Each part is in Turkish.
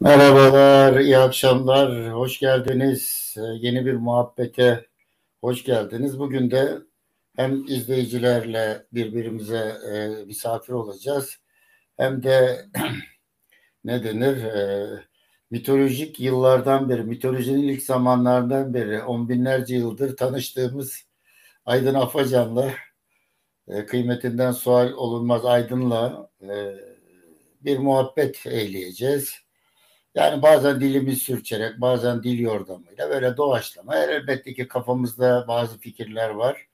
Merhabalar, iyi akşamlar, hoş geldiniz. Ee, yeni bir muhabbete hoş geldiniz. Bugün de hem izleyicilerle birbirimize e, misafir olacağız, hem de ne denir, e, mitolojik yıllardan beri, mitolojinin ilk zamanlardan beri, on binlerce yıldır tanıştığımız Aydın Afacan'la, e, kıymetinden sual olunmaz Aydın'la e, bir muhabbet eyleyeceğiz. Yani bazen dilimiz sürçerek, bazen dil yordamıyla böyle doğaçlama. Elbette ki kafamızda bazı fikirler var.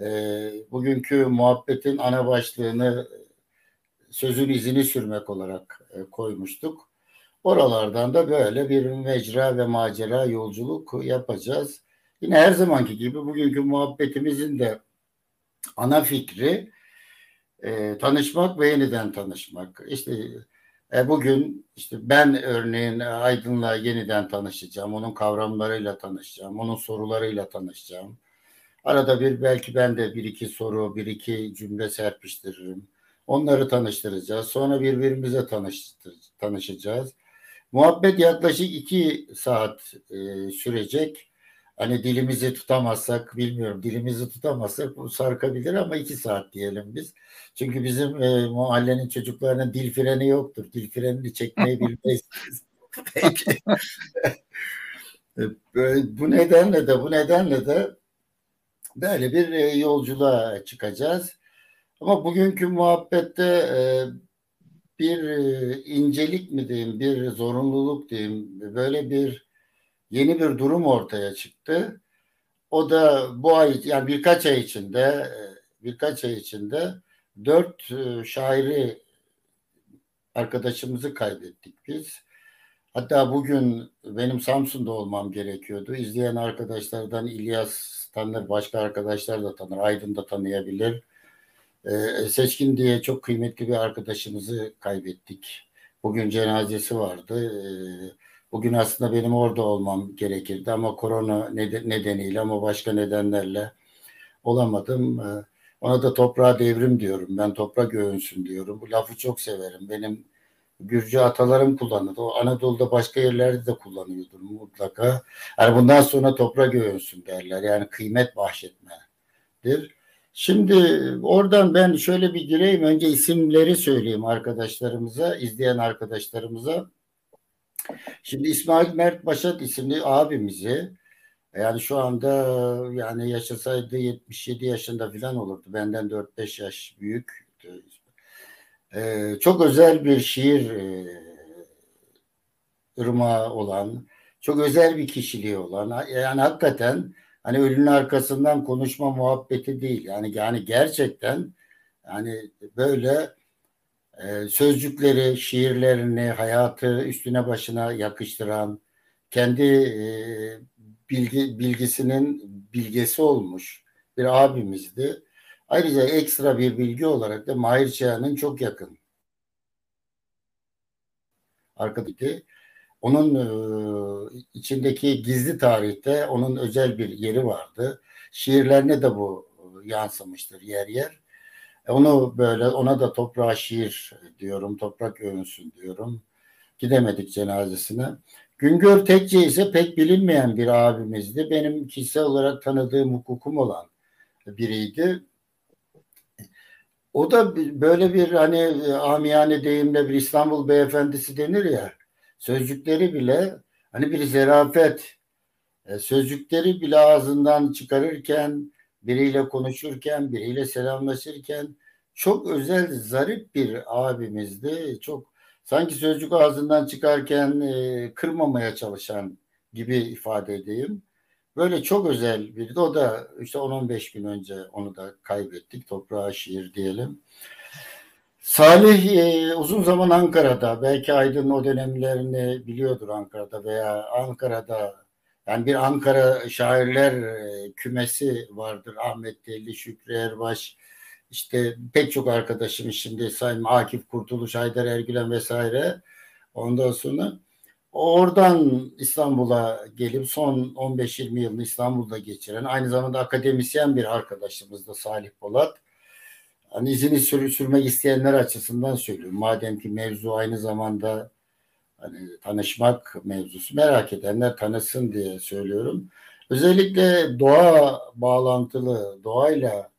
E, bugünkü muhabbetin ana başlığını sözün izini sürmek olarak e, koymuştuk. Oralardan da böyle bir mecra ve macera yolculuk yapacağız. Yine her zamanki gibi bugünkü muhabbetimizin de ana fikri e, tanışmak ve yeniden tanışmak. İşte e, bugün işte ben örneğin Aydın'la yeniden tanışacağım. Onun kavramlarıyla tanışacağım. Onun sorularıyla tanışacağım. Arada bir belki ben de bir iki soru, bir iki cümle serpiştiririm. Onları tanıştıracağız. Sonra birbirimize tanıştır, tanışacağız. Muhabbet yaklaşık iki saat e, sürecek. Hani dilimizi tutamazsak bilmiyorum dilimizi tutamazsak bu sarkabilir ama iki saat diyelim biz. Çünkü bizim e, mahallenin çocuklarının dil freni yoktur. Dil frenini çekmeyi bilmeyiz. Peki. bu nedenle de bu nedenle de böyle bir e, yolculuğa çıkacağız. Ama bugünkü muhabbette e, bir e, incelik mi diyeyim, bir zorunluluk diyeyim, böyle bir yeni bir durum ortaya çıktı. O da bu ay yani birkaç ay içinde e, birkaç ay içinde dört e, şairi arkadaşımızı kaybettik biz. Hatta bugün benim Samsun'da olmam gerekiyordu. İzleyen arkadaşlardan İlyas tanır, başka arkadaşlar da tanır, Aydın da tanıyabilir. Ee, Seçkin diye çok kıymetli bir arkadaşımızı kaybettik. Bugün cenazesi vardı. Ee, Bugün aslında benim orada olmam gerekirdi ama korona nedeniyle ama başka nedenlerle olamadım. Ee, ona da toprağa devrim diyorum. Ben toprak övünsün diyorum. Bu lafı çok severim. Benim Gürcü atalarım kullanırdı. O Anadolu'da başka yerlerde de kullanıyordur mutlaka. Yani bundan sonra toprak övünsün derler. Yani kıymet bahşetmedir. Şimdi oradan ben şöyle bir gireyim. Önce isimleri söyleyeyim arkadaşlarımıza, izleyen arkadaşlarımıza. Şimdi İsmail Mert Başat isimli abimizi yani şu anda yani yaşasaydı 77 yaşında falan olurdu. Benden 4-5 yaş büyük. Ee, çok özel bir şiir e, ırmağı olan, çok özel bir kişiliği olan, yani hakikaten hani ölünün arkasından konuşma muhabbeti değil. Yani yani gerçekten yani böyle e, sözcükleri, şiirlerini, hayatı üstüne başına yakıştıran, kendi e, bilgi bilgisinin bilgesi olmuş bir abimizdi. Ayrıca ekstra bir bilgi olarak da Mahir Çağan'ın çok yakın arkadaki onun e, içindeki gizli tarihte onun özel bir yeri vardı. Şiirlerine de bu yansımıştır yer yer. E, onu böyle ona da toprağa şiir diyorum, toprak övünsün diyorum. Gidemedik cenazesine. Güngör Tekçe ise pek bilinmeyen bir abimizdi. Benim kişisel olarak tanıdığım hukukum olan biriydi. O da böyle bir hani amiyane deyimle bir İstanbul beyefendisi denir ya. Sözcükleri bile hani bir zerafet. E, sözcükleri bile ağzından çıkarırken biriyle konuşurken, biriyle selamlaşırken çok özel, zarif bir abimizdi. Çok sanki sözcük ağzından çıkarken e, kırmamaya çalışan gibi ifade edeyim. Böyle çok özel bir de o da işte 10-15 gün önce onu da kaybettik. Toprağa şiir diyelim. Salih e, uzun zaman Ankara'da belki Aydın o dönemlerini biliyordur Ankara'da veya Ankara'da yani bir Ankara şairler e, kümesi vardır. Ahmet Deli, Şükrü Erbaş, işte pek çok arkadaşım şimdi sayın Akif Kurtuluş, Haydar Ergülen vesaire. Ondan sonra oradan İstanbul'a gelip son 15-20 yılını İstanbul'da geçiren aynı zamanda akademisyen bir arkadaşımız da Salih Polat. Hani izini sür sürmek isteyenler açısından söylüyorum. Madem ki mevzu aynı zamanda hani tanışmak mevzusu merak edenler tanısın diye söylüyorum. Özellikle doğa bağlantılı, doğayla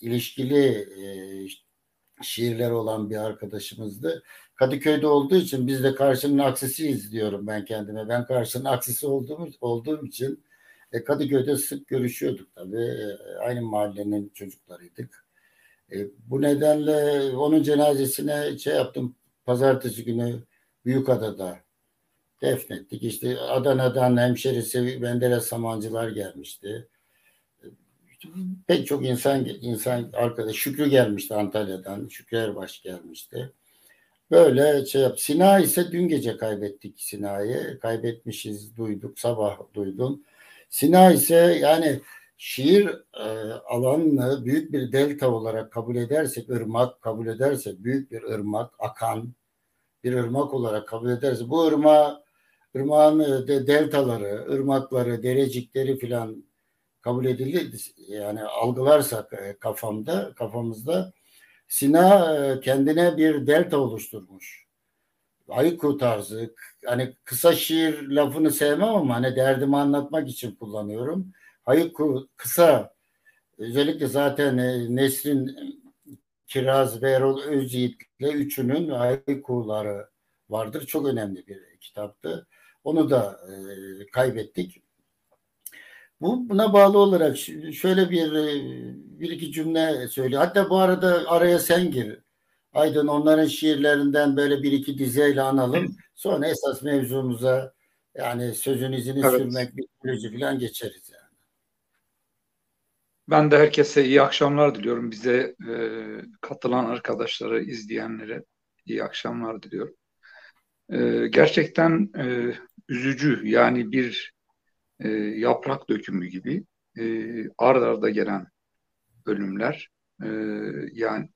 ilişkili e, şiirler olan bir arkadaşımızdı. Kadıköy'de olduğu için biz de karşının aksisiyiz diyorum ben kendime. Ben karşının aksisi olduğum, olduğum için e, Kadıköy'de sık görüşüyorduk tabii. E, aynı mahallenin çocuklarıydık. E, bu nedenle onun cenazesine şey yaptım. Pazartesi günü Büyükada'da defnettik. İşte Adana'dan hemşerisi Menderes Samancılar gelmişti. Pek çok insan insan arkadaş Şükrü gelmişti Antalya'dan. Şükrü Erbaş gelmişti. Böyle şey yap. Sina ise dün gece kaybettik Sina'yı. Kaybetmişiz duyduk. Sabah duydum. Sina ise yani şiir e, alanını büyük bir delta olarak kabul edersek, ırmak kabul edersek, büyük bir ırmak, akan bir ırmak olarak kabul edersek, bu ırma ırmağın de, deltaları, ırmakları, derecikleri filan kabul edildi yani algılarsak e, kafamda, kafamızda Sina e, kendine bir delta oluşturmuş. Haiku tarzı. Hani kısa şiir lafını sevmem ama hani derdimi anlatmak için kullanıyorum. Haiku kısa. Özellikle zaten e, Nesrin Kiraz ve Erol Özyiğit'le üçünün haikuları vardır. Çok önemli bir kitaptı. Onu da e, kaybettik. Bu buna bağlı olarak şöyle bir bir iki cümle söyle. Hatta bu arada araya sen gir. Aydın onların şiirlerinden böyle bir iki dizeyle analım. Sonra esas mevzumuza yani sözün izini evet. sürmek, mitoloji falan geçeriz. Ben de herkese iyi akşamlar diliyorum. Bize e, katılan arkadaşlara, izleyenlere iyi akşamlar diliyorum. E, gerçekten e, üzücü yani bir e, yaprak dökümü gibi e, ard arda gelen ölümler e, yani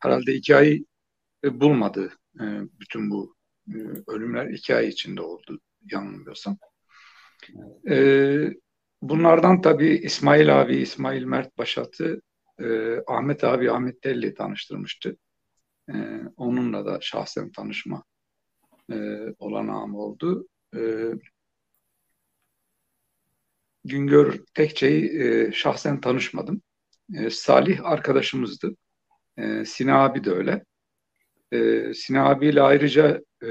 herhalde iki ay e, bulmadı e, bütün bu e, ölümler iki ay içinde oldu yanılmıyorsam. E, bunlardan tabii İsmail abi, İsmail Mert Başat'ı e, Ahmet abi Ahmet Telli tanıştırmıştı. E, onunla da şahsen tanışma e, olanağım oldu. E, Güngör Tekçe'yi e, şahsen tanışmadım. E, Salih arkadaşımızdı. E, Sina abi de öyle. E, Sina abiyle ayrıca e,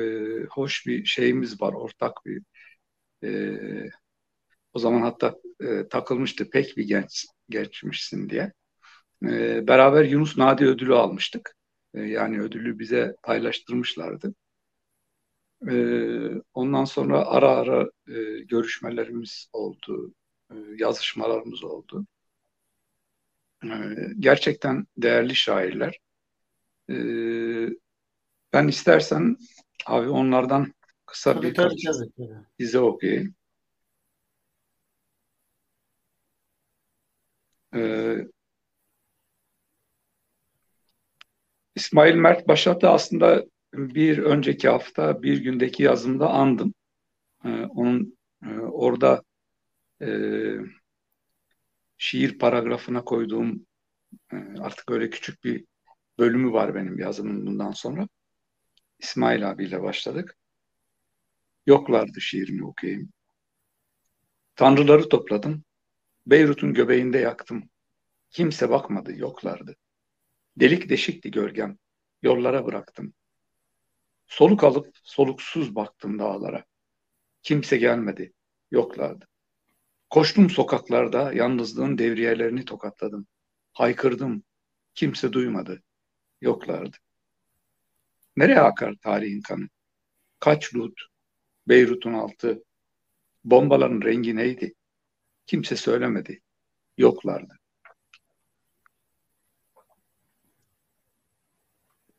hoş bir şeyimiz var, ortak bir. E, o zaman hatta e, takılmıştı pek bir genç geçmişsin diye. E, beraber Yunus Nadi ödülü almıştık. E, yani ödülü bize paylaştırmışlardı. E, ondan sonra ara ara e, görüşmelerimiz oldu, e, yazışmalarımız oldu. E, gerçekten değerli şairler. E, ben istersen abi onlardan kısa tabii, bir tabii, tabii, bize okuyayım. İsmail Mert Başat'ı aslında bir önceki hafta bir gündeki yazımda andım. onun orada e, şiir paragrafına koyduğum e, artık öyle küçük bir bölümü var benim yazımın bundan sonra. İsmail abiyle başladık. Yoklardı şiirini okuyayım. Tanrıları topladım. Beyrut'un göbeğinde yaktım. Kimse bakmadı, yoklardı. Delik deşikti gölgem. Yollara bıraktım. Soluk alıp soluksuz baktım dağlara. Kimse gelmedi, yoklardı. Koştum sokaklarda, yalnızlığın devriyelerini tokatladım. Haykırdım, kimse duymadı, yoklardı. Nereye akar tarihin kanı? Kaç Lut, Beyrut'un altı, bombaların rengi neydi? Kimse söylemedi, yoklardı.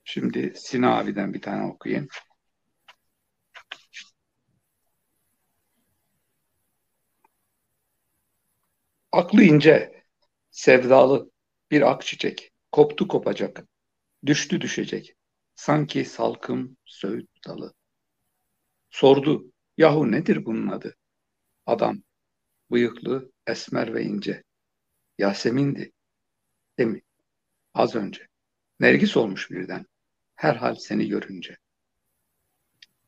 Şimdi Sina abiden bir tane okuyayım. Aklı ince, sevdalı bir ak çiçek. Koptu kopacak, düştü düşecek. Sanki salkım söğüt dalı. Sordu, yahu nedir bunun adı? Adam, bıyıklı, esmer ve ince. Yasemin'di, değil mi? Az önce. Nergis olmuş birden. Herhal seni görünce.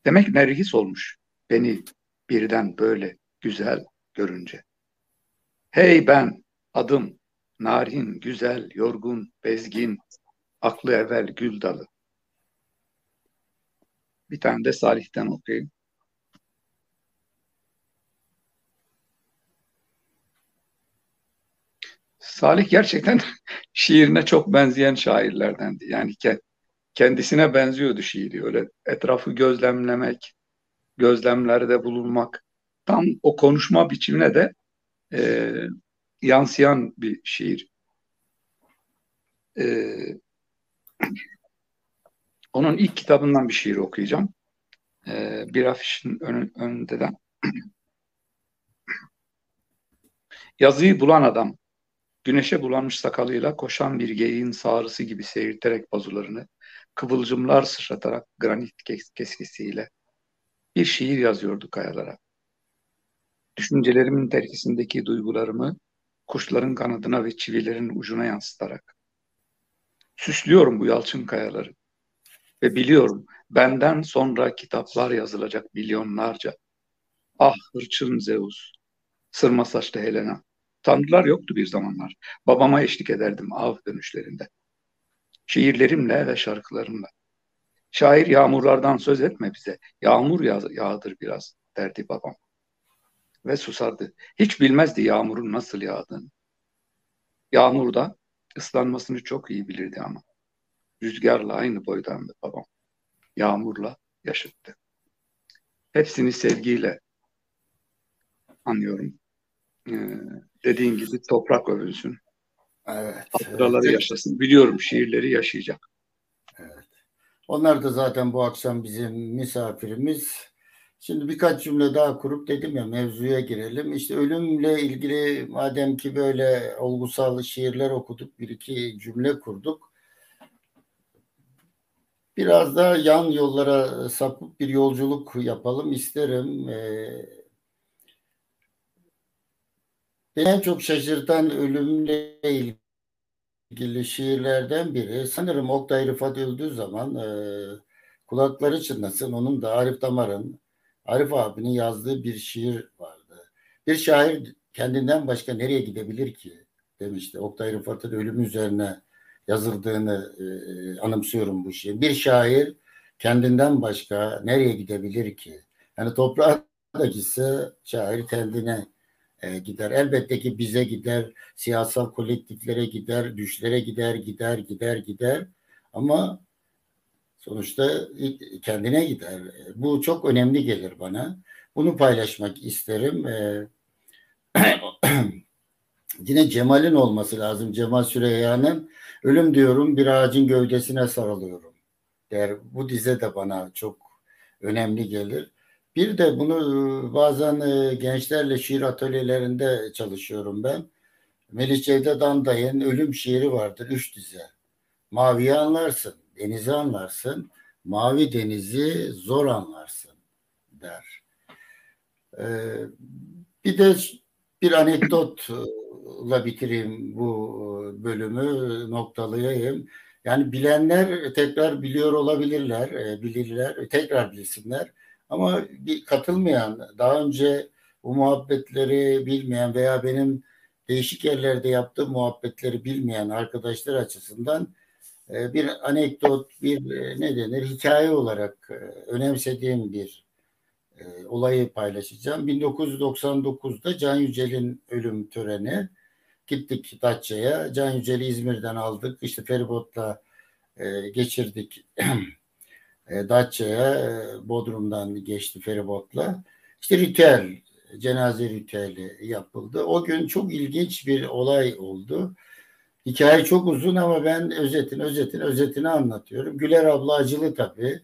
Demek nergis olmuş beni birden böyle güzel görünce. Hey ben adım narin, güzel, yorgun, bezgin, aklı evvel gül dalı. Bir tane de Salih'ten okuyayım. Salih gerçekten şiirine çok benzeyen şairlerdendi. Yani kendisine benziyordu şiiri. Öyle etrafı gözlemlemek, gözlemlerde bulunmak. Tam o konuşma biçimine de e, yansıyan bir şiir. E, onun ilk kitabından bir şiir okuyacağım. E, bir afişin ön, önünden. Yazıyı bulan adam Güneşe bulanmış sakalıyla koşan bir geyiğin sağrısı gibi seyirterek bazularını, kıvılcımlar sıçratarak granit keskisiyle bir şiir yazıyordu kayalara. Düşüncelerimin terkisindeki duygularımı kuşların kanadına ve çivilerin ucuna yansıtarak. Süslüyorum bu yalçın kayaları. Ve biliyorum benden sonra kitaplar yazılacak milyonlarca. Ah hırçın Zeus, sırma saçlı Helena, Tanrılar yoktu bir zamanlar. Babama eşlik ederdim av dönüşlerinde. Şiirlerimle ve şarkılarımla. Şair yağmurlardan söz etme bize. Yağmur yağ yağdır biraz derdi babam. Ve susardı. Hiç bilmezdi yağmurun nasıl yağdığını. Yağmurda ıslanmasını çok iyi bilirdi ama. Rüzgarla aynı boydandı babam. Yağmurla yaşıttı. Hepsini sevgiyle anlıyorum. Ee, dediğin gibi toprak övülsün. Evet. Hatıraları evet. yaşasın. Biliyorum şiirleri yaşayacak. Evet. Onlar da zaten bu akşam bizim misafirimiz. Şimdi birkaç cümle daha kurup dedim ya mevzuya girelim. İşte ölümle ilgili madem ki böyle olgusal şiirler okuduk, bir iki cümle kurduk. Biraz da yan yollara sapıp bir yolculuk yapalım isterim. Ee, Beni en çok şaşırtan ölümle ilgili şiirlerden biri sanırım Oktay Rıfat öldüğü zaman e, kulakları çınlasın onun da Arif Damar'ın Arif abinin yazdığı bir şiir vardı. Bir şair kendinden başka nereye gidebilir ki demişti. Oktay Rıfat'ın ölüm üzerine yazıldığını e, anımsıyorum bu şiir. Bir şair kendinden başka nereye gidebilir ki? Yani toprağa da gitse şair kendine e, gider. Elbette ki bize gider, siyasal kolektiflere gider, düşlere gider, gider, gider, gider. Ama sonuçta kendine gider. Bu çok önemli gelir bana. Bunu paylaşmak isterim. E, yine Cemal'in olması lazım. Cemal Süreyya'nın ölüm diyorum bir ağacın gövdesine sarılıyorum der. Bu dize de bana çok önemli gelir. Bir de bunu e, bazen e, gençlerle şiir atölyelerinde çalışıyorum ben. Melih Cevdet Anday'ın ölüm şiiri vardır. Üç dize. Maviyi anlarsın, denizi anlarsın, mavi denizi zor anlarsın der. Ee, bir de bir anekdotla bitireyim bu bölümü, noktalayayım. Yani bilenler tekrar biliyor olabilirler, e, bilirler, tekrar bilsinler. Ama bir katılmayan, daha önce bu muhabbetleri bilmeyen veya benim değişik yerlerde yaptığım muhabbetleri bilmeyen arkadaşlar açısından e, bir anekdot, bir e, ne denir, hikaye olarak e, önemsediğim bir olayı paylaşacağım. 1999'da Can Yücel'in ölüm töreni. Gittik Datça'ya. Can Yücel'i İzmir'den aldık. İşte feribotla geçirdik e, Datça'ya e, Bodrum'dan geçti feribotla. İşte ritüel, cenaze ritüeli yapıldı. O gün çok ilginç bir olay oldu. Hikaye çok uzun ama ben özetin özetin özetini anlatıyorum. Güler abla acılı tabii.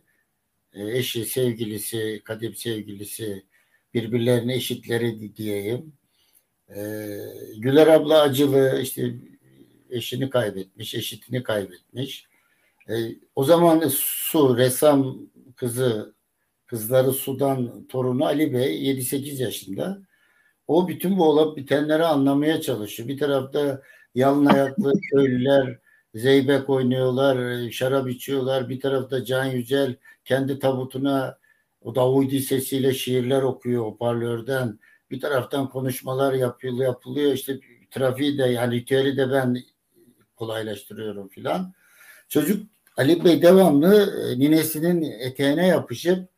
E, eşi, sevgilisi, kadim sevgilisi birbirlerine eşitleri diyeyim. E, Güler abla acılı işte eşini kaybetmiş, eşitini kaybetmiş. E, o zaman Su, ressam kızı, kızları Sudan torunu Ali Bey 7-8 yaşında. O bütün bu olup bitenleri anlamaya çalışıyor. Bir tarafta yalın ayaklı köylüler zeybek oynuyorlar, şarap içiyorlar. Bir tarafta Can Yücel kendi tabutuna O Davudi sesiyle şiirler okuyor hoparlörden. Bir taraftan konuşmalar yapıyor, yapılıyor. İşte trafiği de yani ritüeli de ben kolaylaştırıyorum filan. Çocuk Ali Bey devamlı e, ninesinin eteğine yapışıp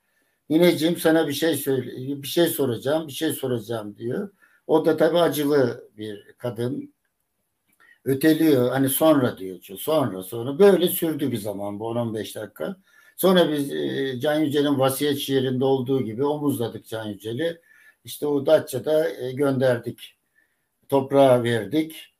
nineciğim sana bir şey söyle bir şey soracağım, bir şey soracağım diyor. O da tabii acılı bir kadın. Öteliyor. Hani sonra diyor. Sonra sonra. Böyle sürdü bir zaman bu 10-15 dakika. Sonra biz e, Can Yücel'in vasiyet şiirinde olduğu gibi omuzladık Can Yücel'i. İşte o Datça'da e, gönderdik. Toprağa verdik.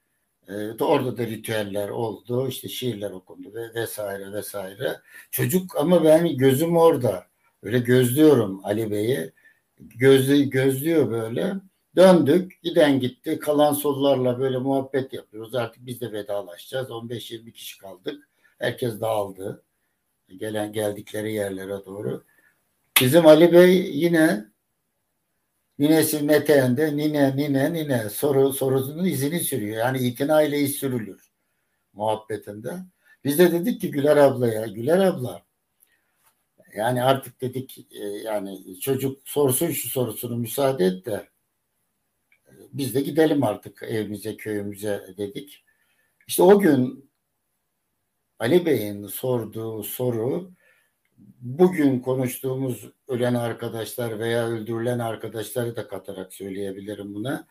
E, orada da ritüeller oldu. İşte şiirler okundu ve vesaire vesaire. Çocuk ama ben gözüm orada. Öyle gözlüyorum Ali Bey'i. Gözlü, gözlüyor böyle. Döndük. Giden gitti. Kalan sorularla böyle muhabbet yapıyoruz. Artık biz de vedalaşacağız. 15-20 kişi kaldık. Herkes dağıldı. Gelen geldikleri yerlere doğru. Bizim Ali Bey yine ninesinin eteğinde nine nine nine soru sorusunun izini sürüyor. Yani itina ile iz sürülür muhabbetinde. Biz de dedik ki Güler ablaya Güler abla yani artık dedik e, yani çocuk sorsun şu sorusunu müsaade et de biz de gidelim artık evimize köyümüze dedik. İşte o gün Ali Bey'in sorduğu soru bugün konuştuğumuz ölen arkadaşlar veya öldürülen arkadaşları da katarak söyleyebilirim buna.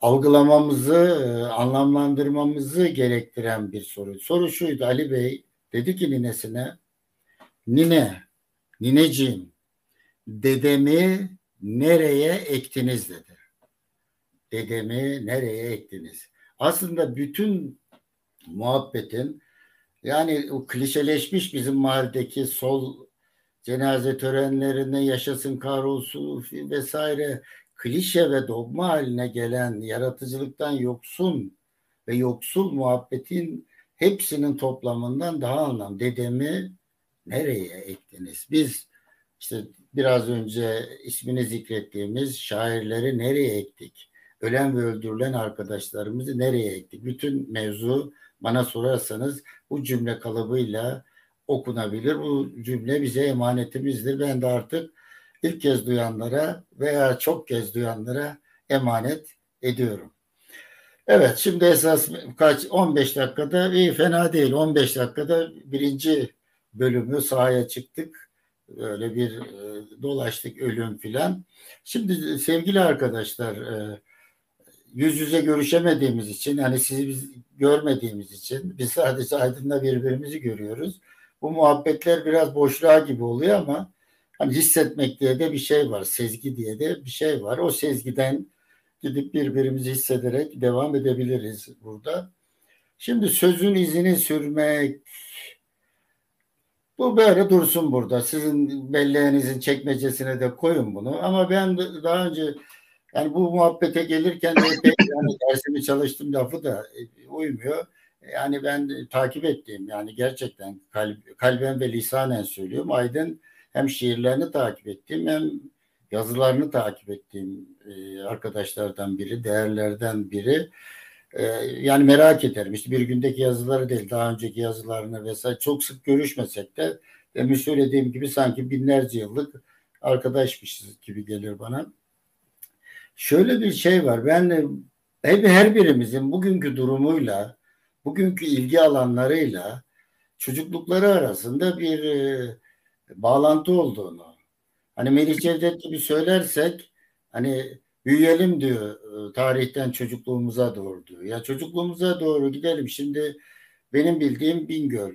Algılamamızı, anlamlandırmamızı gerektiren bir soru. Soru şuydu Ali Bey dedi ki ninesine Nine, nineciğim dedemi nereye ektiniz dedi dedemi nereye ettiniz? Aslında bütün muhabbetin yani o klişeleşmiş bizim mahalledeki sol cenaze törenlerine yaşasın kahrolsun vesaire klişe ve dogma haline gelen yaratıcılıktan yoksun ve yoksul muhabbetin hepsinin toplamından daha anlam. Dedemi nereye ektiniz? Biz işte biraz önce ismini zikrettiğimiz şairleri nereye ektik? ölen ve öldürülen arkadaşlarımızı nereye ektik? Bütün mevzu bana sorarsanız bu cümle kalıbıyla okunabilir. Bu cümle bize emanetimizdir. Ben de artık ilk kez duyanlara veya çok kez duyanlara emanet ediyorum. Evet şimdi esas kaç 15 dakikada iyi fena değil 15 dakikada birinci bölümü sahaya çıktık. Böyle bir e, dolaştık ölüm filan. Şimdi sevgili arkadaşlar e, yüz yüze görüşemediğimiz için hani sizi biz görmediğimiz için biz sadece Aydın'la birbirimizi görüyoruz. Bu muhabbetler biraz boşluğa gibi oluyor ama hani hissetmek diye de bir şey var. Sezgi diye de bir şey var. O sezgiden gidip birbirimizi hissederek devam edebiliriz burada. Şimdi sözün izini sürmek bu böyle dursun burada. Sizin belleğinizin çekmecesine de koyun bunu. Ama ben daha önce yani bu muhabbete gelirken de pek yani dersimi çalıştım lafı da uymuyor. Yani ben takip ettiğim yani gerçekten kalb, kalben ve lisanen söylüyorum. Aydın hem şiirlerini takip ettiğim hem yazılarını takip ettiğim e, arkadaşlardan biri, değerlerden biri. E, yani merak ederim. İşte bir gündeki yazıları değil, daha önceki yazılarını vesaire çok sık görüşmesek de demin söylediğim gibi sanki binlerce yıllık arkadaşmışız gibi gelir bana. Şöyle bir şey var. Ben de hep her birimizin bugünkü durumuyla, bugünkü ilgi alanlarıyla çocuklukları arasında bir e, bağlantı olduğunu. Hani Melih Cevdet gibi söylersek hani büyüyelim diyor e, tarihten çocukluğumuza doğru diyor. Ya çocukluğumuza doğru gidelim. Şimdi benim bildiğim Bingöl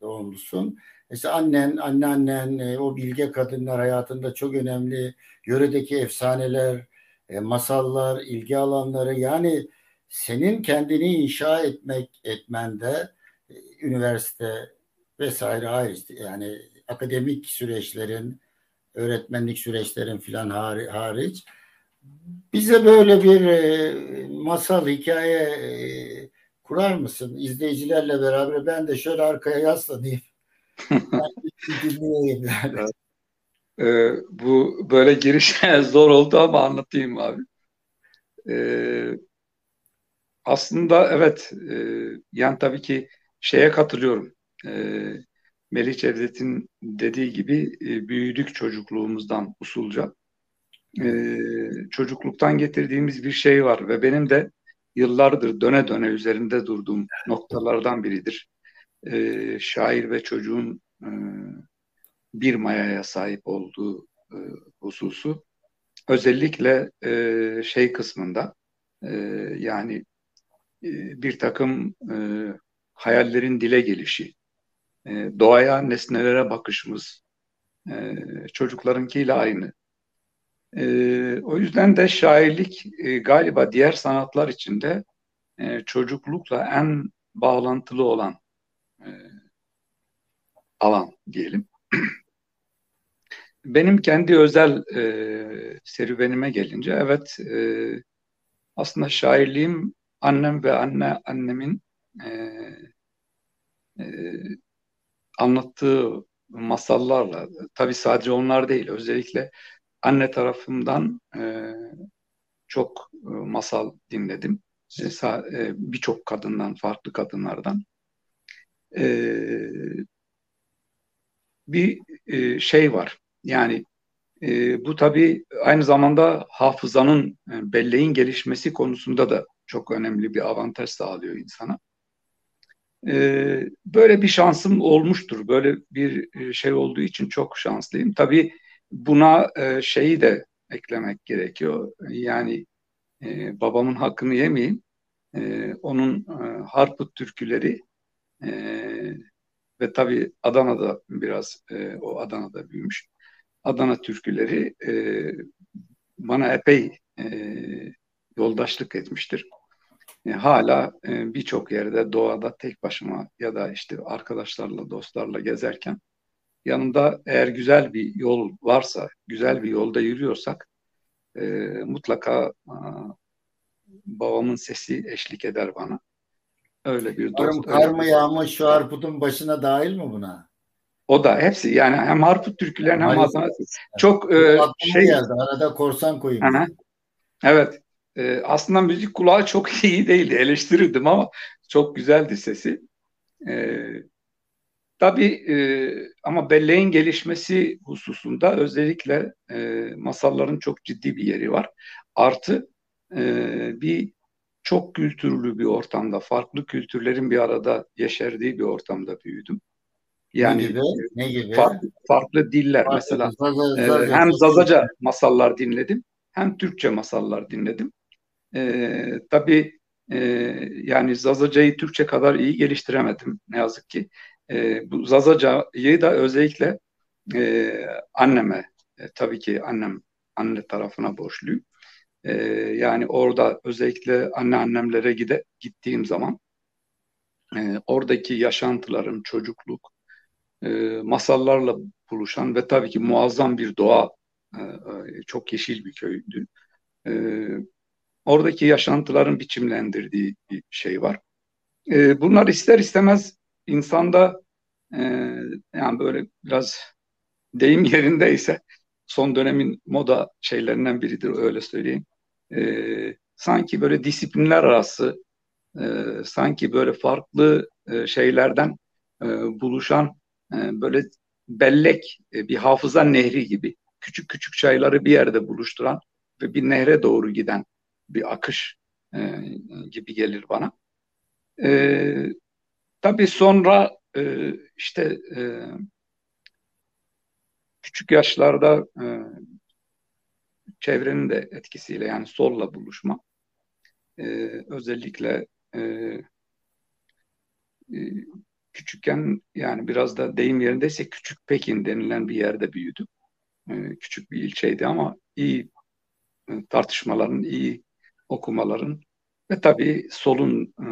doğumlusun. İşte annen, anneannen, e, o bilge kadınlar hayatında çok önemli. Yöredeki efsaneler, e, masallar, ilgi alanları yani senin kendini inşa etmek etmende e, üniversite vesaire hariç yani akademik süreçlerin öğretmenlik süreçlerin filan hariç bize böyle bir e, masal hikaye e, kurar mısın izleyicilerle beraber ben de şöyle arkaya yaslanayım dinleyeyim yani. E, bu böyle giriş zor oldu ama anlatayım abi. E, aslında evet e, yani tabii ki şeye katılıyorum. E, Melih Cevdet'in dediği gibi e, büyüdük çocukluğumuzdan usulca. E, çocukluktan getirdiğimiz bir şey var ve benim de yıllardır döne döne üzerinde durduğum noktalardan biridir. E, şair ve çocuğun e, bir mayaya sahip olduğu e, hususu. Özellikle e, şey kısmında e, yani bir takım e, hayallerin dile gelişi, e, doğaya, nesnelere bakışımız e, çocuklarınkiyle aynı. E, o yüzden de şairlik e, galiba diğer sanatlar içinde e, çocuklukla en bağlantılı olan e, alan diyelim. Benim kendi özel e, serüvenime gelince evet e, aslında şairliğim annem ve anne annemin e, e, anlattığı masallarla tabi sadece onlar değil özellikle anne tarafımdan e, çok e, masal dinledim. E, e, birçok kadından farklı kadınlardan. E, bir e, şey var. Yani e, bu tabii aynı zamanda hafızanın, e, belleğin gelişmesi konusunda da çok önemli bir avantaj sağlıyor insana. E, böyle bir şansım olmuştur. Böyle bir e, şey olduğu için çok şanslıyım. Tabii buna e, şeyi de eklemek gerekiyor. Yani e, babamın hakkını yemeyeyim. E, onun e, Harput türküleri e, ve tabii Adana'da biraz e, o Adana'da büyümüş. Adana türküleri e, bana epey e, yoldaşlık etmiştir. E, hala e, birçok yerde doğada tek başıma ya da işte arkadaşlarla, dostlarla gezerken yanımda eğer güzel bir yol varsa, güzel bir yolda yürüyorsak e, mutlaka a, babamın sesi eşlik eder bana. Öyle bir dost. Kar mı yağmış şu arpudun başına dahil mi buna? O da hepsi yani hem Harput türkülerin hem Hasan çok e, şey geldi arada korsan koyayım. Aha. Evet. E, aslında müzik kulağı çok iyi değildi. Eleştirirdim ama çok güzeldi sesi. E, tabii e, ama belleğin gelişmesi hususunda özellikle e, masalların çok ciddi bir yeri var. Artı e, bir çok kültürlü bir ortamda, farklı kültürlerin bir arada yeşerdiği bir ortamda büyüdüm. Yani ne gibi? Ne gibi? Farklı, farklı diller farklı, mesela. Zaza, e, zaza, hem Zazaca masallar dinledim hem Türkçe masallar dinledim. E, tabii e, yani Zazaca'yı Türkçe kadar iyi geliştiremedim ne yazık ki. E, bu Zazaca'yı da özellikle e, anneme, e, tabii ki annem anne tarafına borçluyum. E, yani orada özellikle anneannemlere gide, gittiğim zaman e, oradaki yaşantılarım, çocukluk, e, masallarla buluşan ve tabii ki muazzam bir doğa, e, e, çok yeşil bir köydü. Oradaki yaşantıların biçimlendirdiği bir şey var. E, bunlar ister istemez insanda e, yani böyle biraz deyim yerindeyse son dönemin moda şeylerinden biridir öyle söyleyeyim. E, sanki böyle disiplinler arası e, sanki böyle farklı e, şeylerden e, buluşan e, böyle bellek e, bir hafıza nehri gibi küçük küçük çayları bir yerde buluşturan ve bir nehre doğru giden bir akış e, gibi gelir bana. E, tabii sonra e, işte e, küçük yaşlarda e, çevrenin de etkisiyle yani solla buluşma e, özellikle e, e, küçükken yani biraz da deyim yerindeyse Küçük Pekin denilen bir yerde büyüdüm. E, küçük bir ilçeydi ama iyi e, tartışmaların, iyi okumaların ve tabii solun e,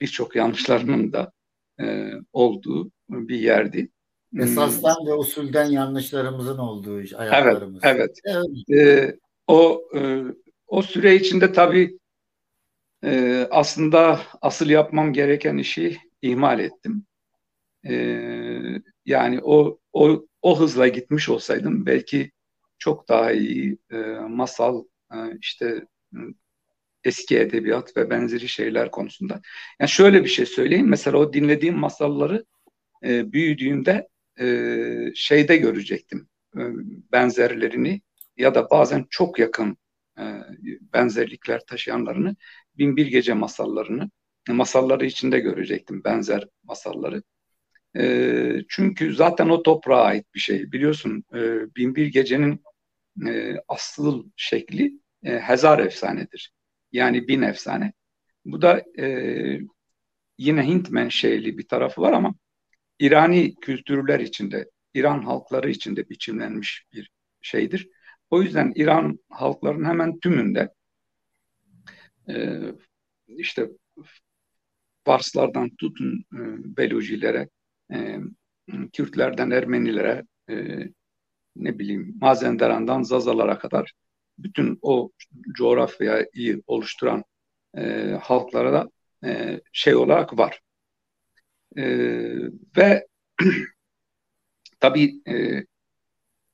birçok yanlışlarının da e, olduğu bir yerdi. Hmm. Esasdan ve usulden yanlışlarımızın olduğu ayaklarımız. Evet, evet. evet. E, o e, o süre içinde tabii e, aslında asıl yapmam gereken işi ihmal ettim. Ee, yani o, o, o hızla gitmiş olsaydım belki çok daha iyi e, masal, e, işte eski edebiyat ve benzeri şeyler konusunda. Yani şöyle bir şey söyleyeyim. Mesela o dinlediğim masalları e, büyüdüğümde e, şeyde görecektim e, benzerlerini ya da bazen çok yakın e, benzerlikler taşıyanlarını Binbir Gece masallarını masalları içinde görecektim benzer masalları. E, çünkü zaten o toprağa ait bir şey. Biliyorsun e, Binbir Gece'nin e, asıl şekli e, Hezar efsanedir. Yani bin efsane. Bu da e, yine Hint menşeli bir tarafı var ama İrani kültürler içinde, İran halkları içinde biçimlenmiş bir şeydir. O yüzden İran halklarının hemen tümünde e, işte Farslardan tutun e, Belucilere, e, Kürtlerden Ermenilere, e, ne bileyim Mazenderan'dan Zazalara kadar bütün o coğrafyayı oluşturan e, halklara da e, şey olarak var. E, ve tabii e,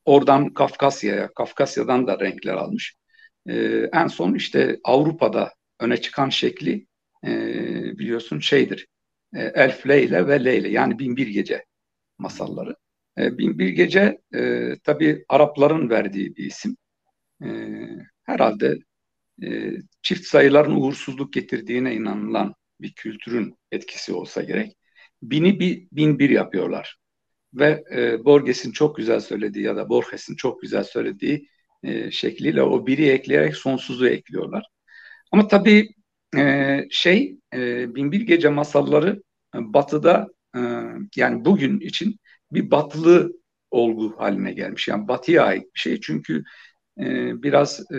oradan Kafkasya'ya, Kafkasya'dan da renkler almış. E, en son işte Avrupa'da öne çıkan şekli e, biliyorsun şeydir. E, Elf Leyle ve Leyle yani Binbir Gece masalları. E, Binbir Gece e, tabii Arapların verdiği bir isim. E, herhalde e, çift sayıların uğursuzluk getirdiğine inanılan bir kültürün etkisi olsa gerek. Bini bir, bin bir yapıyorlar. Ve e, Borges'in çok güzel söylediği ya da Borges'in çok güzel söylediği e, şekliyle o biri ekleyerek sonsuzu ekliyorlar. Ama tabii e, şey e, Binbir Gece masalları e, batıda e, yani bugün için bir batılı olgu haline gelmiş. Yani batıya ait bir şey. Çünkü e, biraz e,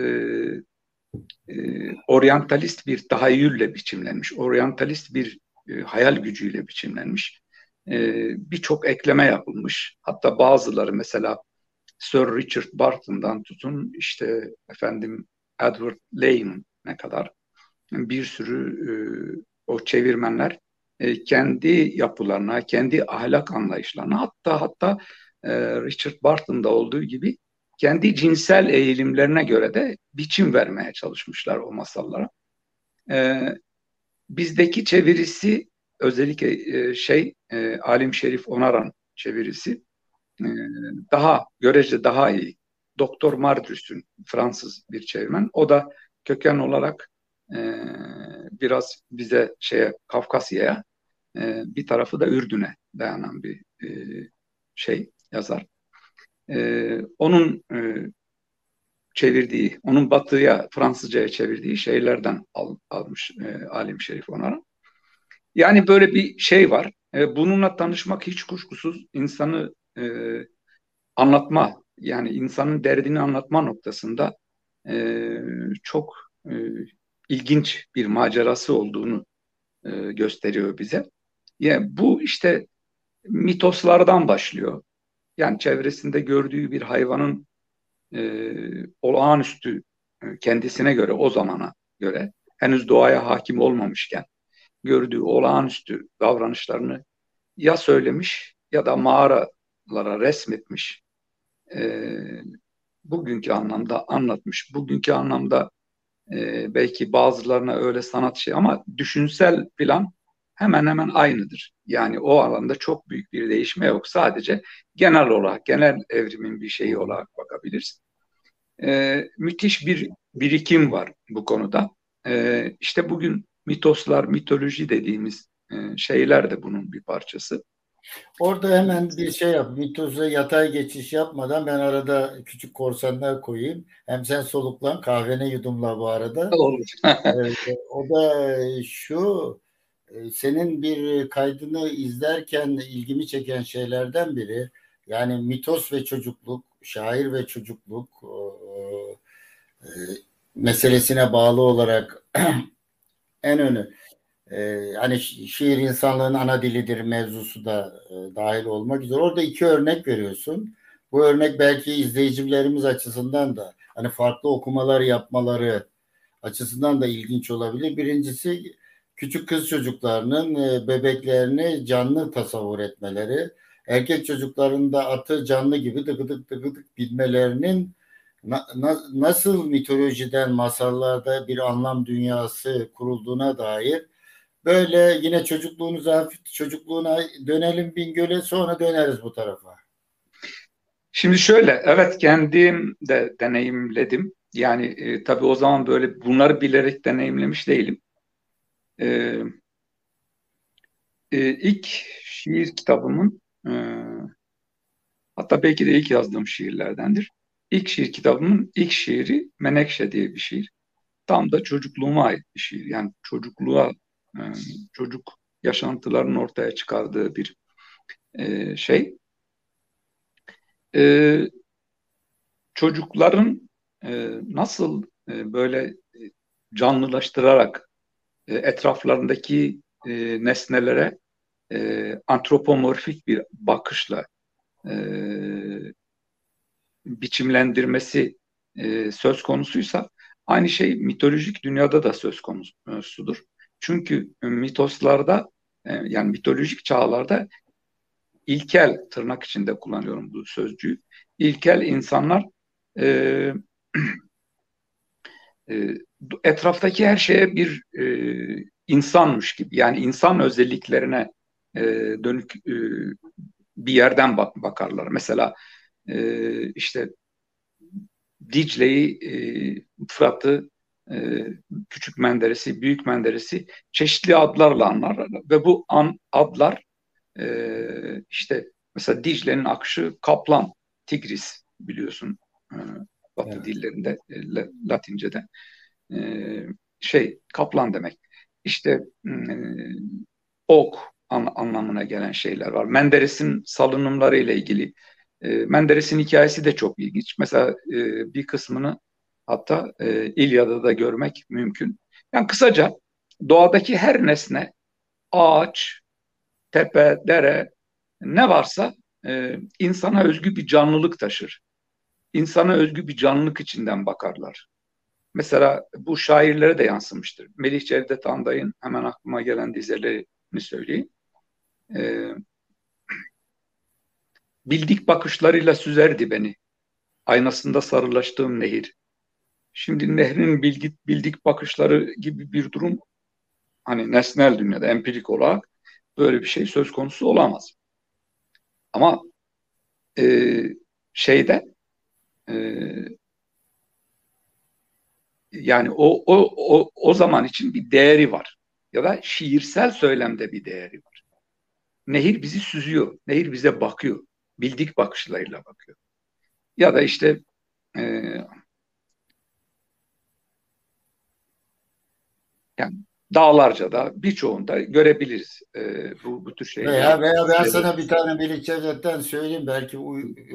e, oryantalist bir tahayyülle biçimlenmiş. Oryantalist bir e, hayal gücüyle biçimlenmiş. E, Birçok ekleme yapılmış. Hatta bazıları mesela Sir Richard Barton'dan tutun işte efendim Edward ne kadar bir sürü e, o çevirmenler e, kendi yapılarına, kendi ahlak anlayışlarına hatta hatta e, Richard Barton'da olduğu gibi kendi cinsel eğilimlerine göre de biçim vermeye çalışmışlar o masallara. E, bizdeki çevirisi özellikle e, şey e, Alim Şerif Onaran çevirisi e, daha görece daha iyi. Doktor Mardrus'un Fransız bir çevirmen. O da köken olarak e, biraz bize şeye Kafkasya'ya e, bir tarafı da Ürdün'e dayanan bir e, şey yazar. E, onun e, çevirdiği, onun batıya, Fransızcaya çevirdiği şeylerden al, almış e, Alim Şerif Onar'a. Yani böyle bir şey var. E, bununla tanışmak hiç kuşkusuz insanı e, anlatma, yani insanın derdini anlatma noktasında e, çok e, ilginç bir macerası olduğunu e, gösteriyor bize. Yani bu işte mitoslardan başlıyor. Yani çevresinde gördüğü bir hayvanın e, olağanüstü e, kendisine göre o zamana göre henüz doğaya hakim olmamışken gördüğü olağanüstü davranışlarını ya söylemiş ya da mağaralara resmetmiş. E, bugünkü anlamda anlatmış. Bugünkü anlamda e, belki bazılarına öyle sanat şey ama düşünsel plan hemen hemen aynıdır. Yani o alanda çok büyük bir değişme yok. Sadece genel olarak, genel evrimin bir şeyi olarak bakabiliriz. Ee, müthiş bir birikim var bu konuda. Ee, işte bugün mitoslar, mitoloji dediğimiz e, şeyler de bunun bir parçası. Orada hemen bir şey yap. Mitoza yatay geçiş yapmadan ben arada küçük korsanlar koyayım. Hem sen soluklan kahvene yudumla bu arada. Olur. o da şu senin bir kaydını izlerken ilgimi çeken şeylerden biri yani mitos ve çocukluk, şair ve çocukluk e, meselesine bağlı olarak en önü e, hani şiir insanlığın ana dilidir mevzusu da e, dahil olmak üzere orada iki örnek veriyorsun. Bu örnek belki izleyicilerimiz açısından da hani farklı okumalar yapmaları açısından da ilginç olabilir. Birincisi küçük kız çocuklarının e, bebeklerini canlı tasavvur etmeleri, erkek çocukların da atı canlı gibi tıkıdık tıkıdık bilmelerinin na, na, nasıl mitolojiden, masallarda bir anlam dünyası kurulduğuna dair böyle yine çocukluğunuza çocukluğuna dönelim Bingöl'e sonra döneriz bu tarafa. Şimdi şöyle evet kendim de deneyimledim. Yani e, tabii o zaman böyle bunları bilerek deneyimlemiş değilim. E, e, ilk şiir kitabımın e, hatta belki de ilk yazdığım şiirlerdendir. İlk şiir kitabımın ilk şiiri Menekşe diye bir şiir. Tam da çocukluğuma ait bir şiir. Yani çocukluğa, e, çocuk yaşantılarının ortaya çıkardığı bir e, şey. E, çocukların e, nasıl e, böyle canlılaştırarak e, etraflarındaki e, nesnelere e, antropomorfik bir bakışla e, biçimlendirmesi e, söz konusuysa aynı şey mitolojik dünyada da söz konusudur. Çünkü mitoslarda e, yani mitolojik çağlarda ilkel tırnak içinde kullanıyorum bu sözcüğü. İlkel insanlar e, e, etraftaki her şeye bir e, insanmış gibi. Yani insan özelliklerine e, dönük e, bir yerden bak bakarlar. Mesela e, işte Dicle'yi, e, Fırat'ı, e, Küçük Menderes'i, Büyük Menderes'i çeşitli adlarla anlar ve bu an, adlar e, işte mesela Dicle'nin akışı Kaplan, Tigris biliyorsun. E, Batı evet. dillerinde, e, Latince'de e, şey Kaplan demek. İşte e, ok an, anlamına gelen şeyler var. Menderes'in salınımları ile ilgili Menderes'in hikayesi de çok ilginç. Mesela bir kısmını hatta İlyada'da da görmek mümkün. Yani kısaca doğadaki her nesne, ağaç, tepe, dere ne varsa e, insana özgü bir canlılık taşır. İnsana özgü bir canlılık içinden bakarlar. Mesela bu şairlere de yansımıştır. Melih Cevdet Anday'ın hemen aklıma gelen dizelerini söyleyeyim. Ee, bildik bakışlarıyla süzerdi beni. Aynasında sarılaştığım nehir. Şimdi nehrin bildik, bildik bakışları gibi bir durum hani nesnel dünyada empirik olarak böyle bir şey söz konusu olamaz. Ama e, şeyde e, yani o, o, o, o zaman için bir değeri var. Ya da şiirsel söylemde bir değeri var. Nehir bizi süzüyor. Nehir bize bakıyor. Bildik bakışlarıyla bakıyor. Ya da işte e, yani dağlarca da birçoğunda görebiliriz e, bu, bu tür şeyler. Veya, veya ben sana bir tane Melik Cevdet'ten söyleyeyim belki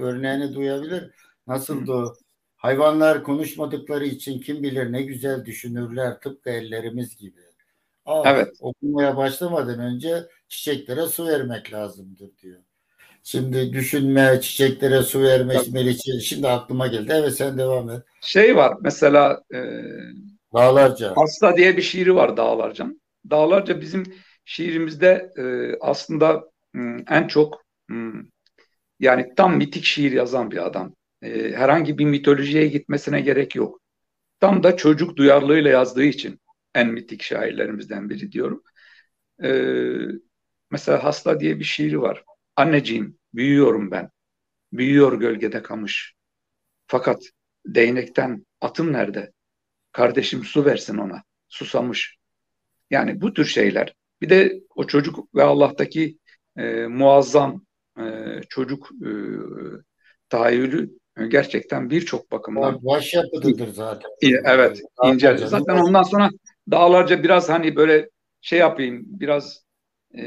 örneğini duyabilir. Nasıldı o? Hayvanlar konuşmadıkları için kim bilir ne güzel düşünürler tıpkı ellerimiz gibi. Aa, evet. Okumaya başlamadan önce çiçeklere su vermek lazımdır diyor. Şimdi düşünme, çiçeklere su verme, Meriç'e şimdi aklıma geldi. Evet sen devam et. Şey var mesela e, Dağlarca. Hasta diye bir şiiri var Dağlarca. Dağlarca bizim şiirimizde e, aslında m, en çok m, yani tam mitik şiir yazan bir adam. E, herhangi bir mitolojiye gitmesine gerek yok. Tam da çocuk duyarlılığıyla yazdığı için en mitik şairlerimizden biri diyorum. E, mesela Hasta diye bir şiiri var. Anneciğim büyüyorum ben. Büyüyor gölgede kamış. Fakat değnekten atım nerede? Kardeşim su versin ona. Susamış. Yani bu tür şeyler. Bir de o çocuk ve Allah'taki e, muazzam e, çocuk e, tahayyülü gerçekten birçok bakımdan. Başyapıtıdır zaten. Evet. ince. Zaten ondan sonra dağlarca biraz hani böyle şey yapayım biraz e,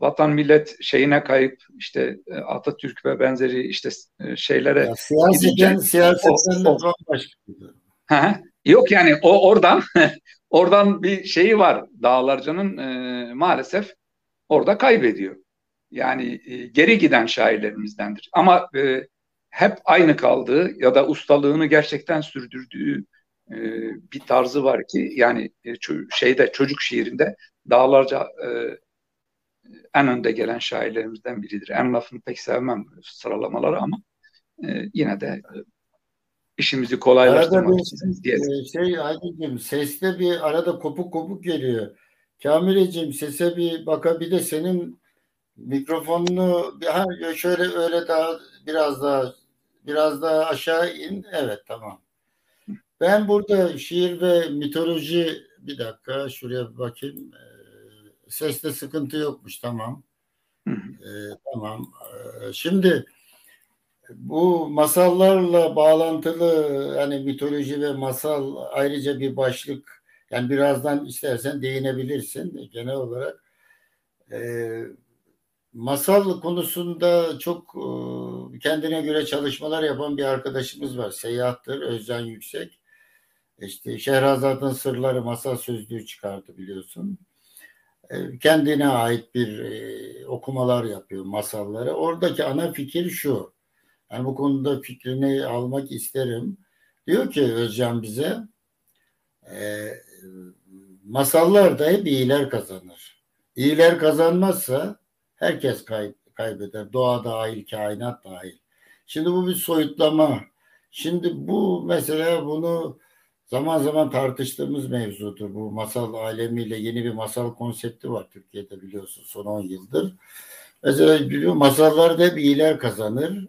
vatan millet şeyine kayıp işte e, Atatürk ve benzeri işte e, şeylere ya, siyaseten siyasetten de bambaşka. Yok yani o oradan oradan bir şeyi var. Dağlarca'nın e, maalesef orada kaybediyor. Yani e, geri giden şairlerimizdendir. Ama e, hep aynı kaldığı ya da ustalığını gerçekten sürdürdüğü e, bir tarzı var ki yani e, şeyde çocuk şiirinde Dağlarca e, en önde gelen şairlerimizden biridir. En lafını pek sevmem sıralamaları ama e, yine de e, işimizi kolaylaştırmak için diye. Şey Aydın'cığım seste bir arada kopuk kopuk geliyor. Kamileciğim sese bir baka bir de senin mikrofonunu ha, şöyle öyle daha biraz daha biraz daha aşağı in. Evet tamam. Ben burada şiir ve mitoloji bir dakika şuraya bir bakayım. Ee, seste sıkıntı yokmuş tamam. Ee, tamam. Ee, şimdi bu masallarla bağlantılı hani mitoloji ve masal ayrıca bir başlık yani birazdan istersen değinebilirsin genel olarak. Ee, masal konusunda çok e, kendine göre çalışmalar yapan bir arkadaşımız var. Seyahattır Özcan Yüksek. İşte Şehrazat'ın Sırları masal sözlüğü çıkardı biliyorsun. Ee, kendine ait bir e, okumalar yapıyor masalları. Oradaki ana fikir şu. Yani bu konuda fikrini almak isterim. Diyor ki Özcan bize e, masallar da hep iyiler kazanır. İyiler kazanmazsa herkes kay, kaybeder. Doğa dahil, kainat dahil. Şimdi bu bir soyutlama. Şimdi bu mesela bunu zaman zaman tartıştığımız mevzudur. Bu masal alemiyle yeni bir masal konsepti var Türkiye'de biliyorsun son 10 yıldır. Mesela biliyor masallarda hep iyiler kazanır.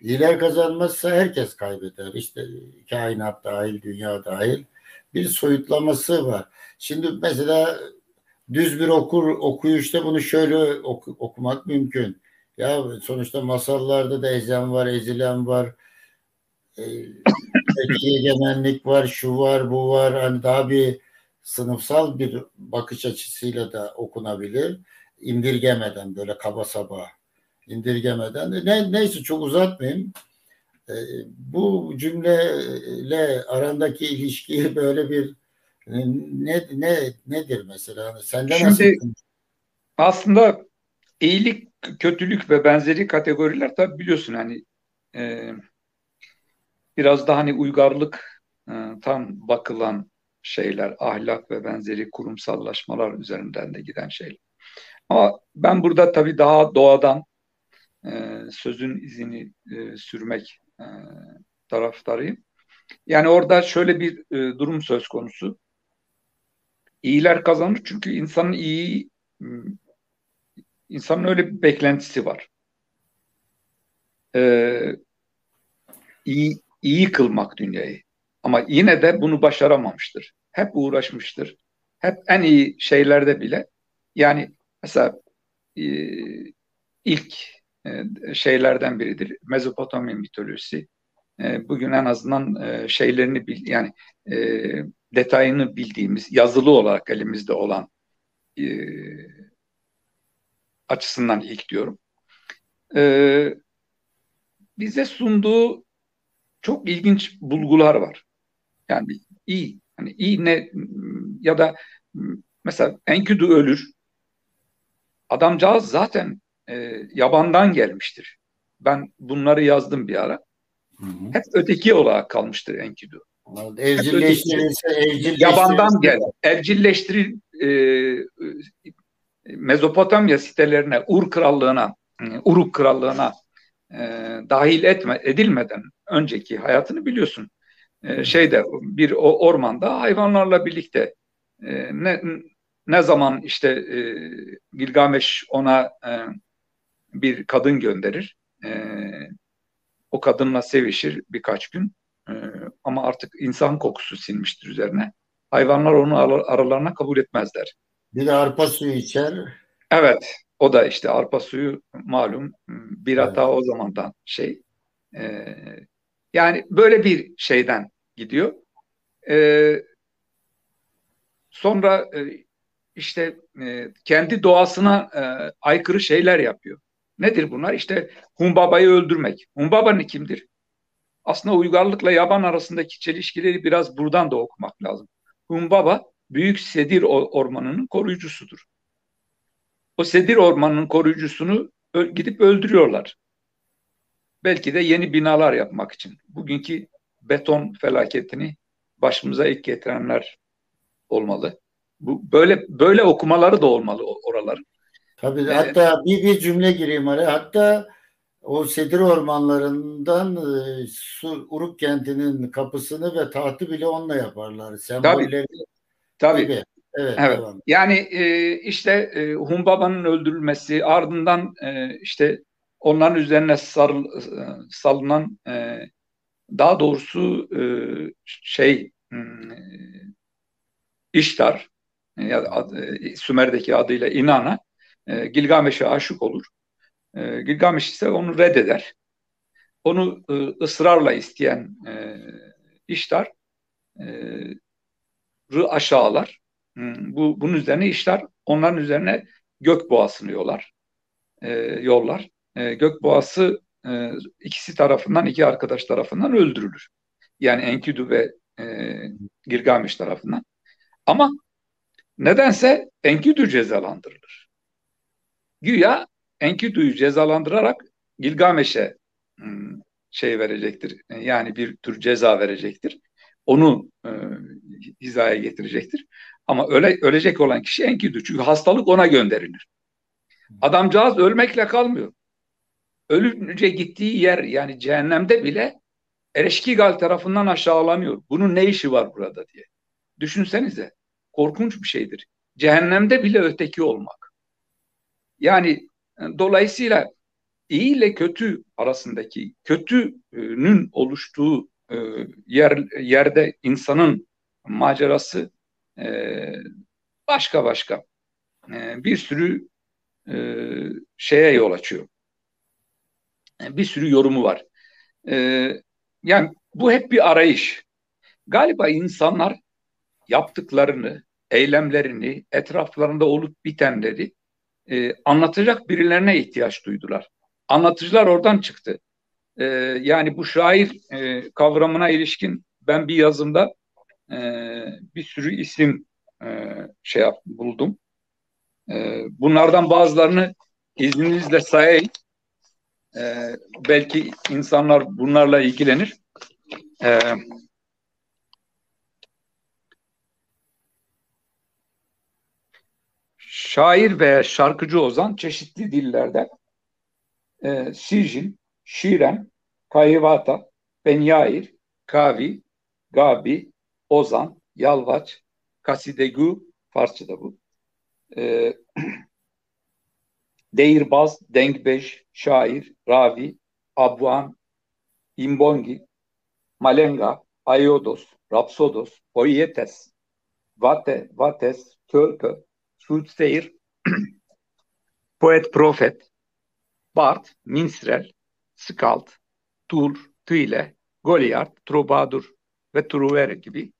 İyiler kazanmazsa herkes kaybeder. İşte kainat dahil, dünya dahil bir soyutlaması var. Şimdi mesela düz bir okur okuyuşta bunu şöyle oku, okumak mümkün. Ya sonuçta masallarda da ezen var, ezilen var. E, egemenlik var, şu var, bu var. Hani daha bir sınıfsal bir bakış açısıyla da okunabilir. İndirgemeden böyle kaba saba indirgemeden. Ne, neyse çok uzatmayayım. E, bu cümleyle arandaki ilişkiyi böyle bir ne ne nedir mesela? Hani senden Şimdi nasıl? aslında iyilik, kötülük ve benzeri kategoriler tabi biliyorsun hani e, biraz da hani uygarlık e, tam bakılan şeyler, ahlak ve benzeri kurumsallaşmalar üzerinden de giden şeyler. Ama ben burada tabii daha doğadan e, sözün izini e, sürmek e, taraftarıyım. Yani orada şöyle bir e, durum söz konusu. İyiler kazanır çünkü insanın iyi insanın öyle bir beklentisi var. Ee, iyi, iyi kılmak dünyayı. Ama yine de bunu başaramamıştır. Hep uğraşmıştır. Hep en iyi şeylerde bile. Yani mesela e, ilk e, şeylerden biridir. Mezopotamya mitolojisi. E, bugün en azından e, şeylerini bil, yani e, detayını bildiğimiz, yazılı olarak elimizde olan e, açısından ilk diyorum. E, bize sunduğu çok ilginç bulgular var. Yani iyi, hani iyi ne ya da mesela Enkidu ölür. Adamcağız zaten e, yabandan gelmiştir. Ben bunları yazdım bir ara. Hı hı. Hep öteki olarak kalmıştır Enkidu. Evcilleştirilse evcilleştirilse. Yabandan gel. Evcilleştiril e, Mezopotamya sitelerine, Ur krallığına, Uruk krallığına e, dahil etme, edilmeden önceki hayatını biliyorsun. E, şeyde bir o ormanda hayvanlarla birlikte e, ne ne zaman işte e, Gilgameş ona e, bir kadın gönderir. E, o kadınla sevişir birkaç gün. E, ama artık insan kokusu sinmiştir üzerine. Hayvanlar onu aralarına kabul etmezler. Bir de arpa suyu içer. Evet. O da işte arpa suyu malum bir hata evet. o zamandan şey. E, yani böyle bir şeyden gidiyor. E, sonra e, işte e, kendi doğasına e, aykırı şeyler yapıyor. Nedir bunlar? İşte Humbaba'yı öldürmek. Humbaba ne kimdir? Aslında uygarlıkla yaban arasındaki çelişkileri biraz buradan da okumak lazım. Humbaba büyük sedir ormanının koruyucusudur. O sedir ormanının koruyucusunu gidip öldürüyorlar. Belki de yeni binalar yapmak için. Bugünkü beton felaketini başımıza ilk getirenler olmalı. Bu böyle böyle okumaları da olmalı oraların. Tabii ee, hatta bir bir cümle gireyim araya. Hatta o sedir ormanlarından e, Sur, Uruk kentinin kapısını ve tahtı bile onunla yaparlar. Sembolleri tabii. Tabii. Gibi. Evet, evet. Yani e, işte e, Humbaba'nın öldürülmesi, ardından e, işte onların üzerine sarıl, e, salınan e, daha doğrusu e, şey e, İştar ya e, Sümer'deki adıyla İnan'a e, Gilgameş'e aşık olur. E, Gilgameş ise onu reddeder. Onu e, ısrarla isteyen e, İştar e, rı aşağılar. Bu bunun üzerine işler onların üzerine gök boğasını yollar. E, yollar. E, gök boğası e, ikisi tarafından iki arkadaş tarafından öldürülür. Yani Enkidu ve e, Gilgameş tarafından. Ama nedense Enkidu cezalandırılır. Güya Enkidu'yu cezalandırarak Gilgameş'e hmm, şey verecektir. Yani bir tür ceza verecektir. Onu e, hizaya getirecektir. Ama öle, ölecek olan kişi Enkidu. Çünkü hastalık ona gönderilir. Adamcağız ölmekle kalmıyor. Ölünce gittiği yer yani cehennemde bile Ereşkigal tarafından aşağılanıyor. Bunun ne işi var burada diye. Düşünsenize. Korkunç bir şeydir. Cehennemde bile öteki olmak. Yani dolayısıyla iyi ile kötü arasındaki kötünün oluştuğu e, yer yerde insanın macerası e, başka başka e, bir sürü şeye yol açıyor. Bir sürü yorumu var. Yani bu hep bir arayış. Galiba insanlar yaptıklarını, eylemlerini, etraflarında olup bitenleri e, anlatacak birilerine ihtiyaç duydular. Anlatıcılar oradan çıktı. E, yani bu şair e, kavramına ilişkin ben bir yazımda e, bir sürü isim e, şey yap, buldum. E, bunlardan bazılarını izninizle sayayım. E, belki insanlar bunlarla ilgilenir. E, şair ve şarkıcı Ozan çeşitli dillerde e, Sicil, Şiren, Kayıvata, Benyair, Kavi, Gabi, Ozan, Yalvaç, Kasidegu, Farsçada bu. E, Değirbaz, Denkbeş, Şair, Ravi, Abuan, İmbongi, Malenga, Ayodos, Rapsodos, Poietes, Vate, Vates, Körpö, Soothsayer, Poet Profet, Bart, Minstrel, Skald, Tur, Tüyle, Goliath, Troubadour ve Truver gibi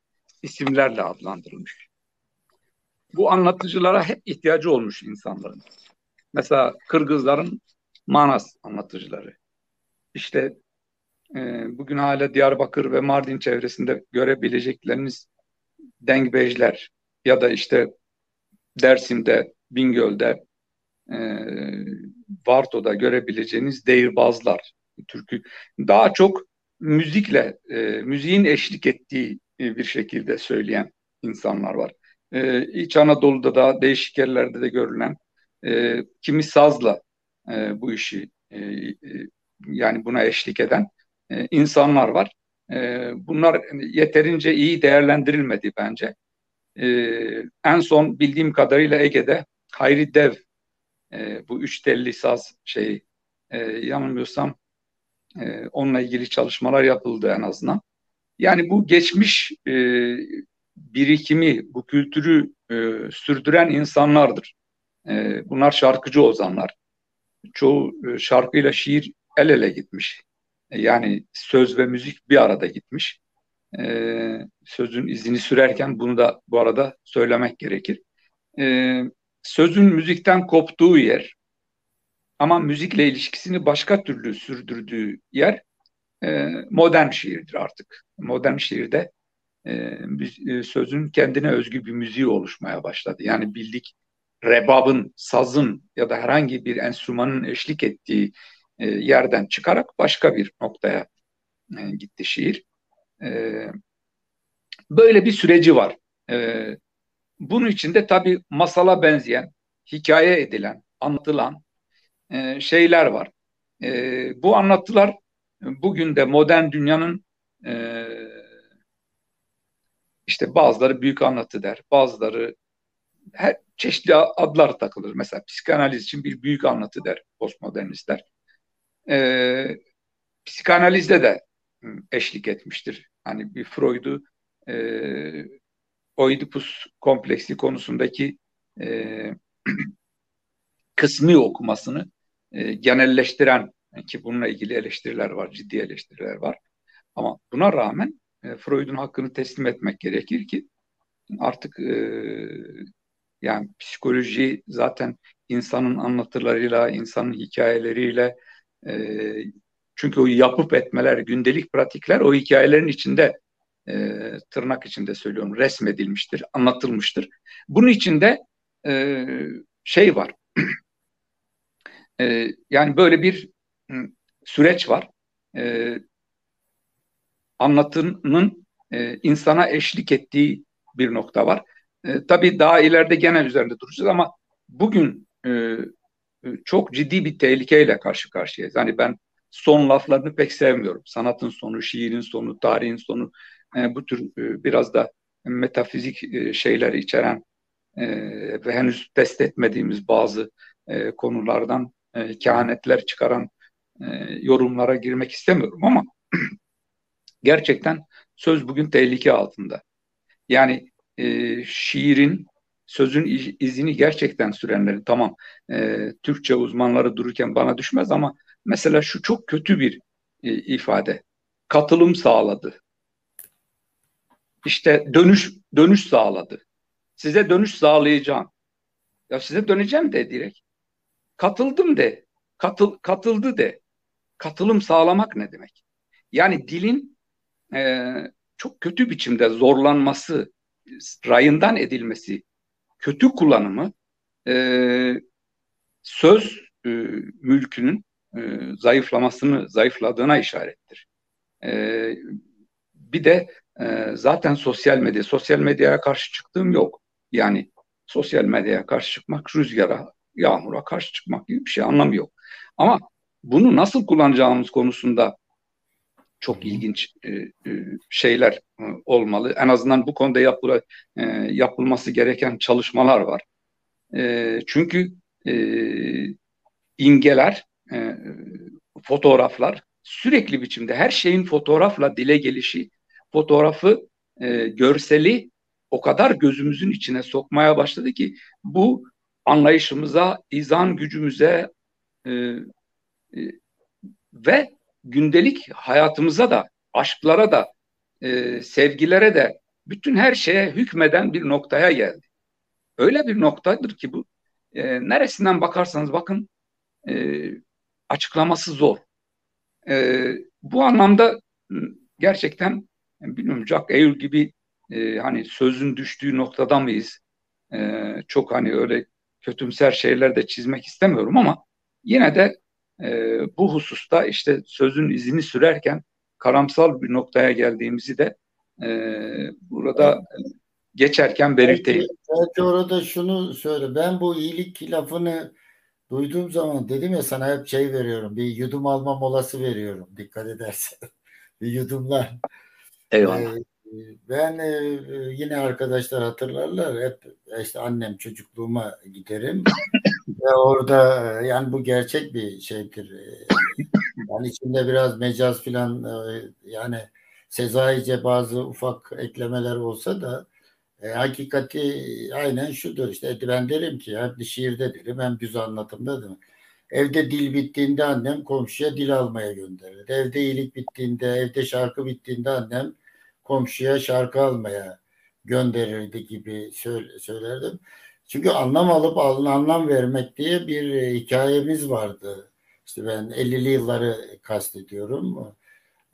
isimlerle adlandırılmış. Bu anlatıcılara hep ihtiyacı olmuş insanların. Mesela Kırgızların Manas anlatıcıları. İşte e, bugün hala Diyarbakır ve Mardin çevresinde görebilecekleriniz Dengbejler ya da işte Dersim'de, Bingöl'de, e, Varto'da görebileceğiniz değirbazlar, türkü daha çok müzikle, e, müziğin eşlik ettiği bir şekilde söyleyen insanlar var. E, İç Anadolu'da da değişik yerlerde de görülen e, kimi sazla e, bu işi e, e, yani buna eşlik eden e, insanlar var. E, bunlar yeterince iyi değerlendirilmedi bence. E, en son bildiğim kadarıyla Ege'de Hayri Dev e, bu üç telli saz şeyi e, yanılmıyorsam e, onunla ilgili çalışmalar yapıldı en azından. Yani bu geçmiş e, birikimi, bu kültürü e, sürdüren insanlardır. E, bunlar şarkıcı ozanlar. Çoğu e, şarkıyla şiir el ele gitmiş. E, yani söz ve müzik bir arada gitmiş. E, sözün izini sürerken bunu da bu arada söylemek gerekir. E, sözün müzikten koptuğu yer ama müzikle ilişkisini başka türlü sürdürdüğü yer e, modern şiirdir artık. Modern şiirde e, e, sözün kendine özgü bir müziği oluşmaya başladı. Yani bildik rebabın, sazın ya da herhangi bir enstrümanın eşlik ettiği e, yerden çıkarak başka bir noktaya e, gitti şiir. E, böyle bir süreci var. E, bunun içinde tabii masala benzeyen, hikaye edilen, anlatılan e, şeyler var. E, bu anlatılar bugün de modern dünyanın e, işte bazıları büyük anlatı der, bazıları her çeşitli adlar takılır. Mesela psikanaliz için bir büyük anlatı der postmodernistler. E, psikanalizde de eşlik etmiştir. Hani bir Freud'u e, Oedipus kompleksi konusundaki e, kısmi okumasını e, genelleştiren ki bununla ilgili eleştiriler var, ciddi eleştiriler var. Ama buna rağmen e, Freud'un hakkını teslim etmek gerekir ki artık e, yani psikoloji zaten insanın anlatılarıyla, insanın hikayeleriyle e, çünkü o yapıp etmeler, gündelik pratikler o hikayelerin içinde e, tırnak içinde söylüyorum resmedilmiştir, anlatılmıştır. Bunun içinde e, şey var. e, yani böyle bir süreç var. E, anlatının e, insana eşlik ettiği bir nokta var. E, tabii daha ileride genel üzerinde duracağız ama bugün e, e, çok ciddi bir tehlikeyle karşı karşıyayız. Hani ben son laflarını pek sevmiyorum. Sanatın sonu, şiirin sonu, tarihin sonu e, bu tür e, biraz da metafizik e, şeyler içeren e, ve henüz test etmediğimiz bazı e, konulardan e, kehanetler çıkaran e, yorumlara girmek istemiyorum ama gerçekten söz bugün tehlike altında. Yani e, şiirin sözün izini gerçekten sürenlerin tamam e, Türkçe uzmanları dururken bana düşmez ama mesela şu çok kötü bir e, ifade. Katılım sağladı. İşte dönüş dönüş sağladı. Size dönüş sağlayacağım. Ya size döneceğim de direkt. Katıldım de. Katıl katıldı de. Katılım sağlamak ne demek? Yani dilin e, çok kötü biçimde zorlanması rayından edilmesi, kötü kullanımı e, söz e, mülkünün e, zayıflamasını, zayıfladığına işarettir. E, bir de e, zaten sosyal medya, sosyal medyaya karşı çıktığım yok. Yani sosyal medyaya karşı çıkmak, rüzgara, yağmura karşı çıkmak gibi bir şey anlamı yok. Ama bunu nasıl kullanacağımız konusunda çok ilginç e, e, şeyler e, olmalı. En azından bu konuda yapıla, yapılması gereken çalışmalar var. Çünkü e, imgeler, e, fotoğraflar sürekli biçimde her şeyin fotoğrafla dile gelişi, fotoğrafı, e, görseli o kadar gözümüzün içine sokmaya başladı ki bu anlayışımıza, izan gücümüze e, e, ve gündelik hayatımıza da, aşklara da, e, sevgilere de, bütün her şeye hükmeden bir noktaya geldi. Öyle bir noktadır ki bu, e, neresinden bakarsanız bakın, e, açıklaması zor. E, bu anlamda gerçekten bilmiyorum Jack Eyul gibi e, hani sözün düştüğü noktada mıyız? E, çok hani öyle kötümser şeyler de çizmek istemiyorum ama yine de e, bu hususta işte sözün izini sürerken karamsal bir noktaya geldiğimizi de e, burada geçerken belirteyim. Belki, belki orada şunu söyle. Ben bu iyilik lafını duyduğum zaman dedim ya sana hep şey veriyorum. Bir yudum alma molası veriyorum. Dikkat edersen. bir yudumlar. Eyvallah. Ee, ben e, yine arkadaşlar hatırlarlar hep işte annem çocukluğuma giderim ve orada e, yani bu gerçek bir şeydir. E, yani içinde biraz mecaz filan yani Sezaice bazı ufak eklemeler olsa da e, hakikati aynen şudur işte ben derim ki hem şiirde derim hem düz anlatımda derim. Evde dil bittiğinde annem komşuya dil almaya gönderir. Evde iyilik bittiğinde, evde şarkı bittiğinde annem komşuya şarkı almaya gönderirdi gibi söylerdim. Çünkü anlam alıp anlam vermek diye bir e, hikayemiz vardı. İşte ben 50'li yılları kastediyorum.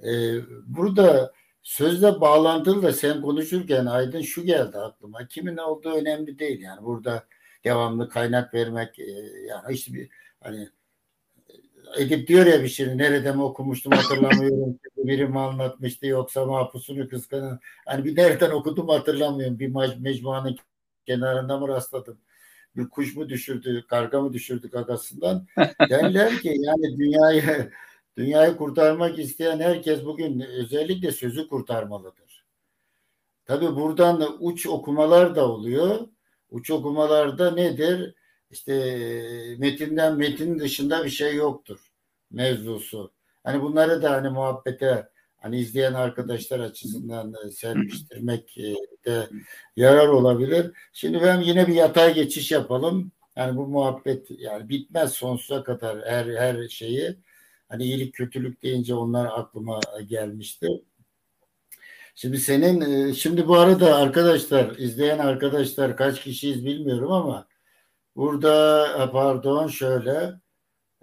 Ee, burada sözle bağlantılı da sen konuşurken Aydın şu geldi aklıma. Kimin olduğu önemli değil yani. Burada devamlı kaynak vermek e, yani işte bir hani Edip diyor ya bir şey nerede mi okumuştum hatırlamıyorum. Biri mi anlatmıştı yoksa mahpusunu kıskanan. Hani bir nereden okudum hatırlamıyorum. Bir mecmuanın kenarında mı rastladım? Bir kuş mu düşürdü, karga mı düşürdü kakasından? Derler ki yani dünyayı dünyayı kurtarmak isteyen herkes bugün özellikle sözü kurtarmalıdır. Tabi buradan da uç okumalar da oluyor. Uç okumalarda nedir? İşte metinden metin dışında bir şey yoktur mevzusu. Hani bunları da hani muhabbete hani izleyen arkadaşlar açısından serpiştirmek de yarar olabilir. Şimdi ben yine bir yatay geçiş yapalım. Yani bu muhabbet yani bitmez sonsuza kadar her her şeyi. Hani iyilik kötülük deyince onlar aklıma gelmişti. Şimdi senin e, şimdi bu arada arkadaşlar izleyen arkadaşlar kaç kişiyiz bilmiyorum ama burada e, pardon şöyle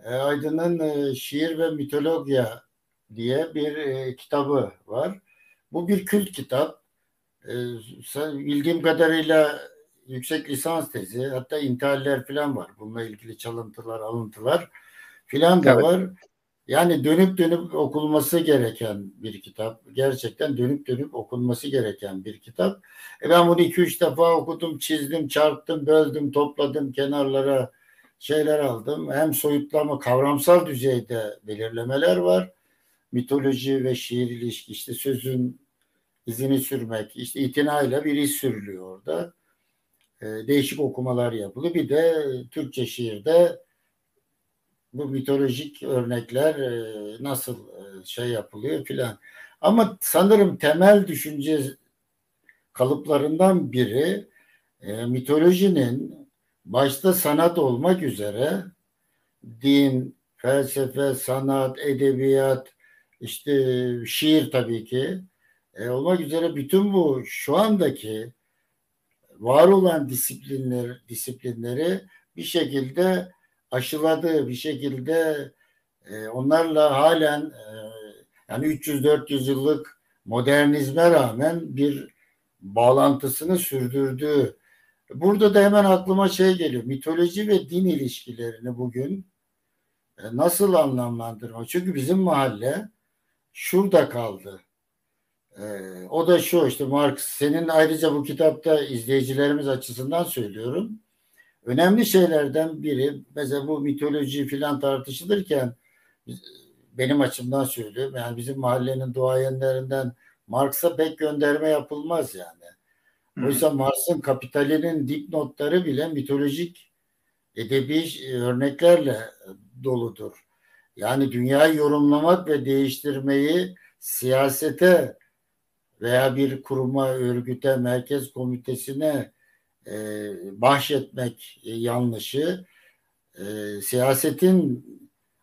e, Aydın'ın Şiir ve Mitologya diye bir kitabı var. Bu bir kült kitap. Bildiğim kadarıyla yüksek lisans tezi hatta intihaller falan var. Bununla ilgili çalıntılar, alıntılar filan da evet. var. Yani dönüp dönüp okunması gereken bir kitap. Gerçekten dönüp dönüp okunması gereken bir kitap. E ben bunu iki üç defa okudum, çizdim, çarptım, böldüm, topladım, kenarlara şeyler aldım. Hem soyutlama, kavramsal düzeyde belirlemeler var. Mitoloji ve şiir ilişki, işte sözün izini sürmek, işte itinayla bir iz sürülüyor orada. E, değişik okumalar yapılıyor. Bir de Türkçe şiirde bu mitolojik örnekler e, nasıl e, şey yapılıyor filan. Ama sanırım temel düşünce kalıplarından biri e, mitolojinin başta sanat olmak üzere din, felsefe, sanat, edebiyat, işte şiir tabii ki olmak üzere bütün bu şu andaki var olan disiplinler disiplinleri bir şekilde aşıladığı bir şekilde e, onlarla halen e, yani 300-400 yıllık modernizme rağmen bir bağlantısını sürdürdüğü. Burada da hemen aklıma şey geliyor. Mitoloji ve din ilişkilerini bugün e, nasıl anlamlandırma? Çünkü bizim mahalle şurada kaldı. E, o da şu işte Marx senin ayrıca bu kitapta izleyicilerimiz açısından söylüyorum önemli şeylerden biri mesela bu mitoloji filan tartışılırken benim açımdan söylüyorum yani bizim mahallenin duayenlerinden Marx'a pek gönderme yapılmaz yani. Oysa Marx'ın kapitalinin dipnotları bile mitolojik edebi örneklerle doludur. Yani dünyayı yorumlamak ve değiştirmeyi siyasete veya bir kuruma, örgüte, merkez komitesine e, bahşetmek e, yanlışı e, siyasetin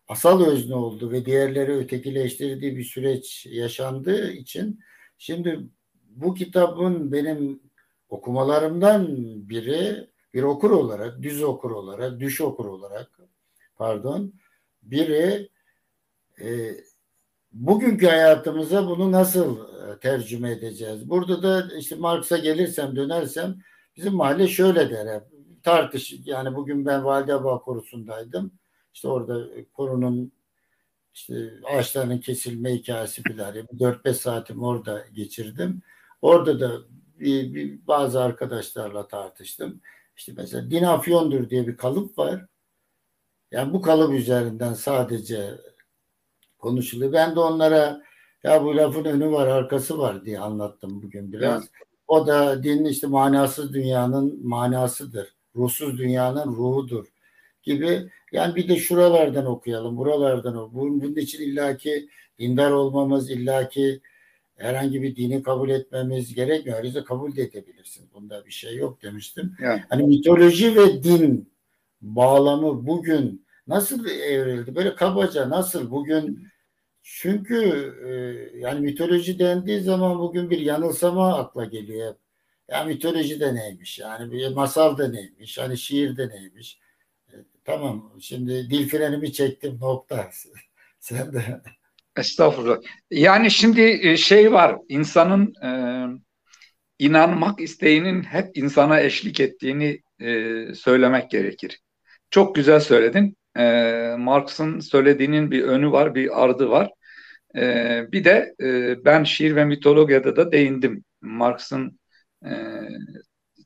asal özne oldu ve diğerleri ötekileştirdiği bir süreç yaşandığı için şimdi bu kitabın benim okumalarımdan biri bir okur olarak, düz okur olarak, düş okur olarak pardon biri e, bugünkü hayatımıza bunu nasıl e, tercüme edeceğiz? Burada da işte Marx'a gelirsem dönersem Bizim mahalle şöyle der hep. Tartış yani bugün ben Validebağ korusundaydım. İşte orada korunun işte ağaçlarının kesilme hikayesi filan. 4-5 saatim orada geçirdim. Orada da bir, bir, bazı arkadaşlarla tartıştım. İşte mesela din afyondur diye bir kalıp var. Yani bu kalıp üzerinden sadece konuşuluyor. Ben de onlara ya bu lafın önü var arkası var diye anlattım bugün biraz. Evet. O da dinin işte manasız dünyanın manasıdır. Ruhsuz dünyanın ruhudur gibi. Yani bir de şuralardan okuyalım, buralardan okuyalım. Bunun için illaki dindar olmamız, illaki herhangi bir dini kabul etmemiz gerekmiyor. Ayrıca kabul de edebilirsin. Bunda bir şey yok demiştim. Yani. Hani mitoloji ve din bağlamı bugün nasıl evrildi? Böyle kabaca nasıl bugün çünkü e, yani mitoloji dendiği zaman bugün bir yanılsama akla geliyor. Ya mitoloji de neymiş? Yani bir masal da neymiş? Hani şiir de neymiş? E, tamam şimdi dil frenimi çektim nokta. Sen de. Estağfurullah. Yani şimdi e, şey var insanın e, inanmak isteğinin hep insana eşlik ettiğini e, söylemek gerekir. Çok güzel söyledin. E, Marx'ın söylediğinin bir önü var, bir ardı var. E, bir de e, ben şiir ve mitologiyada da değindim. Marx'ın e,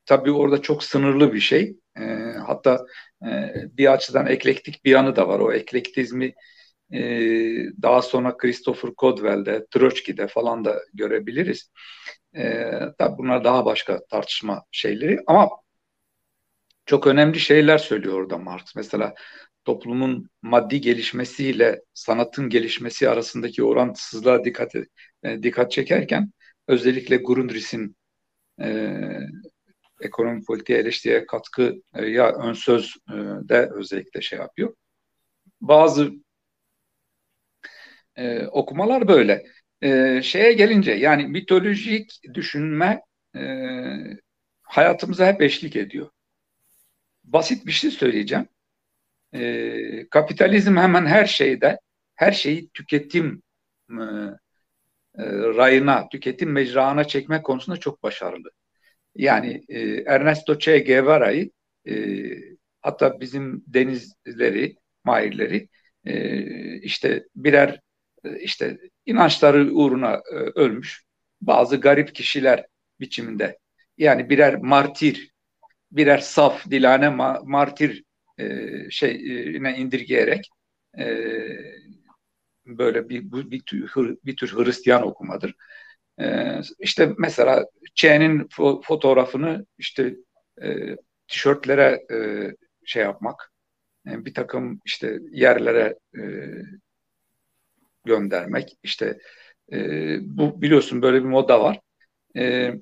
tabii orada çok sınırlı bir şey. E, hatta e, bir açıdan eklektik bir yanı da var. O eklektizmi e, daha sonra Christopher Codwell'de, Trotsky'de falan da görebiliriz. E, tabii bunlar daha başka tartışma şeyleri ama çok önemli şeyler söylüyor orada Marx. Mesela toplumun maddi gelişmesiyle sanatın gelişmesi arasındaki orantısızlığa dikkat e, dikkat çekerken özellikle Grundriss'in e, ekonomi politiğe eleştiriye katkı e, ya ön söz e, de özellikle şey yapıyor. Bazı e, okumalar böyle. E, şeye gelince yani mitolojik düşünme e, hayatımıza hep eşlik ediyor. Basit bir şey söyleyeceğim. E, kapitalizm hemen her şeyde her şeyi tüketim e, e, rayına, tüketim mecrağına çekmek konusunda çok başarılı. Yani e, Ernesto Che Guevara'yı e, hatta bizim denizleri, mahirleri e, işte birer e, işte inançları uğruna e, ölmüş bazı garip kişiler biçiminde. Yani birer martir, birer saf, dilane ma martir e, şeyine indirgeyerek e, böyle bir, bir, tür, bir tür Hristiyan okumadır. Ee, işte mesela Ç'nin fo- fotoğrafını işte e, tişörtlere e, şey yapmak, e, bir takım işte yerlere e, göndermek, işte e, bu biliyorsun böyle bir moda var. E,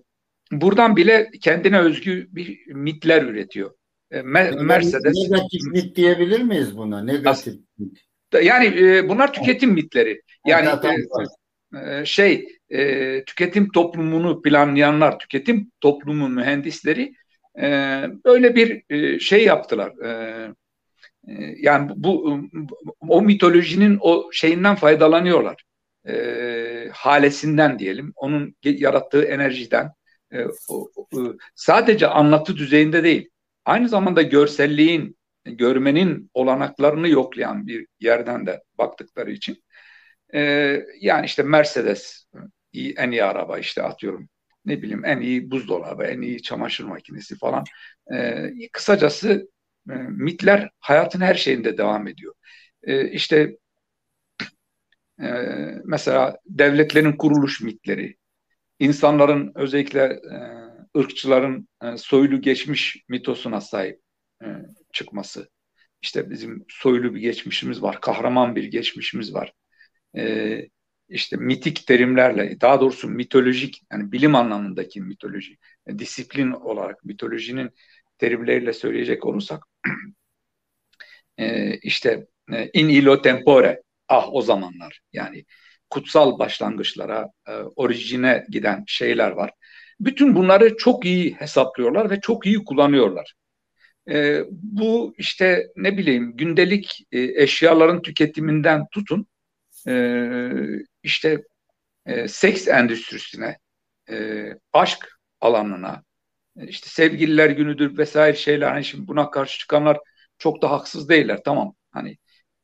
buradan bile kendine özgü bir mitler üretiyor. E, Mercedes negatif mit diyebilir miyiz buna? Negatif mit. Yani e, bunlar tüketim mitleri. Yani e, şey e, tüketim toplumunu planlayanlar, tüketim toplumu mühendisleri e, böyle bir e, şey yaptılar. E, yani bu o mitolojinin o şeyinden faydalanıyorlar. E, halesinden diyelim, onun yarattığı enerjiden. E, o, o, sadece anlatı düzeyinde değil, aynı zamanda görselliğin, görmenin olanaklarını yoklayan bir yerden de baktıkları için. E, yani işte Mercedes iyi, en iyi araba işte atıyorum ne bileyim en iyi buzdolabı, en iyi çamaşır makinesi falan. E, kısacası e, mitler hayatın her şeyinde devam ediyor. E, işte e, mesela devletlerin kuruluş mitleri, insanların özellikle e, ırkçıların e, soylu geçmiş mitosuna sahip e, çıkması. İşte bizim soylu bir geçmişimiz var, kahraman bir geçmişimiz var. E, işte mitik terimlerle, daha doğrusu mitolojik, yani bilim anlamındaki mitoloji, yani disiplin olarak mitolojinin terimleriyle söyleyecek olursak, e, işte e, in illo tempore, ah o zamanlar, yani kutsal başlangıçlara, e, orijine giden şeyler var. Bütün bunları çok iyi hesaplıyorlar ve çok iyi kullanıyorlar. E, bu işte ne bileyim gündelik e, eşyaların tüketiminden tutun, e, işte e, seks endüstrisine, e, aşk alanına, e, işte sevgililer günüdür vesaire şeyler. Hani şimdi buna karşı çıkanlar çok da haksız değiller. Tamam hani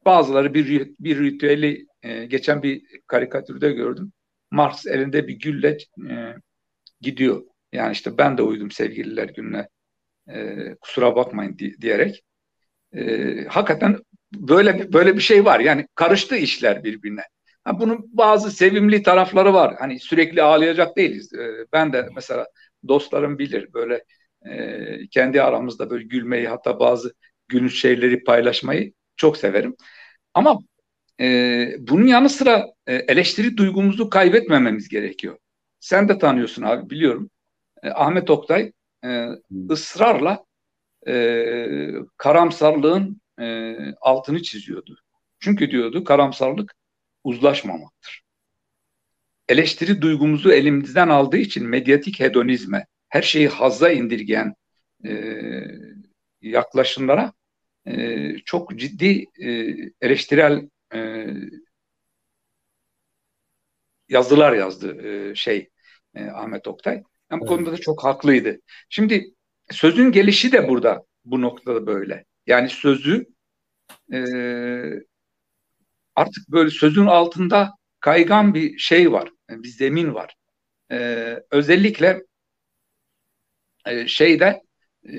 bazıları bir bir ritüeli e, geçen bir karikatürde gördüm. Marx elinde bir gülle e, gidiyor. Yani işte ben de uydum sevgililer gününe e, kusura bakmayın di- diyerek. E, hakikaten böyle böyle bir şey var. Yani karıştı işler birbirine. Ha, bunun bazı sevimli tarafları var. Hani sürekli ağlayacak değiliz. Ee, ben de mesela dostlarım bilir böyle e, kendi aramızda böyle gülmeyi hatta bazı gülünç şeyleri paylaşmayı çok severim. Ama e, bunun yanı sıra e, eleştiri duygumuzu kaybetmememiz gerekiyor. Sen de tanıyorsun abi biliyorum. E, Ahmet Oktay e, ısrarla e, karamsarlığın e, altını çiziyordu. Çünkü diyordu karamsarlık uzlaşmamaktır. Eleştiri duygumuzu elimizden aldığı için medyatik hedonizme, her şeyi hazza indirgeyen e, yaklaşımlara e, çok ciddi e, eleştirel e, yazılar yazdı e, şey e, Ahmet Oktay. Yani bu evet. konuda da çok haklıydı. Şimdi sözün gelişi de burada bu noktada böyle. Yani sözü e, artık böyle sözün altında kaygan bir şey var, bir zemin var. E, özellikle e, şeyde e,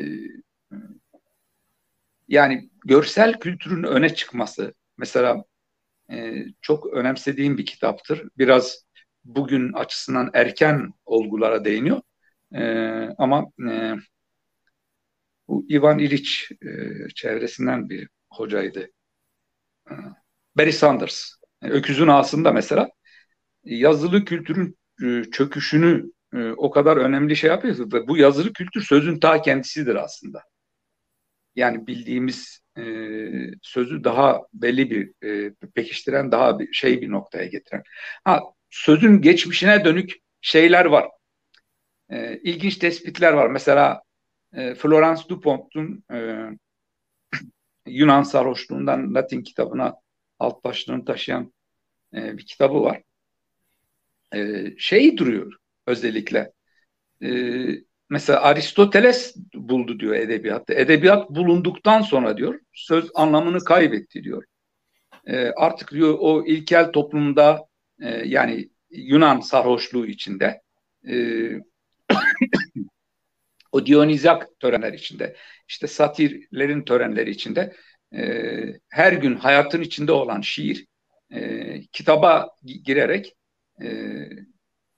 yani görsel kültürün öne çıkması mesela e, çok önemsediğim bir kitaptır. Biraz bugün açısından erken olgulara değiniyor. E, ama e, Bu Ivan İliç e, çevresinden bir hocaydı. E, Barry Sanders. Yani öküzün ağasında mesela yazılı kültürün e, çöküşünü e, o kadar önemli şey yapıyor ve bu yazılı kültür sözün ta kendisidir aslında. Yani bildiğimiz e, sözü daha belli bir e, pekiştiren, daha bir şey bir noktaya getiren. Ha sözün geçmişine dönük şeyler var. E, ilginç tespitler var. Mesela e, Florence Dupont'un e, Yunan sarhoşluğundan Latin kitabına alt başlığını taşıyan e, bir kitabı var. E, şey duruyor özellikle. E, mesela Aristoteles buldu diyor edebiyatta. Edebiyat bulunduktan sonra diyor söz anlamını kaybetti diyor. E, artık diyor o ilkel toplumda e, yani Yunan sarhoşluğu içinde e, o Dionizyak törenler içinde işte satirlerin törenleri içinde e, her gün hayatın içinde olan şiir e, kitaba girerek e,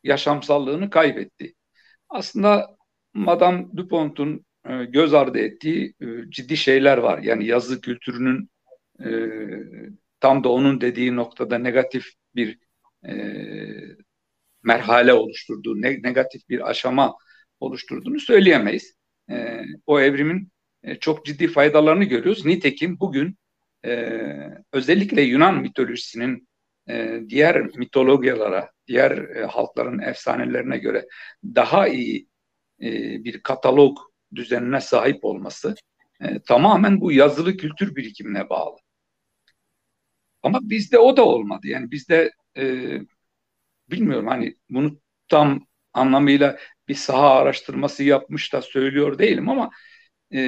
yaşamsallığını kaybetti. Aslında Madame Dupont'un e, göz ardı ettiği e, ciddi şeyler var. Yani yazı kültürünün e, tam da onun dediği noktada negatif bir e, merhale oluşturduğu, ne, negatif bir aşama oluşturduğunu söyleyemeyiz. E, o evrimin e, çok ciddi faydalarını görüyoruz. Nitekim bugün e, özellikle Yunan mitolojisinin e, diğer mitologyalara, diğer e, halkların efsanelerine göre daha iyi e, bir katalog düzenine sahip olması e, tamamen bu yazılı kültür birikimine bağlı. Ama bizde o da olmadı. Yani bizde e, bilmiyorum hani bunu tam anlamıyla bir saha araştırması yapmış da söylüyor değilim ama e,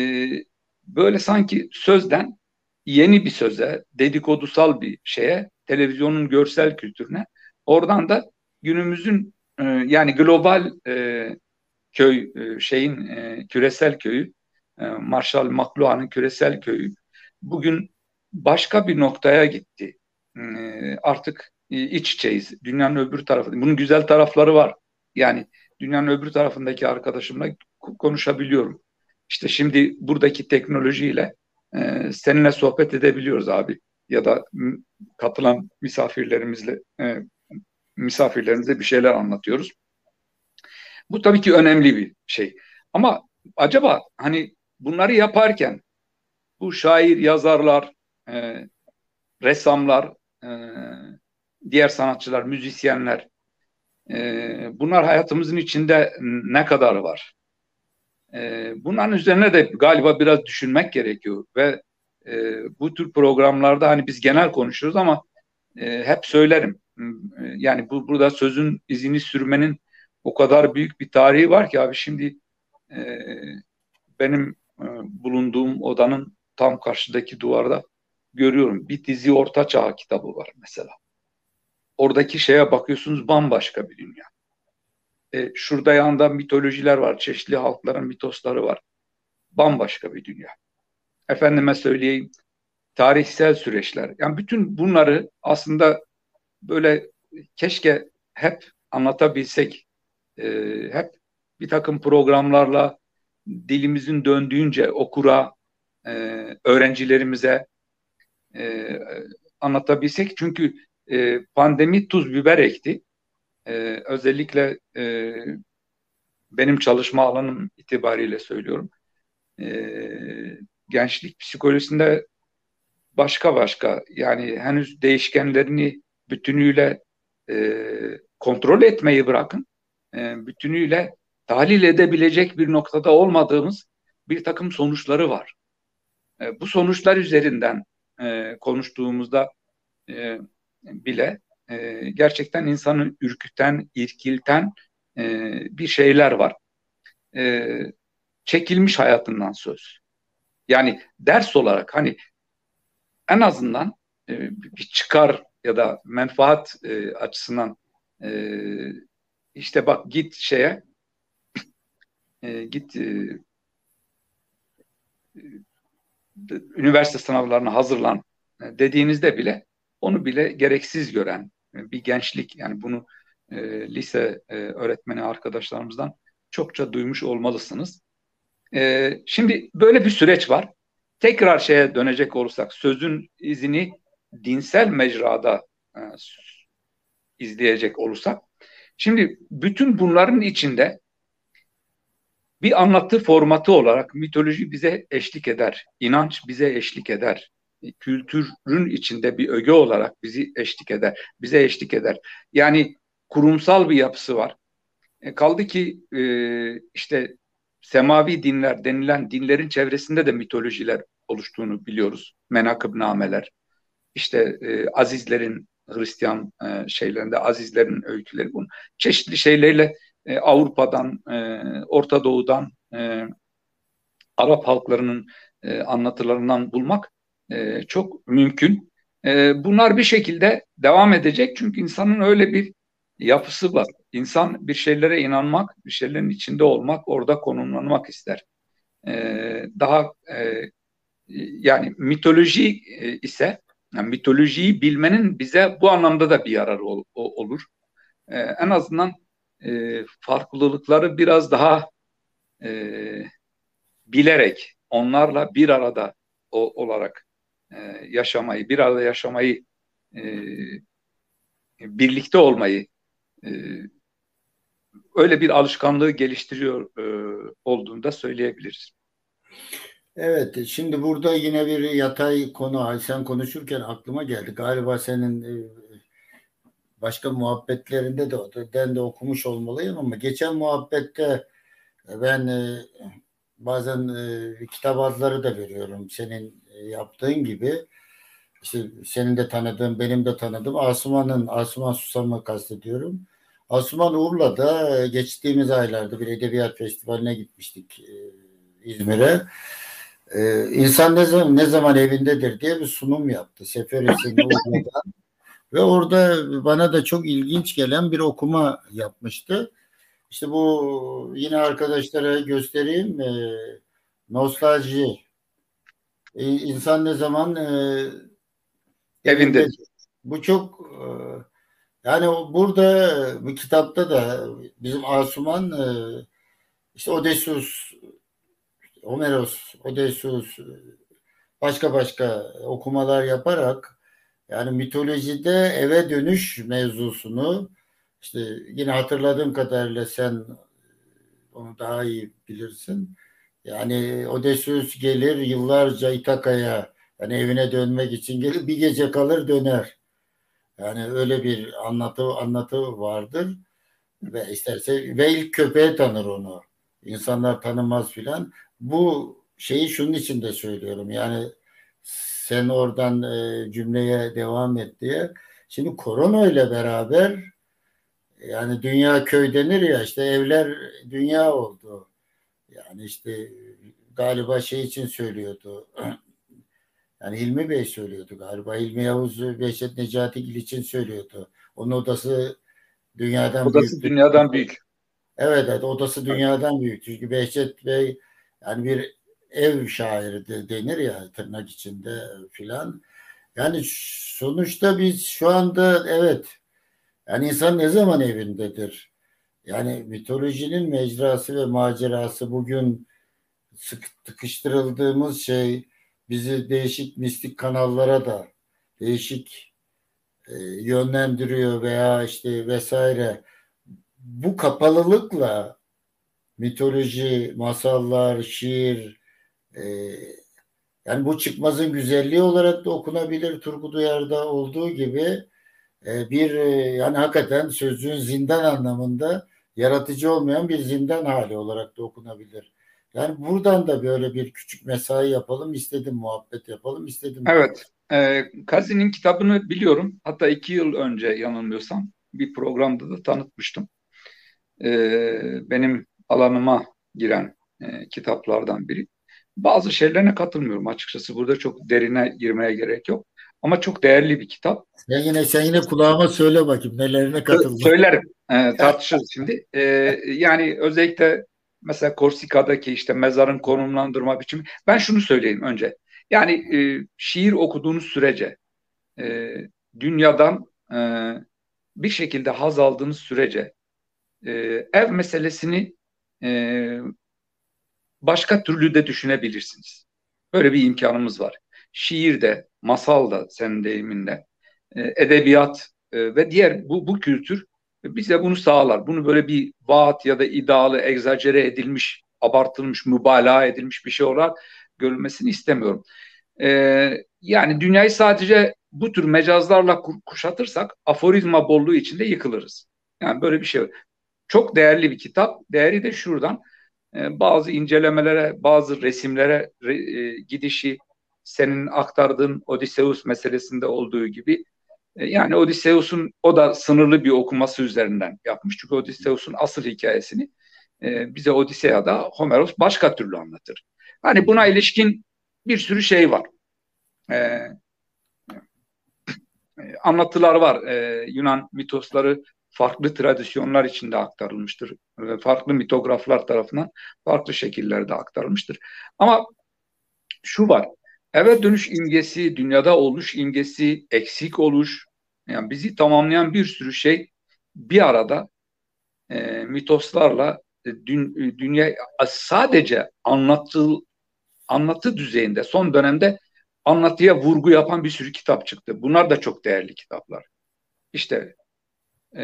böyle sanki sözden yeni bir söze, dedikodusal bir şeye, televizyonun görsel kültürüne, oradan da günümüzün e, yani global e, köy e, şeyin e, küresel köyü, e, Marshall McLuhan'ın küresel köyü bugün başka bir noktaya gitti. E, artık iç içeyiz. Dünyanın öbür tarafı. Bunun güzel tarafları var. Yani dünyanın öbür tarafındaki arkadaşımla konuşabiliyorum. İşte şimdi buradaki teknolojiyle e, seninle sohbet edebiliyoruz abi. Ya da katılan misafirlerimizle e, misafirlerimize bir şeyler anlatıyoruz. Bu tabii ki önemli bir şey. Ama acaba hani bunları yaparken bu şair, yazarlar, e, ressamlar, e, diğer sanatçılar, müzisyenler e, bunlar hayatımızın içinde ne kadar var? E, bunların üzerine de galiba biraz düşünmek gerekiyor ve e, bu tür programlarda hani biz genel konuşuyoruz ama e, hep söylerim. Yani bu burada sözün izini sürmenin o kadar büyük bir tarihi var ki abi şimdi e, benim e, bulunduğum odanın tam karşıdaki duvarda görüyorum. Bir dizi Orta Çağ kitabı var mesela. Oradaki şeye bakıyorsunuz bambaşka bir dünya. E, şurada yanında mitolojiler var. Çeşitli halkların mitosları var. Bambaşka bir dünya. Efendime söyleyeyim tarihsel süreçler. Yani bütün bunları aslında böyle keşke hep anlatabilsek. E, hep bir takım programlarla dilimizin döndüğünce okura, e, öğrencilerimize e, anlatabilsek. Çünkü e, pandemi tuz biber ekti. E, özellikle e, benim çalışma alanım itibariyle söylüyorum. E, gençlik psikolojisinde başka başka yani henüz değişkenlerini bütünüyle e, kontrol etmeyi bırakın. E, bütünüyle tahlil edebilecek bir noktada olmadığımız bir takım sonuçları var. E, bu sonuçlar üzerinden e, konuştuğumuzda e, bile e, gerçekten insanı ürküten, irkilten e, bir şeyler var. E, çekilmiş hayatından söz. Yani ders olarak hani en azından e, bir çıkar ya da menfaat e, açısından e, işte bak git şeye e, git e, üniversite sınavlarına hazırlan e, dediğinizde bile onu bile gereksiz gören e, bir gençlik yani bunu e, lise e, öğretmeni arkadaşlarımızdan çokça duymuş olmalısınız. E, şimdi böyle bir süreç var. Tekrar şeye dönecek olursak sözün izini dinsel mecrada e, izleyecek olursak şimdi bütün bunların içinde bir anlatı formatı olarak mitoloji bize eşlik eder, inanç bize eşlik eder, kültürün içinde bir öge olarak bizi eşlik eder, bize eşlik eder. Yani kurumsal bir yapısı var. E, kaldı ki e, işte semavi dinler denilen dinlerin çevresinde de mitolojiler oluştuğunu biliyoruz. Menakıbnameler, işte e, azizlerin Hristiyan e, şeylerinde azizlerin öyküleri bunun çeşitli şeylerle e, Avrupa'dan, e, Orta Doğu'dan, e, Arap halklarının e, anlatılarından bulmak e, çok mümkün. E, bunlar bir şekilde devam edecek çünkü insanın öyle bir yapısı var. İnsan bir şeylere inanmak, bir şeylerin içinde olmak, orada konumlanmak ister. E, daha e, yani mitoloji e, ise yani mitolojiyi bilmenin bize bu anlamda da bir yararı ol, olur. E, en azından e, farklılıkları biraz daha e, bilerek onlarla bir arada o, olarak e, yaşamayı, bir arada yaşamayı, e, birlikte olmayı e, öyle bir alışkanlığı geliştiriyor e, olduğunu söyleyebiliriz. Evet, şimdi burada yine bir yatay konu, sen konuşurken aklıma geldi. Galiba senin başka muhabbetlerinde de den de okumuş olmalıyım ama geçen muhabbette ben bazen kitap adları da veriyorum senin yaptığın gibi. İşte senin de tanıdığın, benim de tanıdığım Asuman'ın, Asuman Susam'ı kastediyorum. Asuman Urla'da geçtiğimiz aylarda bir edebiyat festivaline gitmiştik İzmir'e. Ee, insan ne zaman, ne zaman evindedir diye bir sunum yaptı. Seferihisar'ın Urla'dan. Ve orada bana da çok ilginç gelen bir okuma yapmıştı. İşte bu yine arkadaşlara göstereyim. E, nostalji. E, insan ne zaman e, evinde. Bu çok e, yani burada bu kitapta da bizim Asuman e, işte Odysseus Homeros, Odysseus başka başka okumalar yaparak yani mitolojide eve dönüş mevzusunu işte yine hatırladığım kadarıyla sen onu daha iyi bilirsin. Yani Odysseus gelir yıllarca İtaka'ya yani evine dönmek için gelir bir gece kalır döner. Yani öyle bir anlatı anlatı vardır ve isterse ve ilk köpeğe tanır onu. İnsanlar tanımaz filan. Bu şeyi şunun için de söylüyorum. Yani sen oradan e, cümleye devam et diye. Şimdi korona ile beraber yani dünya köy denir ya işte evler dünya oldu. Yani işte galiba şey için söylüyordu. Yani İlmi Bey söylüyordu galiba. İlmi Yavuz Behçet Necatigil için söylüyordu. Onun odası dünyadan odası büyük. dünyadan büyük. Evet, evet odası dünyadan büyük. Çünkü Behçet Bey yani bir ev şairi de denir ya tırnak içinde filan. Yani sonuçta biz şu anda evet yani insan ne zaman evindedir? Yani mitolojinin mecrası ve macerası bugün sık tıkıştırıldığımız şey bizi değişik mistik kanallara da değişik e, yönlendiriyor veya işte vesaire. Bu kapalılıkla mitoloji, masallar, şiir, e, yani bu çıkmazın güzelliği olarak da okunabilir Turgut Uyar'da olduğu gibi bir e, yani hakikaten sözcüğün zindan anlamında yaratıcı olmayan bir zindan hali olarak da okunabilir. Yani buradan da böyle bir küçük mesai yapalım istedim, muhabbet yapalım istedim. Evet, e, Kazi'nin kitabını biliyorum. Hatta iki yıl önce yanılmıyorsam bir programda da tanıtmıştım. E, benim alanıma giren e, kitaplardan biri. Bazı şeylerine katılmıyorum açıkçası. Burada çok derine girmeye gerek yok. Ama çok değerli bir kitap. Sen yine sen yine kulağıma söyle bakayım nelerine katıldın. Söylerim. E, tartışırız şimdi. E, yani özellikle mesela Korsika'daki işte mezarın konumlandırma biçimi. Ben şunu söyleyeyim önce. Yani e, şiir okuduğunuz sürece e, dünyadan e, bir şekilde haz aldığınız sürece e, ev meselesini e, başka türlü de düşünebilirsiniz. Böyle bir imkanımız var. Şiirde, masalda, senin deyiminle, e, edebiyat e, ve diğer bu, bu kültür bize bunu sağlar. Bunu böyle bir vaat ya da iddialı, egzajere edilmiş, abartılmış, mübalağa edilmiş bir şey olarak görülmesini istemiyorum. Yani dünyayı sadece bu tür mecazlarla kuşatırsak aforizma bolluğu içinde yıkılırız. Yani böyle bir şey. Çok değerli bir kitap. Değeri de şuradan. Bazı incelemelere, bazı resimlere re, e, gidişi senin aktardığın Odysseus meselesinde olduğu gibi e, yani Odysseus'un o da sınırlı bir okuması üzerinden yapmış. Çünkü Odysseus'un asıl hikayesini e, bize Odisea'da Homeros başka türlü anlatır. Hani buna ilişkin bir sürü şey var. E, e anlatılar var. E, Yunan mitosları farklı tradisyonlar içinde aktarılmıştır. E, farklı mitograflar tarafından farklı şekillerde aktarılmıştır. Ama şu var. Eve dönüş imgesi, dünyada oluş imgesi, eksik oluş, yani bizi tamamlayan bir sürü şey bir arada e, mitoslarla e, dün, e, dünya sadece anlatı anlatı düzeyinde son dönemde anlatıya vurgu yapan bir sürü kitap çıktı. Bunlar da çok değerli kitaplar. İşte e,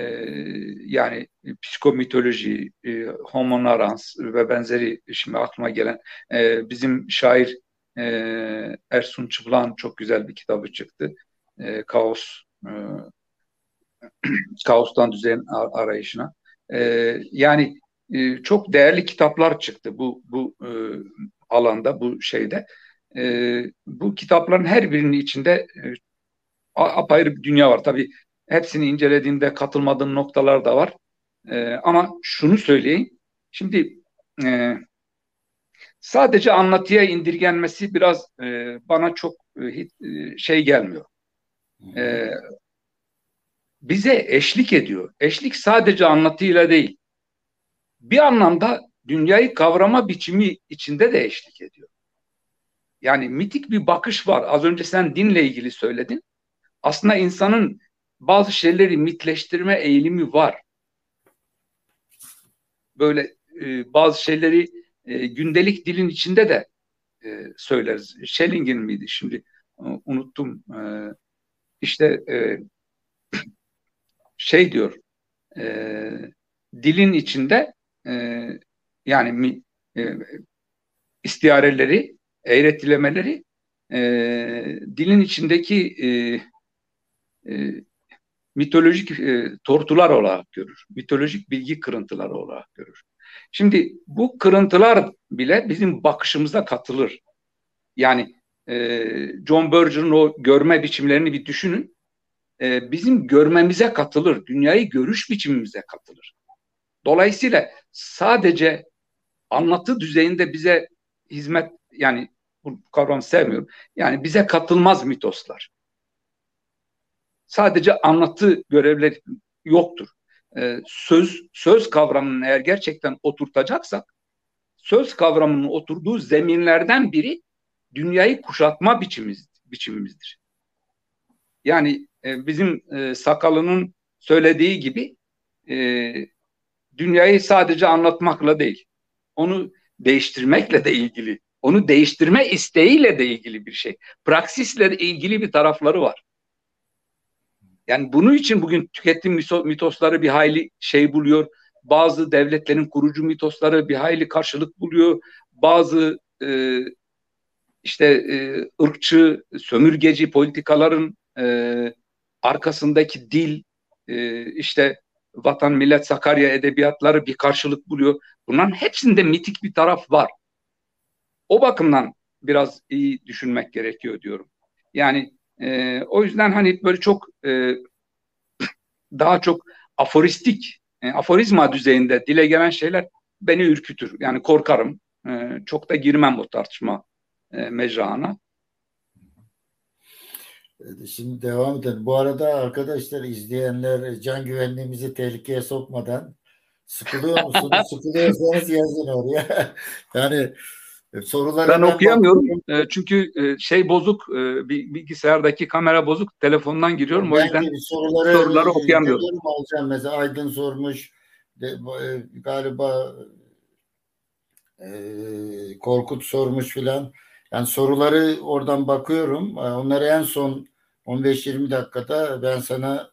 yani psikomitoloji, e, homo ve benzeri şimdi aklıma gelen e, bizim şair e, Ersun Çıplan çok güzel bir kitabı çıktı. E, Kaos e, Kaostan düzen arayışına. E, yani e, çok değerli kitaplar çıktı bu bu e, alanda, bu şeyde. E, bu kitapların her birinin içinde e, apayrı bir dünya var. Tabii hepsini incelediğimde katılmadığım noktalar da var. E, ama şunu söyleyeyim. Şimdi e, sadece anlatıya indirgenmesi biraz e, bana çok e, şey gelmiyor. E, bize eşlik ediyor. Eşlik sadece anlatıyla değil. Bir anlamda dünyayı kavrama biçimi içinde de eşlik ediyor. Yani mitik bir bakış var. Az önce sen dinle ilgili söyledin. Aslında insanın bazı şeyleri mitleştirme eğilimi var. Böyle e, bazı şeyleri e, gündelik dilin içinde de e, söyleriz. Schelling'in miydi şimdi e, unuttum. E, işte e, şey diyor e, dilin içinde e, yani mi, e, istiareleri, eğretilemeleri e, dilin içindeki e, e, mitolojik e, tortular olarak görür. Mitolojik bilgi kırıntıları olarak görür. Şimdi bu kırıntılar bile bizim bakışımıza katılır. Yani e, John Berger'ın o görme biçimlerini bir düşünün. E, bizim görmemize katılır. Dünyayı görüş biçimimize katılır. Dolayısıyla sadece anlatı düzeyinde bize hizmet yani bu kavramı sevmiyorum. Yani bize katılmaz mitoslar. Sadece anlatı görevleri yoktur. Ee, söz söz kavramını eğer gerçekten oturtacaksak söz kavramının oturduğu zeminlerden biri dünyayı kuşatma biçimimiz, biçimimizdir. Yani e, bizim e, sakalının söylediği gibi e, dünyayı sadece anlatmakla değil, onu değiştirmekle de ilgili, onu değiştirme isteğiyle de ilgili bir şey. Praksisle ilgili bir tarafları var. Yani bunun için bugün tüketim mitosları bir hayli şey buluyor. Bazı devletlerin kurucu mitosları bir hayli karşılık buluyor. Bazı e, işte e, ırkçı, sömürgeci politikaların e, arkasındaki dil, e, işte vatan millet Sakarya edebiyatları bir karşılık buluyor. Bunların hepsinde mitik bir taraf var. O bakımdan biraz iyi düşünmek gerekiyor diyorum. Yani e, o yüzden hani böyle çok e, daha çok aforistik, e, aforizma düzeyinde dile gelen şeyler beni ürkütür. Yani korkarım. E, çok da girmem bu tartışma e, mecrana. Şimdi devam edelim. Bu arada arkadaşlar izleyenler can güvenliğimizi tehlikeye sokmadan sıkılıyor musunuz? Sıkılıyorsanız yazın oraya. yani e, soruları ben okuyamıyorum e, çünkü e, şey bozuk bilgisayardaki kamera bozuk telefondan giriyorum ben o yüzden soruları, soruları okuyamıyorum. Alacağım mesela Aydın sormuş de, galiba e, Korkut sormuş filan. Yani soruları oradan bakıyorum. Onları en son 15-20 dakikada ben sana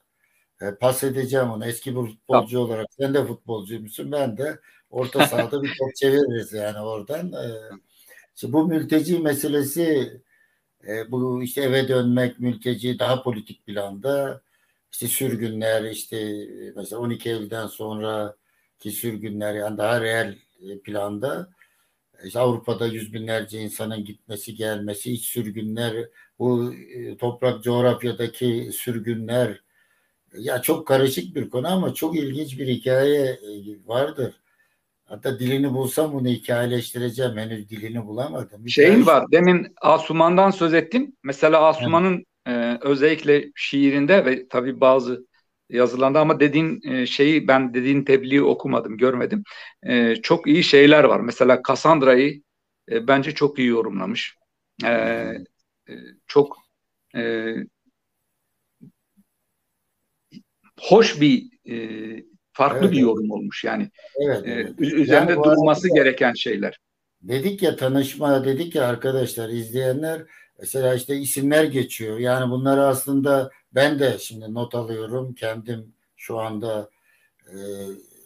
e, pas edeceğim onu. Eski bir futbolcu tamam. olarak. Sen de futbolcuymuşsun. Ben de orta sahada bir top çeviririz yani oradan. E, bu mülteci meselesi e, bu işte eve dönmek mülteci daha politik planda işte sürgünler işte mesela 12 Eylül'den sonra ki sürgünler yani daha reel planda işte Avrupa'da yüz binlerce insanın gitmesi gelmesi iç sürgünler bu toprak coğrafyadaki sürgünler ya çok karışık bir konu ama çok ilginç bir hikaye e, vardır. Hatta dilini bulsam bunu hikayeleştireceğim. Henüz dilini bulamadım. Bir Şeyin var. Demin Asuman'dan söz ettin. Mesela Asuman'ın evet. e, özellikle şiirinde ve tabii bazı yazılarında ama dediğin e, şeyi ben dediğin tebliği okumadım, görmedim. E, çok iyi şeyler var. Mesela Cassandra'yı e, bence çok iyi yorumlamış. E, e, çok e, hoş bir e, farklı evet, bir yorum olmuş yani. Evet. E, üzerinde yani durması arada, gereken şeyler. Dedik ya tanışma dedik ya arkadaşlar izleyenler mesela işte isimler geçiyor. Yani bunları aslında ben de şimdi not alıyorum. Kendim şu anda e,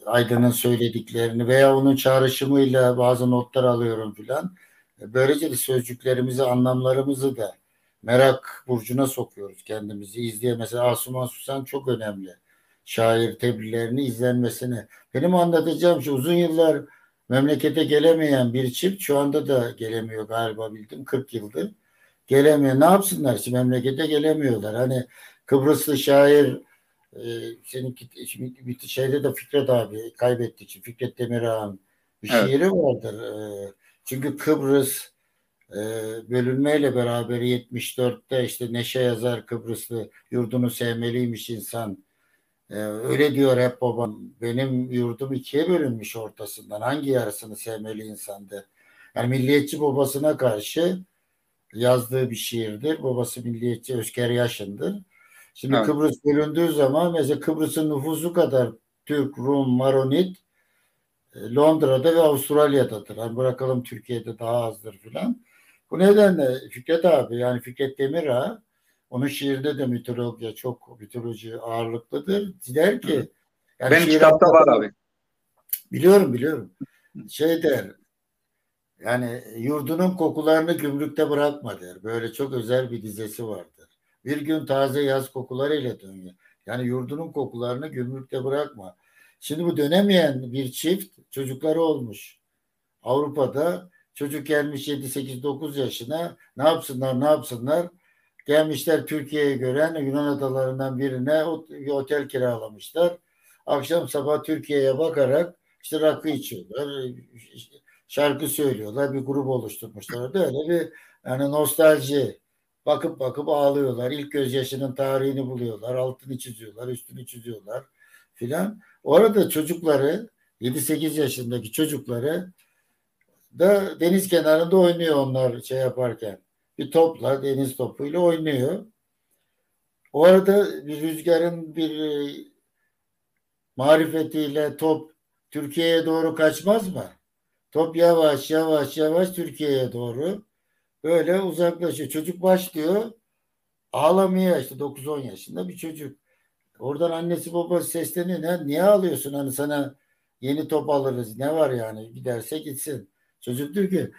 Aydın'ın söylediklerini veya onun çağrışımıyla bazı notlar alıyorum filan. E, böylece de sözcüklerimizi, anlamlarımızı da merak burcuna sokuyoruz kendimizi. İzleye mesela Asuman Susan çok önemli şair tebliğlerini izlenmesini. Benim anlatacağım şu uzun yıllar memlekete gelemeyen bir çift şu anda da gelemiyor galiba bildim 40 yıldır. Gelemiyor. Ne yapsınlar şimdi memlekete gelemiyorlar. Hani Kıbrıslı şair e, senin şimdi bir şeyde de Fikret abi kaybettik. Şimdi Fikret Demirağ'ın bir evet. şiiri vardır. E, çünkü Kıbrıs e, bölünmeyle beraber 74'te işte Neşe yazar Kıbrıslı yurdunu sevmeliymiş insan ee, öyle diyor hep babam. Benim yurdum ikiye bölünmüş ortasından. Hangi yarısını sevmeli insandı? Yani milliyetçi babasına karşı yazdığı bir şiirdir. Babası milliyetçi Özker Yaşın'dır. Şimdi evet. Kıbrıs bölündüğü zaman mesela Kıbrıs'ın nüfusu kadar Türk, Rum, Maronit e, Londra'da ve Avustralya'dadır. Yani bırakalım Türkiye'de daha azdır filan. Bu nedenle Fikret abi yani Fikret Demirağ onun şiirde de mitoloji çok mitoloji ağırlıklıdır. Der ki yani Benim kitapta var abi. Biliyorum biliyorum. Şey der yani yurdunun kokularını gümrükte bırakma der. Böyle çok özel bir dizesi vardır. Bir gün taze yaz kokularıyla dönüyor. Yani yurdunun kokularını gümrükte bırakma. Şimdi bu dönemeyen bir çift çocukları olmuş. Avrupa'da çocuk gelmiş 7 8 9 yaşına ne yapsınlar ne yapsınlar Gelmişler Türkiye'ye gören Yunan adalarından birine bir otel kiralamışlar. Akşam sabah Türkiye'ye bakarak işte rakı içiyorlar. Şarkı söylüyorlar. Bir grup oluşturmuşlar. Böyle bir yani nostalji. Bakıp bakıp ağlıyorlar. İlk gözyaşının tarihini buluyorlar. Altını çiziyorlar. Üstünü çiziyorlar filan. Orada çocukları 7-8 yaşındaki çocukları da deniz kenarında oynuyor onlar şey yaparken bir topla deniz topuyla oynuyor. O arada bir rüzgarın bir e, marifetiyle top Türkiye'ye doğru kaçmaz mı? Top yavaş yavaş yavaş Türkiye'ye doğru böyle uzaklaşıyor. Çocuk başlıyor ağlamaya işte 9-10 yaşında bir çocuk. Oradan annesi babası sesleniyor. Ne, niye ağlıyorsun? Hani sana yeni top alırız. Ne var yani? Giderse gitsin. Çocuk diyor ki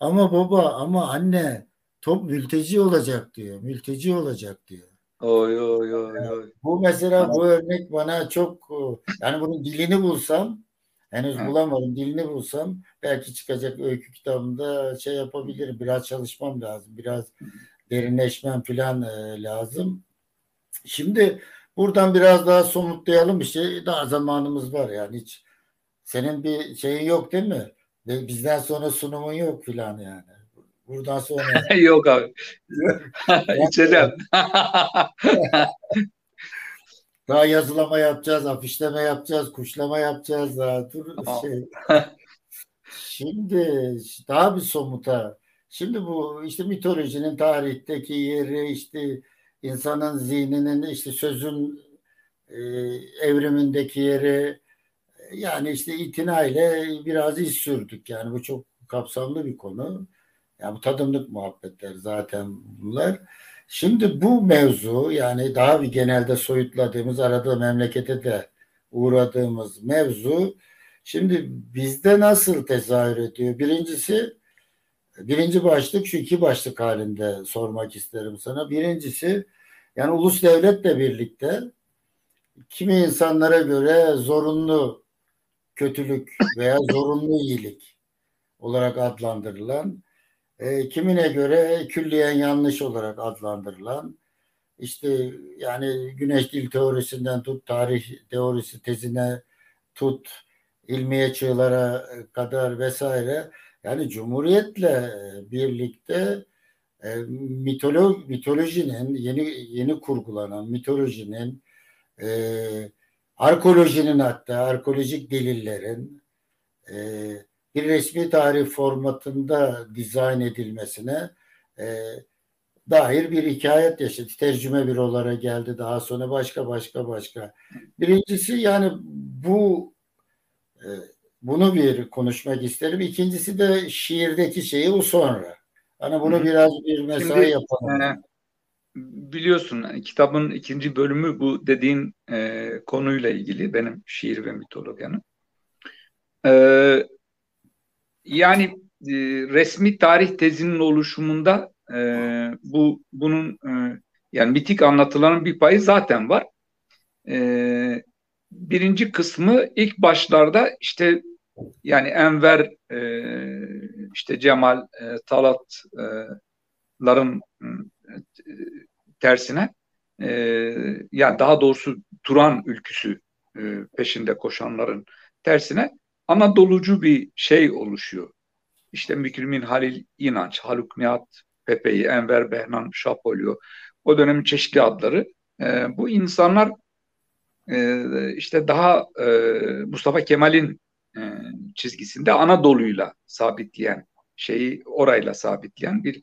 ama baba ama anne top mülteci olacak diyor. Mülteci olacak diyor. Oy oy oy oy. Bu mesela bu örnek bana çok yani bunun dilini bulsam henüz Hı. bulamadım. Dilini bulsam belki çıkacak öykü kitabında şey yapabilirim. Biraz çalışmam lazım. Biraz derinleşmem falan e, lazım. Şimdi buradan biraz daha somutlayalım şey. Daha zamanımız var yani hiç senin bir şeyin yok değil mi? Bizden sonra sunumun yok filan yani. Buradan sonra. Yok abi. İçeceğim. daha yazılama yapacağız, afişleme yapacağız, kuşlama yapacağız daha. Dur şey. Şimdi daha bir somuta. Şimdi bu işte mitolojinin tarihteki yeri işte insanın zihninin işte sözün e, evrimindeki yeri yani işte itinayla biraz iz sürdük yani bu çok kapsamlı bir konu. Yani bu tadımlık muhabbetler zaten bunlar. Şimdi bu mevzu yani daha bir genelde soyutladığımız arada memlekete de uğradığımız mevzu şimdi bizde nasıl tezahür ediyor? Birincisi birinci başlık şu iki başlık halinde sormak isterim sana. Birincisi yani ulus devletle birlikte kimi insanlara göre zorunlu kötülük veya zorunlu iyilik olarak adlandırılan e, kimine göre külliyen yanlış olarak adlandırılan işte yani güneş dil teorisinden tut tarih teorisi tezine tut ilmiye çığlara kadar vesaire. Yani cumhuriyetle birlikte e, mitolo mitolojinin yeni yeni kurgulanan mitolojinin e, arkeolojinin hatta arkeolojik delillerin e, bir resmi tarih formatında dizayn edilmesine e, dair bir hikayet yaşadı. Tercüme bürolara geldi daha sonra başka başka başka. Birincisi yani bu e, bunu bir konuşmak isterim. İkincisi de şiirdeki şeyi o sonra. Hani bunu biraz bir mesai Şimdi, yapalım. E, biliyorsun kitabın ikinci bölümü bu dediğin e, konuyla ilgili benim şiir ve mitologyanın. E, yani e, resmi tarih tezinin oluşumunda e, bu bunun e, yani mitik anlatıların bir payı zaten var. E, birinci kısmı ilk başlarda işte yani Enver e, işte Cemal e, Talatların e, tersine e, yani daha doğrusu Turan ülküsü e, peşinde koşanların tersine Anadolucu bir şey oluşuyor. İşte Mükrimin Halil İnanç, Haluk Nihat Pepe'yi, Enver Behnan Şapolyo, o dönemin çeşitli adları. E, bu insanlar e, işte daha e, Mustafa Kemal'in e, çizgisinde Anadolu'yla sabitleyen şeyi orayla sabitleyen bir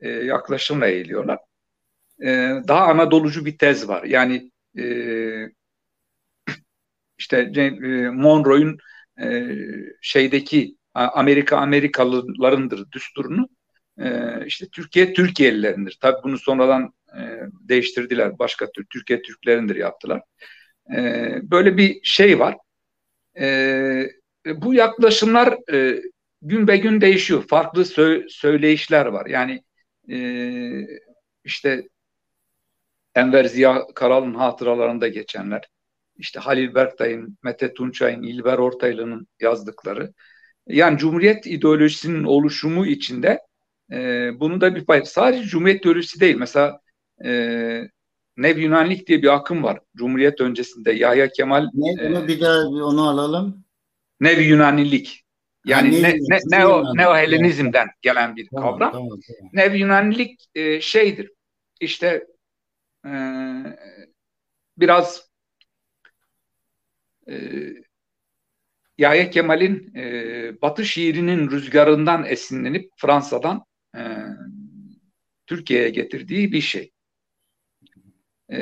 e, yaklaşımla eğiliyorlar. E, daha Anadolucu bir tez var. Yani e, işte e, Monroe'un e, şeydeki Amerika Amerikalılarındır düsturunu e, işte Türkiye Türkiye'lilerindir. Tabi bunu sonradan e, değiştirdiler. Başka tür Türkiye Türklerindir yaptılar. Böyle bir şey var. Bu yaklaşımlar gün be gün değişiyor. Farklı sö- söyleyişler var. Yani işte Enver Ziya Karal'ın hatıralarında geçenler, işte Halil Berktay'ın, Mete Tunçay'ın, İlber Ortaylı'nın yazdıkları. Yani Cumhuriyet ideolojisinin oluşumu içinde e, bunu da bir pay. Sadece Cumhuriyet ideolojisi değil. Mesela e, Nev Yunanlik diye bir akım var. Cumhuriyet öncesinde Yahya Kemal. Ne, onu e, bir daha onu alalım. Nev Yunanilik. Yani ha, ne, ne, ne, neo, neo Helenizm'den gelen bir tamam, kavram. Tamam, tamam. Nev Yunanilik e, şeydir. İşte e, biraz Yahya Kemal'in e, Batı şiirinin rüzgarından esinlenip Fransa'dan e, Türkiye'ye getirdiği bir şey. E,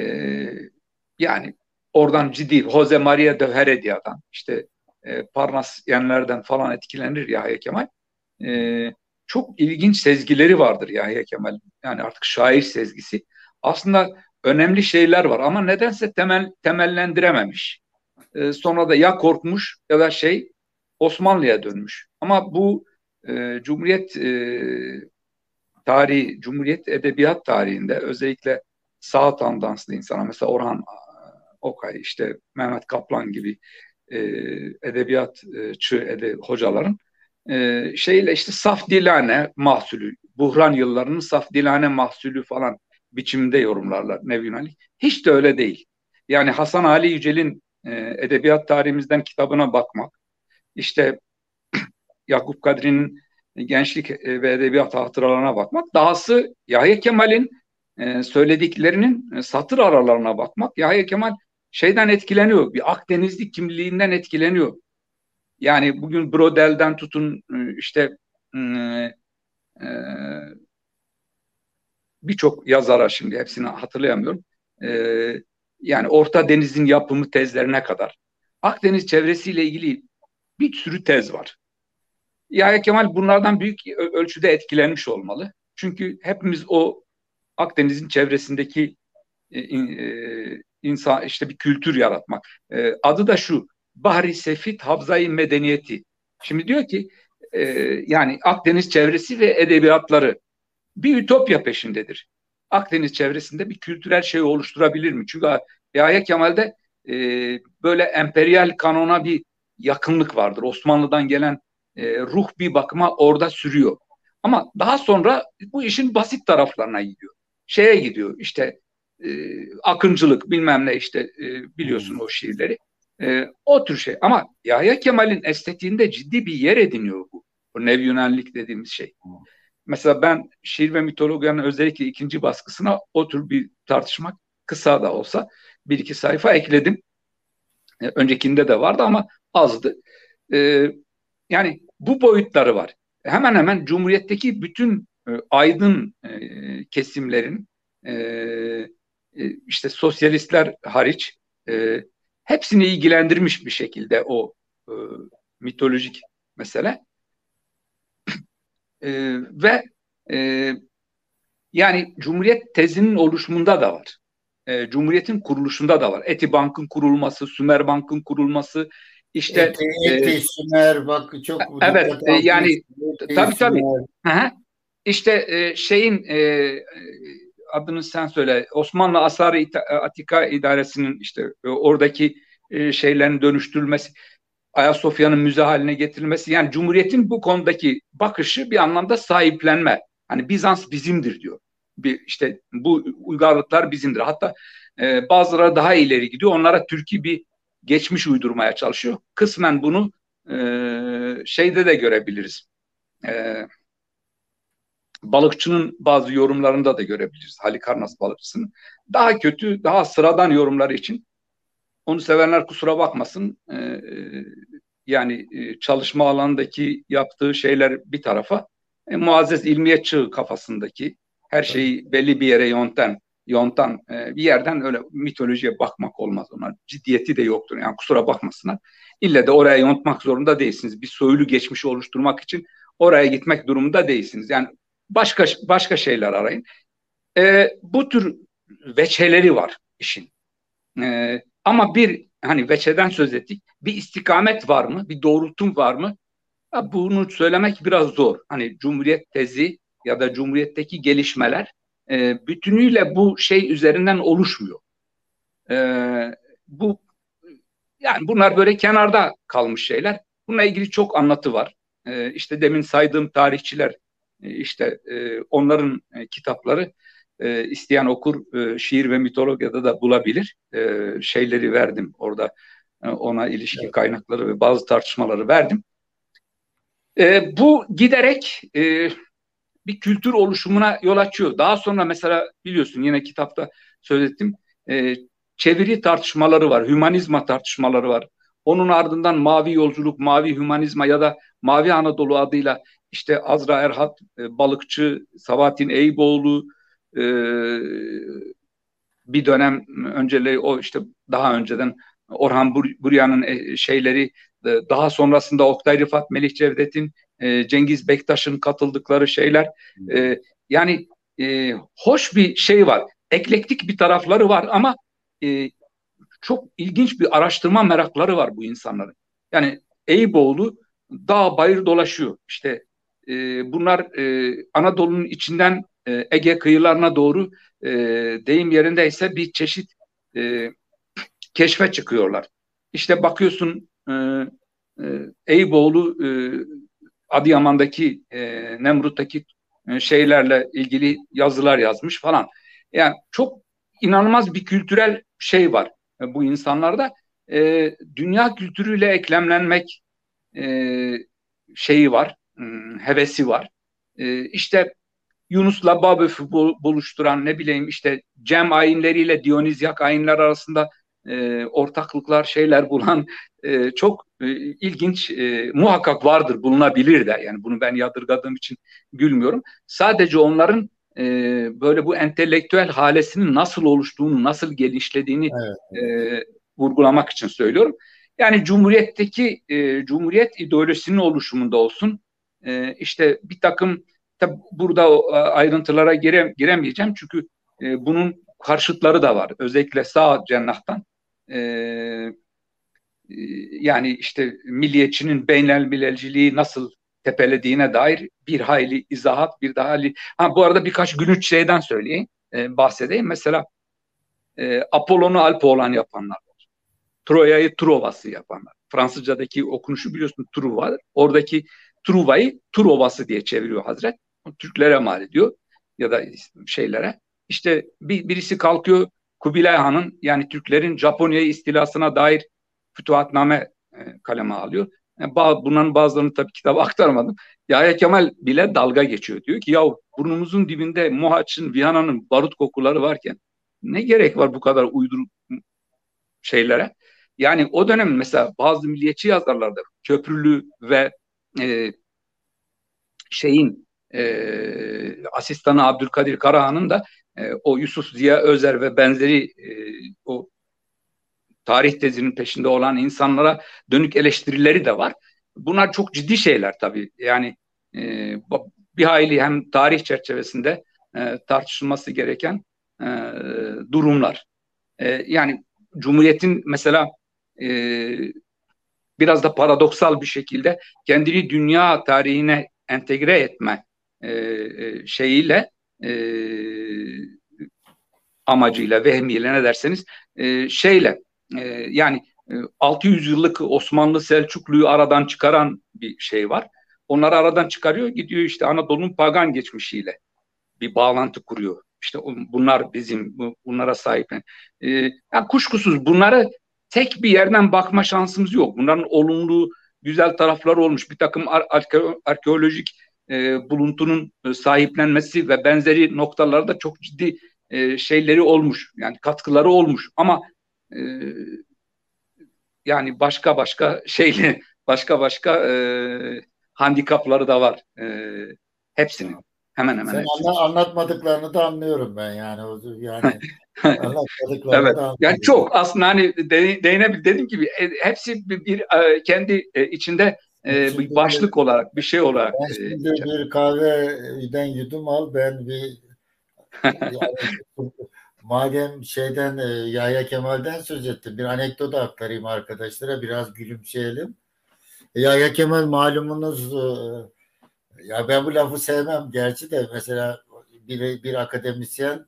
yani oradan ciddi Jose Maria de Heredia'dan işte e, Parnasyenlerden falan etkilenir Yahya Kemal. E, çok ilginç sezgileri vardır Yahya Kemal. Yani artık şair sezgisi. Aslında önemli şeyler var ama nedense temel temellendirememiş. E, sonra da ya korkmuş ya da şey Osmanlı'ya dönmüş. Ama bu e, Cumhuriyet e, tarihi, Cumhuriyet edebiyat tarihinde özellikle sağ tandanslı insana mesela Orhan Okay, işte Mehmet Kaplan gibi e, edebiyatçı ede, hocaların e, şeyle işte saf dilane mahsulü, buhran yıllarının saf dilane mahsulü falan biçimde yorumlarlar Nevi Ali. Hiç de öyle değil. Yani Hasan Ali Yücel'in e, edebiyat tarihimizden kitabına bakmak, işte Yakup Kadri'nin gençlik e, ve edebiyat hatıralarına bakmak, dahası Yahya Kemal'in e, söylediklerinin satır aralarına bakmak. Yahya Kemal şeyden etkileniyor, bir Akdenizli kimliğinden etkileniyor. Yani bugün Brodel'den tutun işte birçok yazara şimdi hepsini hatırlayamıyorum. E, yani Orta Deniz'in yapımı tezlerine kadar Akdeniz çevresiyle ilgili bir sürü tez var. Yahya Kemal bunlardan büyük ölçüde etkilenmiş olmalı. Çünkü hepimiz o Akdeniz'in çevresindeki e, e, insan işte bir kültür yaratmak. E, adı da şu Bahri Sefit Havzayı Medeniyeti. Şimdi diyor ki e, yani Akdeniz çevresi ve edebiyatları bir ütopya peşindedir. Akdeniz çevresinde bir kültürel şey oluşturabilir mi? Çünkü Yahya Kemal'de e, böyle emperyal kanona bir yakınlık vardır. Osmanlı'dan gelen e, ruh bir bakıma orada sürüyor. Ama daha sonra bu işin basit taraflarına gidiyor. Şeye gidiyor işte e, akıncılık bilmem ne işte e, biliyorsun o şiirleri. E, o tür şey. Ama Yahya Kemal'in estetiğinde ciddi bir yer ediniyor bu. O Nev Yunanlık dediğimiz şey. Mesela ben şiir ve mitologyanın özellikle ikinci baskısına o tür bir tartışmak kısa da olsa bir iki sayfa ekledim. E, öncekinde de vardı ama azdı. E, yani bu boyutları var. Hemen hemen Cumhuriyet'teki bütün e, aydın e, kesimlerin e, e, işte sosyalistler hariç e, hepsini ilgilendirmiş bir şekilde o e, mitolojik mesele. E, ve e, yani Cumhuriyet tezinin oluşumunda da var. E, Cumhuriyet'in kuruluşunda da var. Etibank'ın kurulması, Sümer Bank'ın kurulması, işte Eti, eti e, Sümer bak çok evet e, yani tabii tabii. Hı -hı. İşte e, şeyin e, adını sen söyle. Osmanlı Asar-ı Atika İdaresi'nin işte e, oradaki e, şeylerin dönüştürülmesi, Ayasofya'nın müze haline getirilmesi yani Cumhuriyet'in bu konudaki bakışı bir anlamda sahiplenme. Hani Bizans bizimdir diyor. Bir, işte bu uygarlıklar bizimdir. Hatta e, bazıları daha ileri gidiyor. Onlara Türkiye bir geçmiş uydurmaya çalışıyor. Kısmen bunu e, şeyde de görebiliriz. E, balıkçının bazı yorumlarında da görebiliriz. Halikarnas balıkçısının. Daha kötü, daha sıradan yorumları için onu sevenler kusura bakmasın. E, yani e, çalışma alanındaki yaptığı şeyler bir tarafa e, muazzez ilmiyet çığ kafasındaki her şeyi belli bir yere yontan yontan e, bir yerden öyle mitolojiye bakmak olmaz ona. Ciddiyeti de yoktur. Yani kusura bakmasınlar. İlle de oraya yontmak zorunda değilsiniz. Bir soylu geçmişi oluşturmak için oraya gitmek durumunda değilsiniz. Yani başka başka şeyler arayın. E, bu tür veçeleri var işin. E, ama bir hani veçeden söz ettik. Bir istikamet var mı? Bir doğrultum var mı? Ya bunu söylemek biraz zor. Hani Cumhuriyet tezi ya da Cumhuriyet'teki gelişmeler e, bütünüyle bu şey üzerinden oluşmuyor. E, bu yani bunlar böyle kenarda kalmış şeyler. Bununla ilgili çok anlatı var. E, işte demin saydığım tarihçiler e, işte e, onların e, kitapları e, isteyen okur e, şiir ve mitologiyada da bulabilir. E, şeyleri verdim orada e, ona ilişkin evet. kaynakları ve bazı tartışmaları verdim. E, bu giderek e, bir kültür oluşumuna yol açıyor. Daha sonra mesela biliyorsun yine kitapta söyledim e, çeviri tartışmaları var, hümanizma tartışmaları var. Onun ardından mavi yolculuk, mavi hümanizma ya da mavi Anadolu adıyla işte Azra Erhat, e, balıkçı, Sabahattin Eyüboğlu, e, bir dönem önceleri o işte daha önceden Orhan Burya'nın e, şeyleri e, daha sonrasında Oktay Rıfat, Melih Cevdet'in, e, Cengiz Bektaş'ın katıldıkları şeyler. Yani hoş bir şey var. Eklektik bir tarafları var ama çok ilginç bir araştırma merakları var bu insanların. Yani Eyüboğlu dağ bayır dolaşıyor. İşte bunlar Anadolu'nun içinden e, Ege kıyılarına doğru e, deyim yerindeyse bir çeşit e, keşfe çıkıyorlar. İşte bakıyorsun e, e, Eyüboğlu e, Adıyaman'daki e, Nemrut'taki e, şeylerle ilgili yazılar yazmış falan. Yani çok inanılmaz bir kültürel şey var e, bu insanlarda. E, dünya kültürüyle eklemlenmek e, şeyi var, e, hevesi var. E, işte Yunus'la Baböf'ü buluşturan ne bileyim işte Cem ayinleriyle Dionizyak ayinler arasında e, ortaklıklar şeyler bulan e, çok e, ilginç e, muhakkak vardır bulunabilir de yani bunu ben yadırgadığım için gülmüyorum. Sadece onların e, böyle bu entelektüel halesinin nasıl oluştuğunu, nasıl gelişlediğini evet. e, vurgulamak için söylüyorum. Yani Cumhuriyet'teki e, Cumhuriyet ideolojisinin oluşumunda olsun, e, işte bir takım tabi burada ayrıntılara gire, giremeyeceğim çünkü e, bunun karşıtları da var. Özellikle sağ cennahtan e, e, yani işte milliyetçinin beynel milelciliği nasıl tepelediğine dair bir hayli izahat, bir daha hayli... Ha bu arada birkaç günlük şeyden söyleyeyim, e, bahsedeyim. Mesela e, Apollon'u Alpoğlan yapanlar var. Troya'yı Trovası yapanlar. Fransızcadaki okunuşu biliyorsun Truva. Oradaki Truva'yı Trovası diye çeviriyor Hazret. Türklere mal ediyor ya da şeylere. İşte bir, birisi kalkıyor Kubilay Han'ın yani Türklerin Japonya'yı istilasına dair fütuhatname e, kaleme alıyor. Yani bunların bazılarını tabii kitaba aktarmadım. Yahya Kemal bile dalga geçiyor. Diyor ki ya burnumuzun dibinde Mohaç'ın, Viyana'nın barut kokuları varken ne gerek var bu kadar uydur şeylere? Yani o dönem mesela bazı milliyetçi yazarlarda Köprülü ve e, şeyin e, asistanı Abdülkadir Karahan'ın da e, o Yusuf Ziya Özer ve benzeri e, o tarih tezinin peşinde olan insanlara dönük eleştirileri de var. Bunlar çok ciddi şeyler tabii. Yani e, bir hayli hem tarih çerçevesinde e, tartışılması gereken e, durumlar. E, yani Cumhuriyet'in mesela e, biraz da paradoksal bir şekilde kendini dünya tarihine entegre etme e, e şeyiyle e, amacıyla, vehmiyle ne derseniz e, şeyle e, yani e, 600 yıllık Osmanlı Selçuklu'yu aradan çıkaran bir şey var. Onları aradan çıkarıyor gidiyor işte Anadolu'nun pagan geçmişiyle bir bağlantı kuruyor. İşte bunlar bizim bunlara sahip. Ee, yani kuşkusuz bunları tek bir yerden bakma şansımız yok. Bunların olumlu güzel tarafları olmuş. Bir takım arkeolojik e, buluntunun e, sahiplenmesi ve benzeri noktalarda çok ciddi e, şeyleri olmuş. Yani katkıları olmuş. Ama e, yani başka başka şeyle başka başka e, handikapları da var. E, hepsinin. Hemen hemen. Sen hepsinin. anlatmadıklarını da anlıyorum ben yani. Yani anlatmadıklarını evet. da anlıyorum. Yani çok aslında hani de, değinebil dediğim gibi e, hepsi bir, bir e, kendi içinde e, bir başlık olarak bir şey olarak. Ben şimdi e, bir kahveden yudum al ben bir yani, madem şeyden e, Yahya Kemal'den söz ettim bir anekdot aktarayım arkadaşlara biraz gülümseyelim. Yahya Kemal malumunuz e, ya ben bu lafı sevmem gerçi de mesela bir, bir akademisyen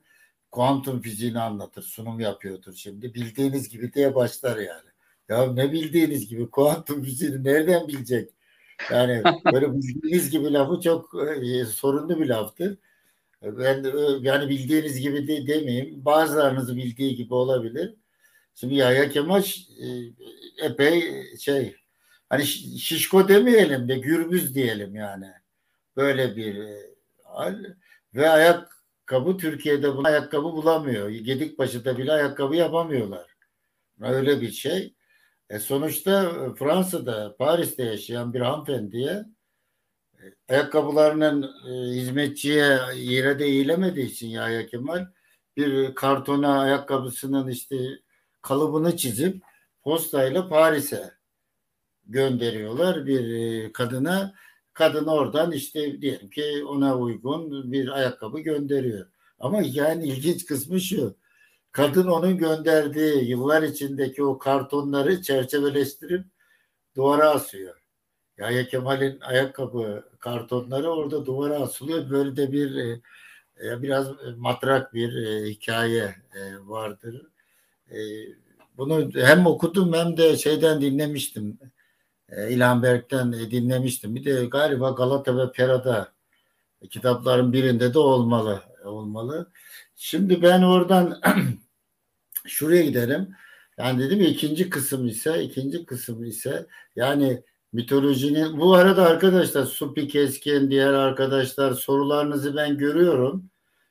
kuantum fiziğini anlatır, sunum yapıyordur şimdi. Bildiğiniz gibi diye başlar yani. Ya ne bildiğiniz gibi kuantum fiziğini nereden bilecek? Yani böyle bildiğiniz gibi lafı çok e, sorunlu bir laftır. Ben e, yani bildiğiniz gibi de demeyeyim. Bazılarınız bildiği gibi olabilir. Şimdi Yahya Kemal e, epey şey hani şişko demeyelim de gürbüz diyelim yani. Böyle bir e, hal ve ayakkabı Türkiye'de bu ayakkabı bulamıyor. Gedikbaşı'da bile ayakkabı yapamıyorlar. Öyle bir şey. E sonuçta Fransa'da, Paris'te yaşayan bir hanımefendiye ayakkabılarının e, hizmetçiye yere de eğilemediği için Yahya Kemal bir kartona ayakkabısının işte kalıbını çizip postayla Paris'e gönderiyorlar bir e, kadına. Kadın oradan işte diyelim ki ona uygun bir ayakkabı gönderiyor. Ama yani ilginç kısmı şu. Kadın onun gönderdiği yıllar içindeki o kartonları çerçeveleştirip duvara asıyor. Yahya Kemal'in ayakkabı kartonları orada duvara asılıyor. Böyle de bir e, e biraz matrak bir e, hikaye e, vardır. E, bunu hem okudum hem de şeyden dinlemiştim. E, İlhan Berk'ten e, dinlemiştim. Bir de galiba Galata ve Pera'da kitapların birinde de olmalı. olmalı. Şimdi ben oradan şuraya giderim. Yani dedim ya ikinci kısım ise ikinci kısım ise yani mitolojinin bu arada arkadaşlar Supi Keskin diğer arkadaşlar sorularınızı ben görüyorum.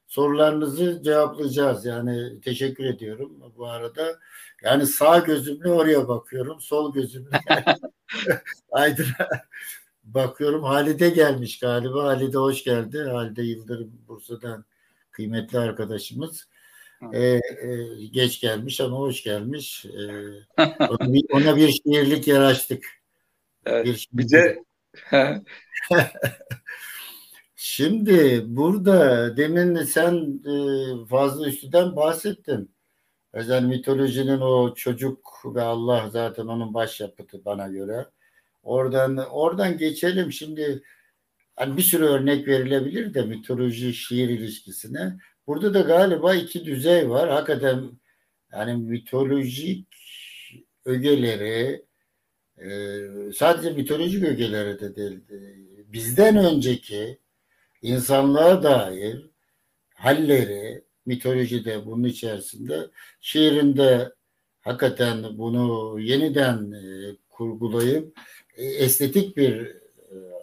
Sorularınızı cevaplayacağız. Yani teşekkür ediyorum bu arada. Yani sağ gözümle oraya bakıyorum. Sol gözümle Aydın'a bakıyorum. Halide gelmiş galiba. Halide hoş geldi. Halide Yıldırım Bursa'dan kıymetli arkadaşımız. Ee, e, geç gelmiş ama hoş gelmiş. Ee, ona, bir, ona bir şiirlik yaraştık. Evet, bize Şimdi burada demin sen e, fazla üstüden bahsettin. Özel mitolojinin o çocuk ve Allah zaten onun başyapıtı bana göre. Oradan oradan geçelim şimdi hani bir sürü örnek verilebilir de mitoloji şiir ilişkisine. Burada da galiba iki düzey var. Hakikaten yani mitolojik ögeleri e, sadece mitolojik ögeleri de değil. Bizden önceki insanlığa dair halleri mitolojide bunun içerisinde şiirinde hakikaten bunu yeniden e, kurgulayıp e, estetik bir e,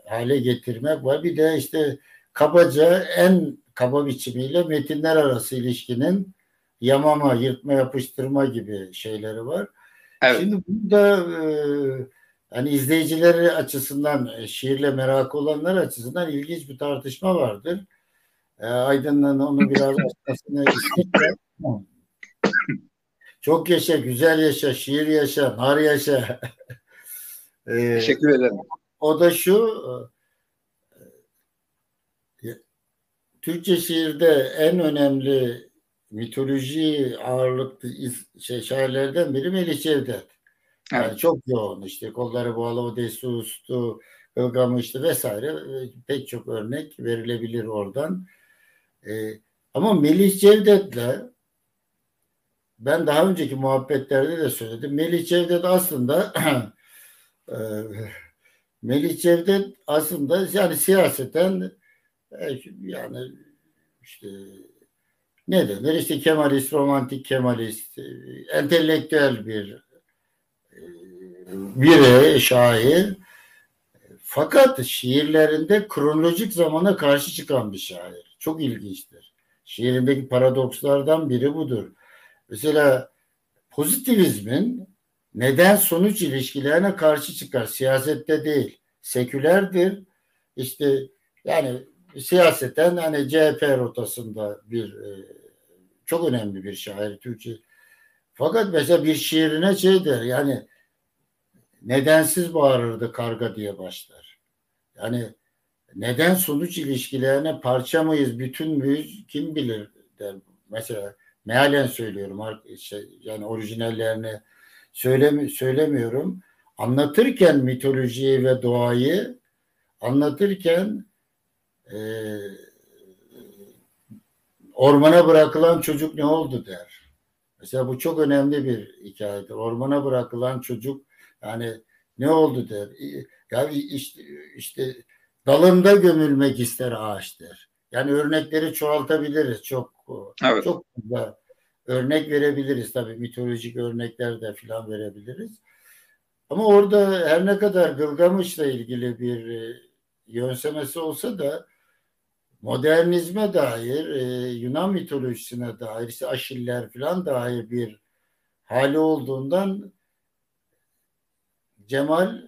hale getirmek var. Bir de işte kabaca en kaba biçimiyle metinler arası ilişkinin yamama, yırtma, yapıştırma gibi şeyleri var. Evet. Şimdi burada e, hani izleyicileri açısından e, şiirle merak olanlar açısından ilginç bir tartışma vardır. E, Aydın'ın onu biraz açmasını istekle. Çok yaşa, güzel yaşa, şiir yaşa, nar yaşa. e, Teşekkür ederim. O da şu, e, Türkçe şiirde en önemli mitoloji ağırlıklı şey, şairlerden biri Melih Cevdet. Yani evet. çok yoğun işte kolları bağlı Odysseus'tu, Gılgamış'tı vesaire e, pek çok örnek verilebilir oradan. Ee, ama Melih Cevdet'le ben daha önceki muhabbetlerde de söyledim. Melih Cevdet aslında e, Melih Cevdet aslında yani siyaseten e, yani işte ne denir? İşte Kemalist, romantik Kemalist, e, entelektüel bir e, biri, şair. Fakat şiirlerinde kronolojik zamana karşı çıkan bir şair. Çok ilginçtir. Şiirindeki paradokslardan biri budur. Mesela pozitivizmin neden sonuç ilişkilerine karşı çıkar. Siyasette değil. Sekülerdir. İşte yani siyaseten hani CHP rotasında bir e, çok önemli bir şair Türkçe. Fakat mesela bir şiirine şey der yani nedensiz bağırırdı karga diye başlar. Yani neden sonuç ilişkilerine parça mıyız, bütün müyüz kim bilir der. Mesela mealen söylüyorum şey, yani orijinallerini söylemi söylemiyorum. Anlatırken mitolojiyi ve doğayı anlatırken e, ormana bırakılan çocuk ne oldu der. Mesela bu çok önemli bir hikayedir. Ormana bırakılan çocuk yani ne oldu der. Ya işte, işte dalında gömülmek ister ağaç der. Yani örnekleri çoğaltabiliriz. Çok evet. çok güzel örnek verebiliriz tabii mitolojik örnekler de filan verebiliriz. Ama orada her ne kadar Gılgamış'la ilgili bir e, yönsemesi olsa da modernizme dair, e, Yunan mitolojisine dair, işte Aşiller falan dair bir hali olduğundan Cemal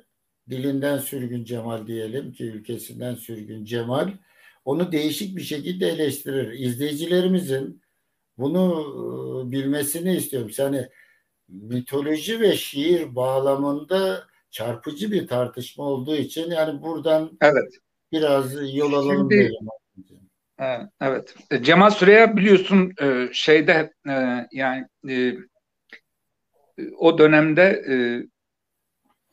dilinden sürgün Cemal diyelim ki ülkesinden sürgün Cemal onu değişik bir şekilde eleştirir. İzleyicilerimizin bunu e, bilmesini istiyorum. Yani mitoloji ve şiir bağlamında çarpıcı bir tartışma olduğu için yani buradan evet. biraz yol alalım Şimdi, diyelim. Evet. E, Cemal Süreya biliyorsun e, şeyde e, yani o dönemde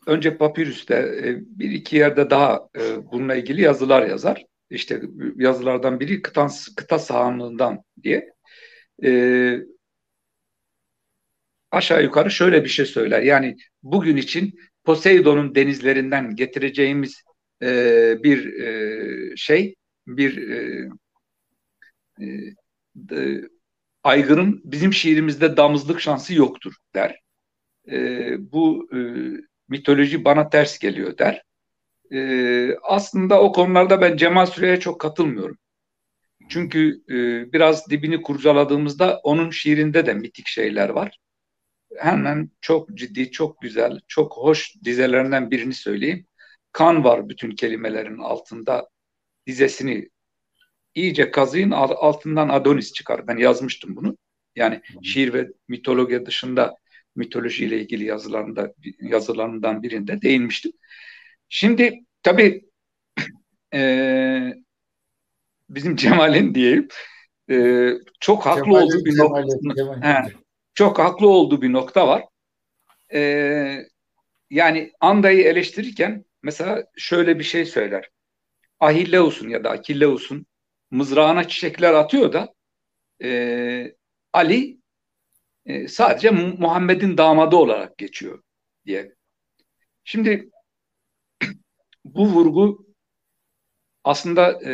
önce Papyrus'te bir iki yerde daha bununla ilgili yazılar yazar. İşte yazılardan biri kıta, kıta sahanlığından diye. Aşağı yukarı şöyle bir şey söyler. Yani bugün için Poseidon'un denizlerinden getireceğimiz bir şey, bir e, e, aygırın bizim şiirimizde damızlık şansı yoktur der. E, bu e, mitoloji bana ters geliyor der. E, aslında o konularda ben Cemal Süre'ye çok katılmıyorum. Çünkü e, biraz dibini kurcaladığımızda onun şiirinde de mitik şeyler var. Hemen çok ciddi, çok güzel, çok hoş dizelerinden birini söyleyeyim. Kan var bütün kelimelerin altında dizesini iyice kazıyın altından Adonis çıkar. Ben yazmıştım bunu. Yani şiir ve mitoloji dışında mitolojiyle ilgili yazılarında yazılarından birinde değinmiştim. Şimdi tabii e, bizim Cemal'in diyeyim e, çok haklı Cemal'in, olduğu bir Cemal'in, nokta. Cemal'in. He, çok haklı olduğu bir nokta var. E, yani Anda'yı eleştirirken mesela şöyle bir şey söyler. Ahilleus'un ya da Akilleus'un mızrağına çiçekler atıyor da e, Ali e, sadece Muhammed'in damadı olarak geçiyor diye. Şimdi bu vurgu aslında e,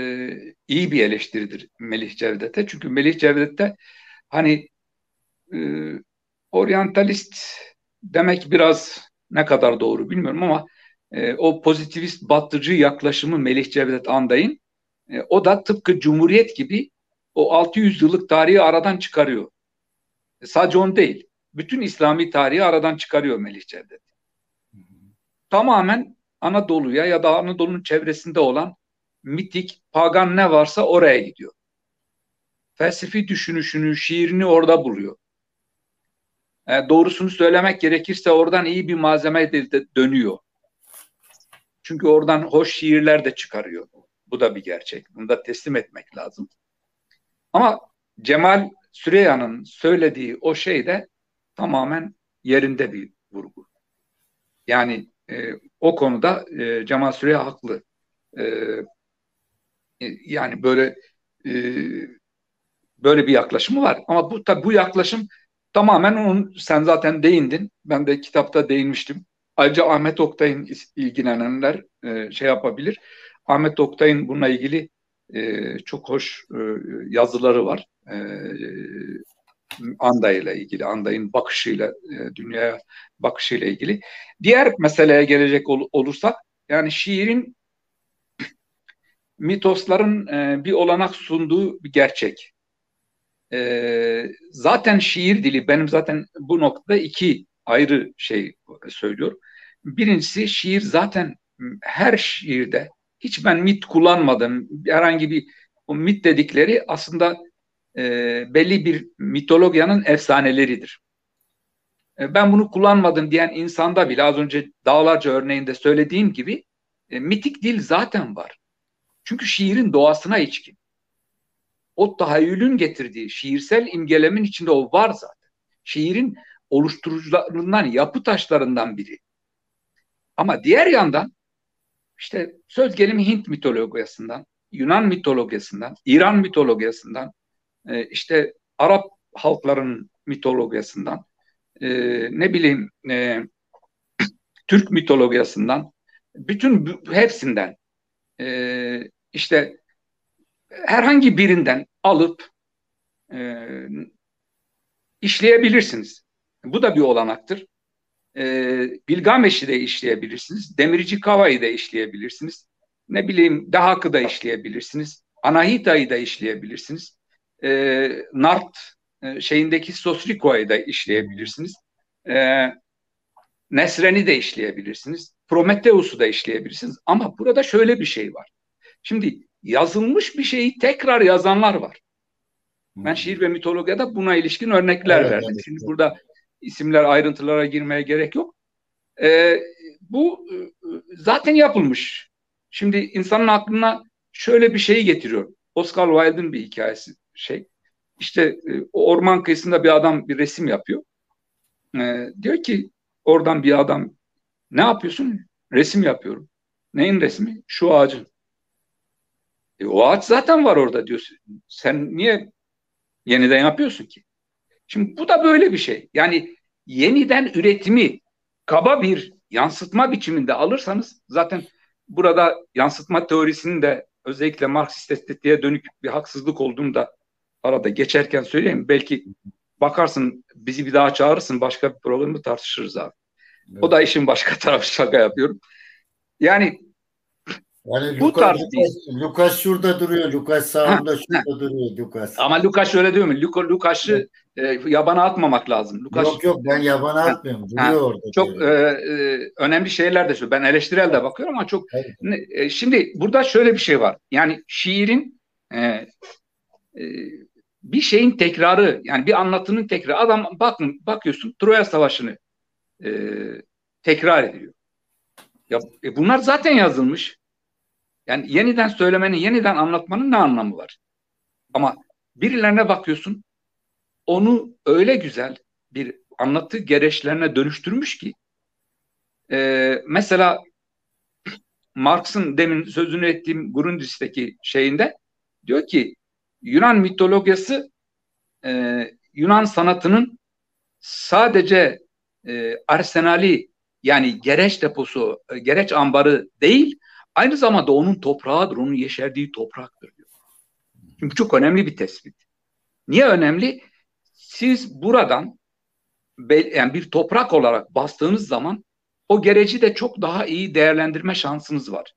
iyi bir eleştiridir Melih Cevdet'e. Çünkü Melih Cevdet'te hani e, oryantalist demek biraz ne kadar doğru bilmiyorum ama e, o pozitivist batıcı yaklaşımı Melih Cevdet Anday'ın e, o da tıpkı Cumhuriyet gibi o 600 yıllık tarihi aradan çıkarıyor. E, sadece on değil. Bütün İslami tarihi aradan çıkarıyor Melih Cevdet. Tamamen Anadolu'ya ya da Anadolu'nun çevresinde olan mitik, pagan ne varsa oraya gidiyor. Felsefi düşünüşünü, şiirini orada buluyor. E, doğrusunu söylemek gerekirse oradan iyi bir malzeme de, dönüyor. Çünkü oradan hoş şiirler de çıkarıyor. Bu da bir gerçek. Bunu da teslim etmek lazım. Ama Cemal Süreyya'nın söylediği o şey de tamamen yerinde bir vurgu. Yani e, o konuda e, Cemal Süreyya haklı. E yani böyle e, böyle bir yaklaşımı var. Ama bu tabi bu yaklaşım tamamen onun sen zaten değindin. Ben de kitapta değinmiştim. Ayrıca Ahmet Oktay'ın ilgilenenler e, şey yapabilir. Ahmet Oktay'ın bununla ilgili e, çok hoş e, yazıları var. E, Anda ile ilgili, Anda'nın bakışıyla, e, dünyaya bakışıyla ilgili. Diğer meseleye gelecek ol, olursak, yani şiirin mitosların e, bir olanak sunduğu bir gerçek. E, zaten şiir dili, benim zaten bu noktada iki ayrı şey söylüyor. Birincisi şiir zaten her şiirde hiç ben mit kullanmadım. Herhangi bir o mit dedikleri aslında e, belli bir mitologyanın efsaneleridir. E, ben bunu kullanmadım diyen insanda bile az önce dağlarca örneğinde söylediğim gibi e, mitik dil zaten var. Çünkü şiirin doğasına içkin. O tahayyülün getirdiği şiirsel imgelemin içinde o var zaten. Şiirin oluşturucularından, yapı taşlarından biri. Ama diğer yandan işte söz gelimi Hint mitolojisinden, Yunan mitolojisinden, İran mitolojisinden, e, işte Arap halkların mitolojisinden, e, ne bileyim e, Türk mitolojisinden, bütün hepsinden e, işte herhangi birinden alıp e, işleyebilirsiniz. Bu da bir olanaktır. E, Bilgameş'i de işleyebilirsiniz. Demirci Kava'yı da işleyebilirsiniz. Ne bileyim Dahak'ı da işleyebilirsiniz. Anahita'yı da işleyebilirsiniz. E, Nart e, şeyindeki Sosriko'yu da işleyebilirsiniz. E, Nesren'i de işleyebilirsiniz. Prometheus'u da işleyebilirsiniz. Ama burada şöyle bir şey var. Şimdi yazılmış bir şeyi tekrar yazanlar var. Ben şiir ve mitologiyada buna ilişkin örnekler evet, verdim. Evet, Şimdi evet. burada isimler ayrıntılara girmeye gerek yok. E, bu e, zaten yapılmış. Şimdi insanın aklına şöyle bir şey getiriyor. Oscar Wilde'ın bir hikayesi şey. İşte e, o orman kıyısında bir adam bir resim yapıyor. E, diyor ki oradan bir adam ne yapıyorsun? Resim yapıyorum. Neyin resmi? Şu ağacın. E, o ağaç zaten var orada diyorsun. Sen niye yeniden yapıyorsun ki? Şimdi bu da böyle bir şey. Yani yeniden üretimi kaba bir yansıtma biçiminde alırsanız zaten burada yansıtma teorisinin de özellikle Marksist estetiğe dönük bir haksızlık olduğunu da arada geçerken söyleyeyim. Belki bakarsın bizi bir daha çağırırsın başka bir programı tartışırız abi. O da işin başka tarafı şaka yapıyorum. Yani yani bu Lucas, tarz değil. Lucas şurada duruyor. Lucas sağında şurada duruyor Lucas. Ama Lucas şöyle diyor mu? Lucas, Lucas'ı e, yabana atmamak lazım. Lucas, yok yok ben yabana ha, atmıyorum. Duruyor ha, orada. Çok e, e, önemli şeyler de söylüyor. Ben eleştirel de bakıyorum ama çok evet. e, şimdi burada şöyle bir şey var. Yani şiirin e, e, bir şeyin tekrarı yani bir anlatının tekrarı. Adam bakın bakıyorsun Troya Savaşı'nı e, tekrar ediyor. Ya, e bunlar zaten yazılmış. Yani yeniden söylemenin, yeniden anlatmanın ne anlamı var? Ama birilerine bakıyorsun, onu öyle güzel bir anlatı gereçlerine dönüştürmüş ki e, mesela Marx'ın demin sözünü ettiğim Grundriss'teki şeyinde diyor ki Yunan mitolojisi e, Yunan sanatının sadece e, arsenali yani gereç deposu, e, gereç ambarı değil, aynı zamanda onun toprağıdır, onun yeşerdiği topraktır diyor. Çünkü çok önemli bir tespit. Niye önemli? Siz buradan yani bir toprak olarak bastığınız zaman o gereci de çok daha iyi değerlendirme şansınız var.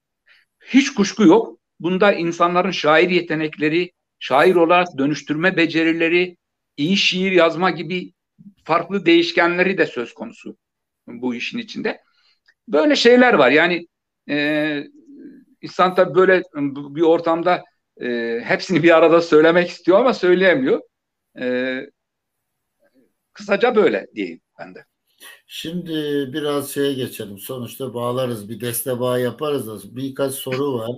Hiç kuşku yok. Bunda insanların şair yetenekleri, şair olarak dönüştürme becerileri, iyi şiir yazma gibi farklı değişkenleri de söz konusu bu işin içinde. Böyle şeyler var. Yani e, insan tabii böyle bir ortamda e, hepsini bir arada söylemek istiyor ama söyleyemiyor. E, kısaca böyle diyeyim ben de. Şimdi biraz şeye geçelim. Sonuçta bağlarız. Bir deste bağ yaparız. Da. Birkaç soru var.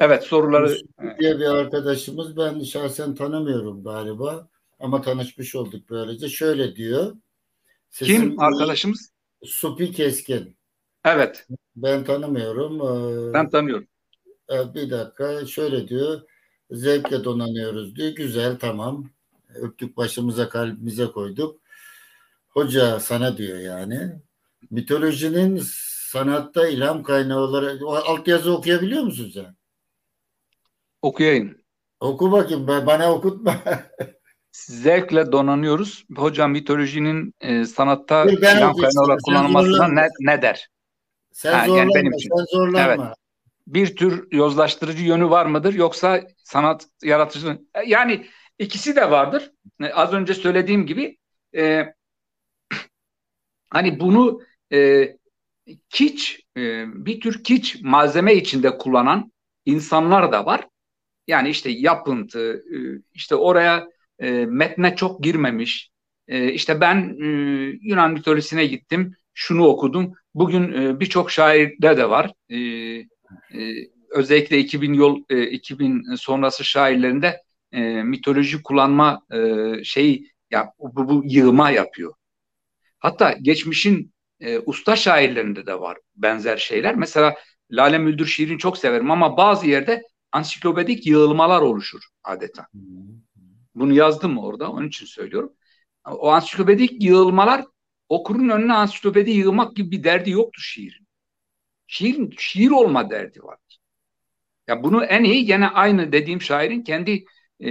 Evet soruları. Diye bir arkadaşımız ben şahsen tanımıyorum galiba. Ama tanışmış olduk böylece. Şöyle diyor. Kim arkadaşımız? Supi Keskin. Evet. Ben tanımıyorum. Ee, ben tanıyorum. Bir dakika. Şöyle diyor. Zevkle donanıyoruz diyor. Güzel tamam. Öptük başımıza kalbimize koyduk. Hoca sana diyor yani. Mitolojinin sanatta ilham kaynağı olarak altyazı okuyabiliyor musun sen? Okuyayım. Oku bakayım bana okutma. Zevkle donanıyoruz. Hocam mitolojinin e, sanatta ilham kaynağı olarak kullanılmasına ne, ne der? Sen ha, zorlanma, yani benim için. sen zorlanma. Evet. Bir tür yozlaştırıcı yönü var mıdır yoksa sanat yaratıcı? Yani ikisi de vardır. E, az önce söylediğim gibi e, Hani bunu e, kiç, e, bir tür kiç malzeme içinde kullanan insanlar da var. Yani işte yapıntı, e, işte oraya e, metne çok girmemiş. E, işte ben e, Yunan mitolojisine gittim, şunu okudum. Bugün e, birçok şairde de var. E, e, özellikle 2000 yol e, 2000 sonrası şairlerinde e, mitoloji kullanma e, şeyi ya bu, bu yığma yapıyor. Hatta geçmişin e, usta şairlerinde de var benzer şeyler. Mesela Lale Müldür şiirini çok severim ama bazı yerde ansiklopedik yığılmalar oluşur adeta. Bunu yazdım orada onun için söylüyorum. O ansiklopedik yığılmalar okurun önüne ansiklopedi yığmak gibi bir derdi yoktu şiirin. Şiirin şiir olma derdi var. Ya bunu en iyi gene aynı dediğim şairin kendi e,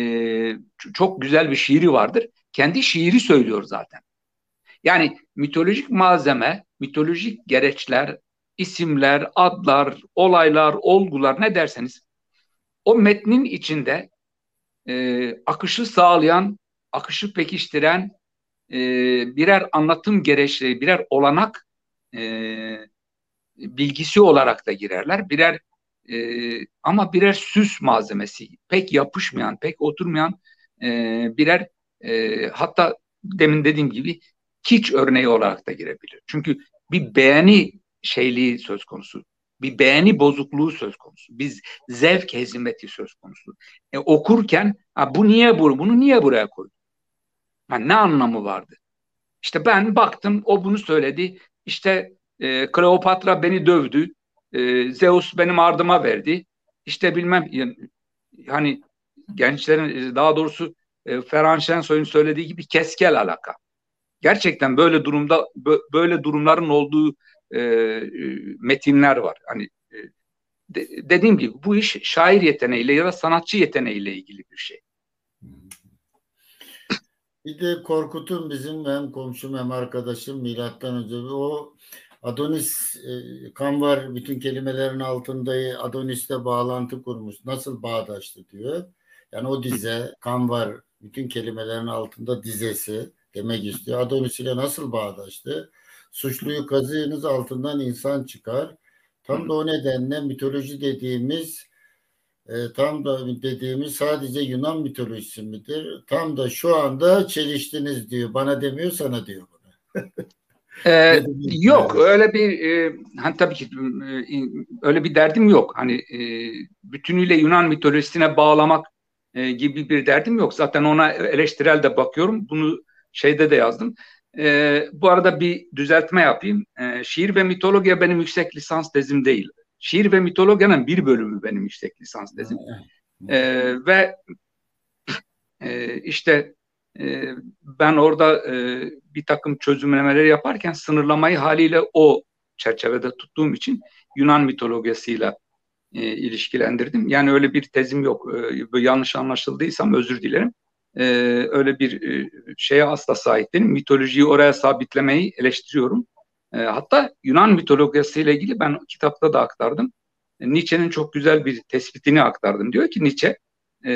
çok güzel bir şiiri vardır. Kendi şiiri söylüyor zaten. Yani mitolojik malzeme, mitolojik gereçler, isimler, adlar, olaylar, olgular ne derseniz o metnin içinde e, akışı sağlayan, akışı pekiştiren e, birer anlatım gereçleri, birer olanak e, bilgisi olarak da girerler. Birer e, ama birer süs malzemesi, pek yapışmayan, pek oturmayan e, birer e, hatta demin dediğim gibi hiç örneği olarak da girebilir. Çünkü bir beğeni şeyliği söz konusu. Bir beğeni bozukluğu söz konusu. Biz zevk hezimeti söz konusu. E, okurken ha, bu niye bu, bunu niye buraya koydu? Ha, ne anlamı vardı? İşte ben baktım o bunu söyledi. İşte e, Kleopatra beni dövdü. E, Zeus benim ardıma verdi. İşte bilmem hani gençlerin daha doğrusu e, Ferhan Şensoy'un söylediği gibi keskel alaka gerçekten böyle durumda böyle durumların olduğu e, metinler var. Hani e, de, dediğim gibi bu iş şair yeteneğiyle ya da sanatçı yeteneğiyle ilgili bir şey. Bir de Korkut'un bizim hem komşum hem arkadaşım milattan önce o Adonis e, kan var bütün kelimelerin altında Adonis'le bağlantı kurmuş. Nasıl bağdaştı diyor. Yani o dize kan var bütün kelimelerin altında dizesi demek istiyor. Adonis ile nasıl bağdaştı? Suçluyu kazıyınız altından insan çıkar. Tam da o nedenle mitoloji dediğimiz e, tam da dediğimiz sadece Yunan mitolojisi midir? Tam da şu anda çeliştiniz diyor. Bana demiyor sana diyor bunu. Ee, yok öyle bir e, hani tabii ki e, öyle bir derdim yok. Hani e, bütünüyle Yunan mitolojisine bağlamak e, gibi bir derdim yok. Zaten ona eleştirel de bakıyorum. Bunu şeyde de yazdım. E, bu arada bir düzeltme yapayım. E, şiir ve mitoloji benim yüksek lisans tezim değil. Şiir ve mitologyanın bir bölümü benim yüksek lisans tezim. E, ve e, işte e, ben orada e, bir takım çözümlemeler yaparken sınırlamayı haliyle o çerçevede tuttuğum için Yunan mitolojisiyle e, ilişkilendirdim. Yani öyle bir tezim yok. E, yanlış anlaşıldıysam özür dilerim. E, öyle bir e, şeye asla sahip değilim. Mitolojiyi oraya sabitlemeyi eleştiriyorum. E, hatta Yunan mitolojisiyle ilgili ben kitapta da aktardım. E, Nietzsche'nin çok güzel bir tespitini aktardım. Diyor ki Nietzsche, e,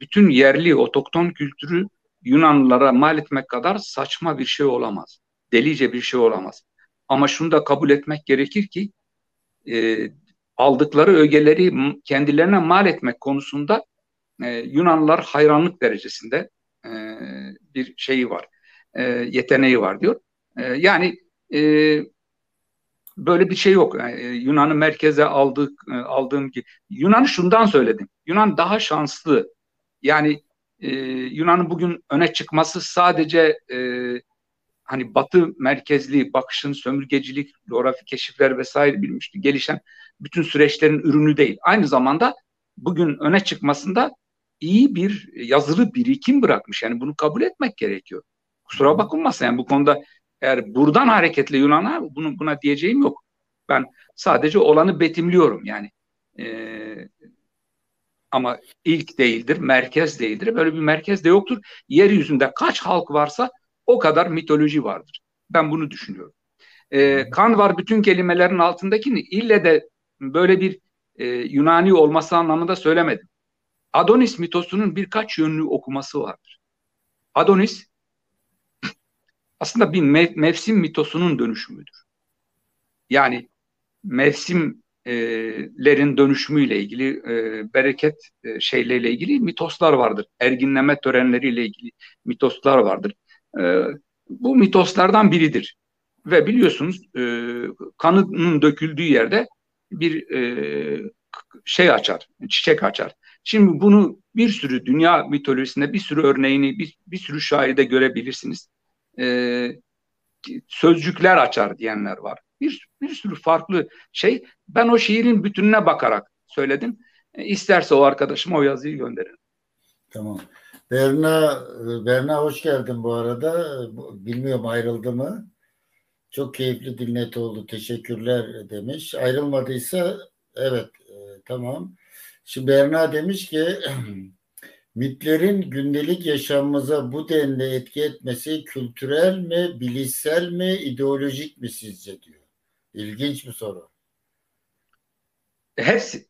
bütün yerli otokton kültürü Yunanlılara mal etmek kadar saçma bir şey olamaz. Delice bir şey olamaz. Ama şunu da kabul etmek gerekir ki e, aldıkları ögeleri kendilerine mal etmek konusunda e, Yunanlılar hayranlık derecesinde e, bir şeyi var, e, yeteneği var diyor. E, yani e, böyle bir şey yok. Yani, e, Yunan'ı merkeze aldık, e, aldığım gibi. Yunan'ı şundan söyledim. Yunan daha şanslı. Yani e, Yunan'ın bugün öne çıkması sadece e, hani batı merkezli bakışın sömürgecilik, coğrafi keşifler vesaire bilmişti gelişen bütün süreçlerin ürünü değil. Aynı zamanda bugün öne çıkmasında iyi bir yazılı birikim bırakmış. Yani bunu kabul etmek gerekiyor. Kusura bakılmasın yani bu konuda eğer buradan hareketle Yunan'a bunu, buna diyeceğim yok. Ben sadece olanı betimliyorum yani. Ee, ama ilk değildir, merkez değildir. Böyle bir merkez de yoktur. Yeryüzünde kaç halk varsa o kadar mitoloji vardır. Ben bunu düşünüyorum. Ee, kan var bütün kelimelerin altındakini ille de böyle bir e, Yunani olması anlamında söylemedim. Adonis mitosunun birkaç yönlü okuması vardır. Adonis aslında bir mev- mevsim mitosunun dönüşümüdür. Yani mevsimlerin dönüşümüyle ilgili e, bereket e, şeyleriyle ilgili mitoslar vardır. Erginleme törenleriyle ilgili mitoslar vardır. E, bu mitoslardan biridir. Ve biliyorsunuz e, kanının döküldüğü yerde bir e, şey açar, çiçek açar. Şimdi bunu bir sürü dünya mitolojisinde bir sürü örneğini, bir, bir sürü şairde görebilirsiniz. E, sözcükler açar diyenler var. Bir, bir sürü farklı şey. Ben o şiirin bütününe bakarak söyledim. E, isterse o arkadaşıma o yazıyı gönderin. Tamam. Berna, Berna hoş geldin bu arada. Bilmiyorum ayrıldı mı? Çok keyifli dinlet oldu. Teşekkürler demiş. Ayrılmadıysa evet e, tamam. Şimdi Berna demiş ki mitlerin gündelik yaşamımıza bu denli etki etmesi kültürel mi, bilişsel mi, ideolojik mi sizce diyor. İlginç bir soru. Hepsi.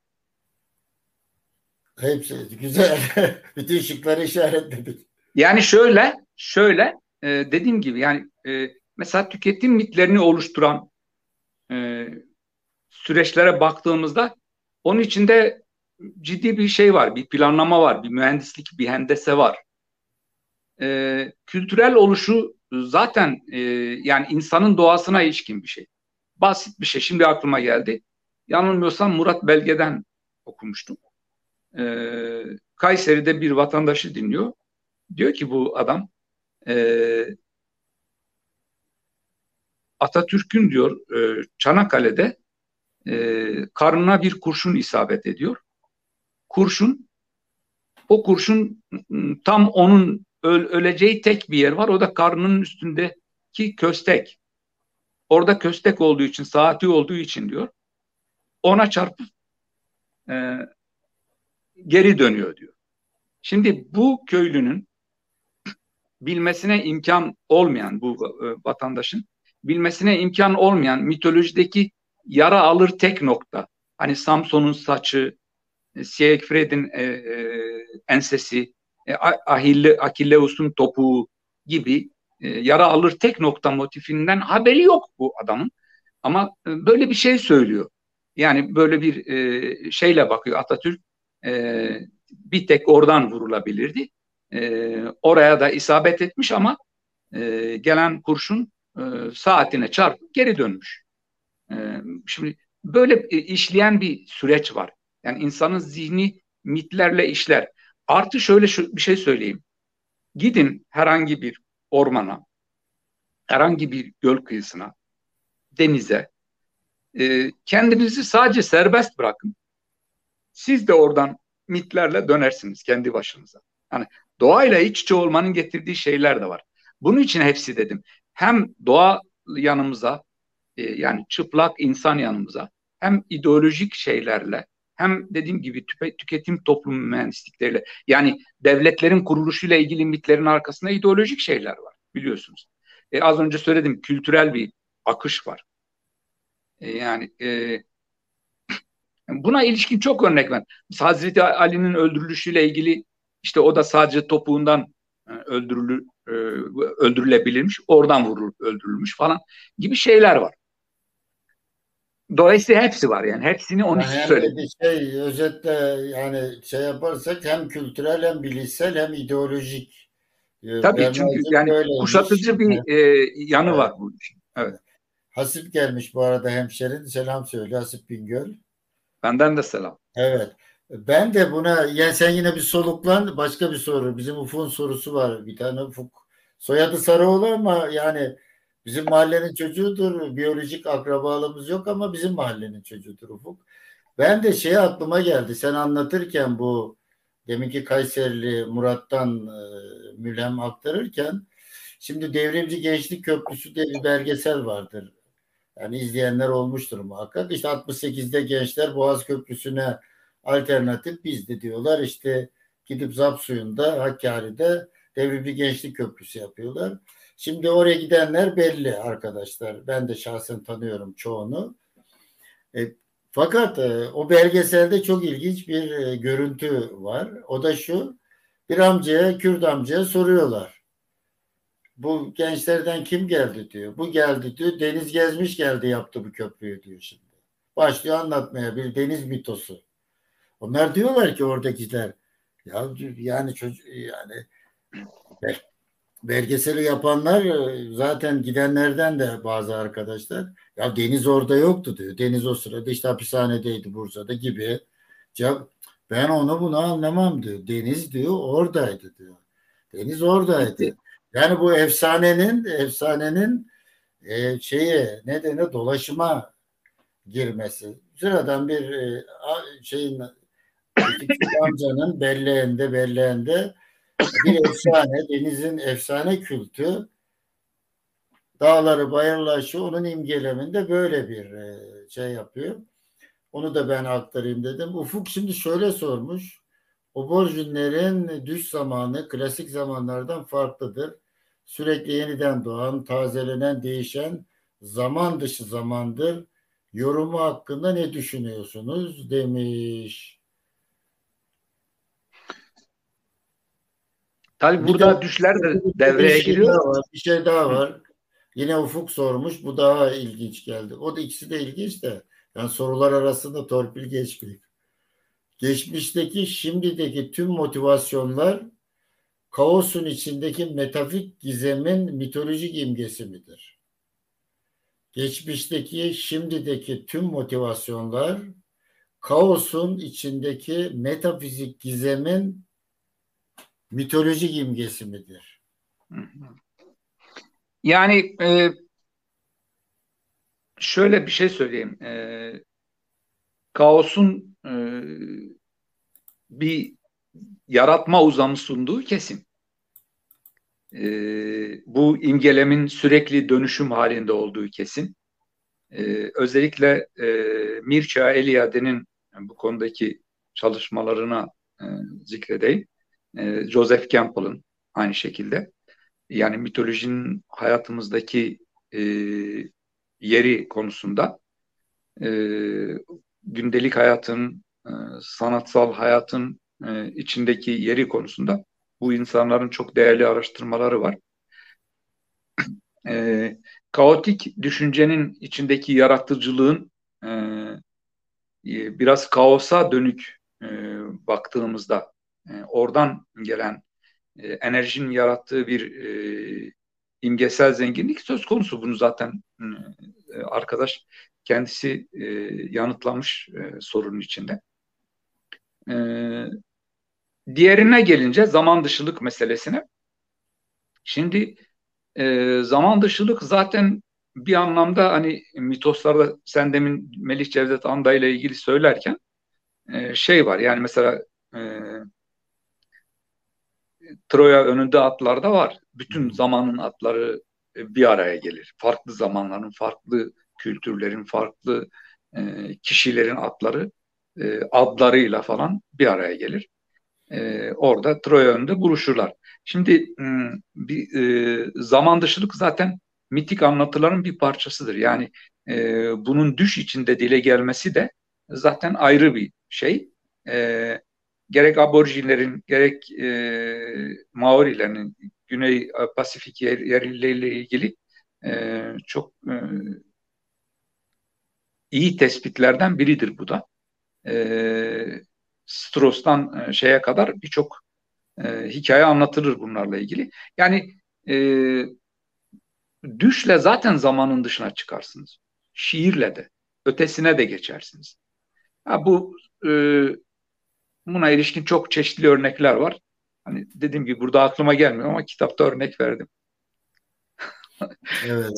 Hepsi güzel. Bütün şıkları işaretledik. Yani şöyle, şöyle e, dediğim gibi yani e, mesela tüketim mitlerini oluşturan e, süreçlere baktığımızda onun içinde ciddi bir şey var, bir planlama var, bir mühendislik, bir hendese var. E, kültürel oluşu zaten e, yani insanın doğasına ilişkin bir şey. Basit bir şey. Şimdi aklıma geldi. Yanılmıyorsam Murat Belge'den okumuştum. E, Kayseri'de bir vatandaşı dinliyor. Diyor ki bu adam e, Atatürk'ün diyor e, Çanakkale'de e, karnına bir kurşun isabet ediyor. Kurşun o kurşun tam onun öl, öleceği tek bir yer var. O da karnının üstündeki köstek. Orada köstek olduğu için, saati olduğu için diyor. Ona çarpıp e, geri dönüyor diyor. Şimdi bu köylünün bilmesine imkan olmayan bu e, vatandaşın bilmesine imkan olmayan mitolojideki yara alır tek nokta. Hani Samson'un saçı, Siegfried'in e, e, ensesi, e, Ahille, Akilleus'un topuğu gibi e, yara alır tek nokta motifinden haberi yok bu adamın. Ama e, böyle bir şey söylüyor. Yani böyle bir e, şeyle bakıyor Atatürk. E, bir tek oradan vurulabilirdi. E, oraya da isabet etmiş ama e, gelen kurşun e, saatine çarpıp geri dönmüş. E, şimdi böyle e, işleyen bir süreç var. Yani insanın zihni mitlerle işler. Artı şöyle şu, bir şey söyleyeyim. Gidin herhangi bir ormana, herhangi bir göl kıyısına, denize, e, kendinizi sadece serbest bırakın. Siz de oradan mitlerle dönersiniz kendi başınıza. Yani doğayla iç içe olmanın getirdiği şeyler de var. Bunun için hepsi dedim. Hem doğa yanımıza e, yani çıplak insan yanımıza hem ideolojik şeylerle hem dediğim gibi tüpe, tüketim toplum mühendislikleriyle yani devletlerin kuruluşuyla ilgili mitlerin arkasında ideolojik şeyler var biliyorsunuz. E, az önce söyledim kültürel bir akış var. E, yani e, buna ilişkin çok örnek var. Hazreti Ali'nin öldürülüşüyle ilgili işte o da sadece topuğundan e, öldürülü, e, öldürülebilirmiş. Oradan vurulup öldürülmüş falan gibi şeyler var. Dolayısıyla hepsi var yani. Hepsini onun için yani söyledim. Şey, özetle yani şey yaparsak hem kültürel hem bilişsel hem ideolojik. E, Tabii Bernard çünkü yani böyleymiş. kuşatıcı bir evet. e, yanı evet. var bu işin. Evet. Hasip gelmiş bu arada hemşerin. Selam söyle Hasip Bingöl. Benden de selam. Evet. Ben de buna yani sen yine bir soluklan başka bir soru. Bizim Ufuk'un sorusu var. Bir tane Ufuk. Soyadı Sarıoğlu ama yani bizim mahallenin çocuğudur. Biyolojik akrabalığımız yok ama bizim mahallenin çocuğudur Ufuk. Ben de şey aklıma geldi. Sen anlatırken bu deminki Kayserili Murat'tan e, mülhem aktarırken şimdi Devrimci Gençlik Köprüsü diye bir belgesel vardır. Yani izleyenler olmuştur muhakkak. İşte 68'de gençler Boğaz Köprüsü'ne alternatif bizdi diyorlar. İşte gidip Zap suyunda Hakkari'de devrimci gençlik köprüsü yapıyorlar. Şimdi oraya gidenler belli arkadaşlar. Ben de şahsen tanıyorum çoğunu. E, fakat e, o belgeselde çok ilginç bir e, görüntü var. O da şu. Bir amcaya, Kürt amcaya soruyorlar. Bu gençlerden kim geldi diyor. Bu geldi diyor. Deniz gezmiş geldi yaptı bu köprüyü diyor şimdi. Başlıyor anlatmaya bir deniz mitosu. Onlar diyorlar ki oradakiler ya yani çocuk yani belgeseli yapanlar e, zaten gidenlerden de bazı arkadaşlar ya Deniz orada yoktu diyor. Deniz o sırada işte hapishanedeydi Bursa'da gibi. Cevap, ben onu bunu anlamam diyor. Deniz diyor oradaydı diyor. Deniz oradaydı. Yani bu efsanenin efsanenin e, şeyi ne denir dolaşıma girmesi. Sıradan bir e, şeyin amcanın belleğinde belleğinde bir efsane, denizin efsane kültü dağları bayırlaşı onun imgeleminde böyle bir e, şey yapıyor. Onu da ben aktarayım dedim. Ufuk şimdi şöyle sormuş. Oborjinlerin düş zamanı klasik zamanlardan farklıdır. Sürekli yeniden doğan, tazelenen, değişen zaman dışı zamandır. Yorumu hakkında ne düşünüyorsunuz demiş. Tabii burada de, düşler de devreye bir şey giriyor. Daha var, bir şey daha var. Yine Ufuk sormuş. Bu daha ilginç geldi. O da ikisi de ilginç de. Yani sorular arasında torpil geçmiyor. Geçmişteki, şimdideki tüm motivasyonlar kaosun içindeki metafik gizemin mitolojik imgesi midir? Geçmişteki, şimdideki tüm motivasyonlar kaosun içindeki metafizik gizemin mitolojik imgesi midir? Yani e, şöyle bir şey söyleyeyim. E, kaosun e, bir yaratma uzamı sunduğu kesin. E, bu imgelemin sürekli dönüşüm halinde olduğu kesin. E, özellikle e, Mircea Eliade'nin bu konudaki çalışmalarına e, zikredeyim e, Joseph Campbell'ın aynı şekilde. Yani mitolojinin hayatımızdaki e, yeri konusunda e, gündelik hayatın, e, sanatsal hayatın e, içindeki yeri konusunda bu insanların çok değerli araştırmaları var. E, kaotik düşüncenin içindeki yaratıcılığın e, biraz kaosa dönük e, baktığımızda e, oradan gelen e, enerjinin yarattığı bir e, imgesel zenginlik söz konusu. Bunu zaten arkadaş kendisi yanıtlamış sorunun içinde. Diğerine gelince zaman dışılık meselesine. Şimdi zaman dışılık zaten bir anlamda hani mitoslarda sen demin Melih Cevdet Anda ile ilgili söylerken şey var yani mesela e, Troya önünde atlar da var. Bütün zamanın atları e, bir araya gelir. Farklı zamanların, farklı kültürlerin, farklı e, kişilerin atları e, adlarıyla falan bir araya gelir. E, orada Troya önünde buluşurlar. Şimdi bir e, zaman dışılık zaten mitik anlatıların bir parçasıdır. Yani e, bunun düş içinde dile gelmesi de zaten ayrı bir şey. E, gerek aborjinlerin gerek e, Maorilerin Güney Pasifik yer, yerleriyle ilgili e, çok e, iyi tespitlerden biridir bu da. E, Strauss'tan e, şeye kadar birçok e, hikaye anlatılır bunlarla ilgili. Yani e, düşle zaten zamanın dışına çıkarsınız. Şiirle de, ötesine de geçersiniz. Ha, bu e, buna ilişkin çok çeşitli örnekler var. Hani dediğim gibi burada aklıma gelmiyor ama kitapta örnek verdim. evet,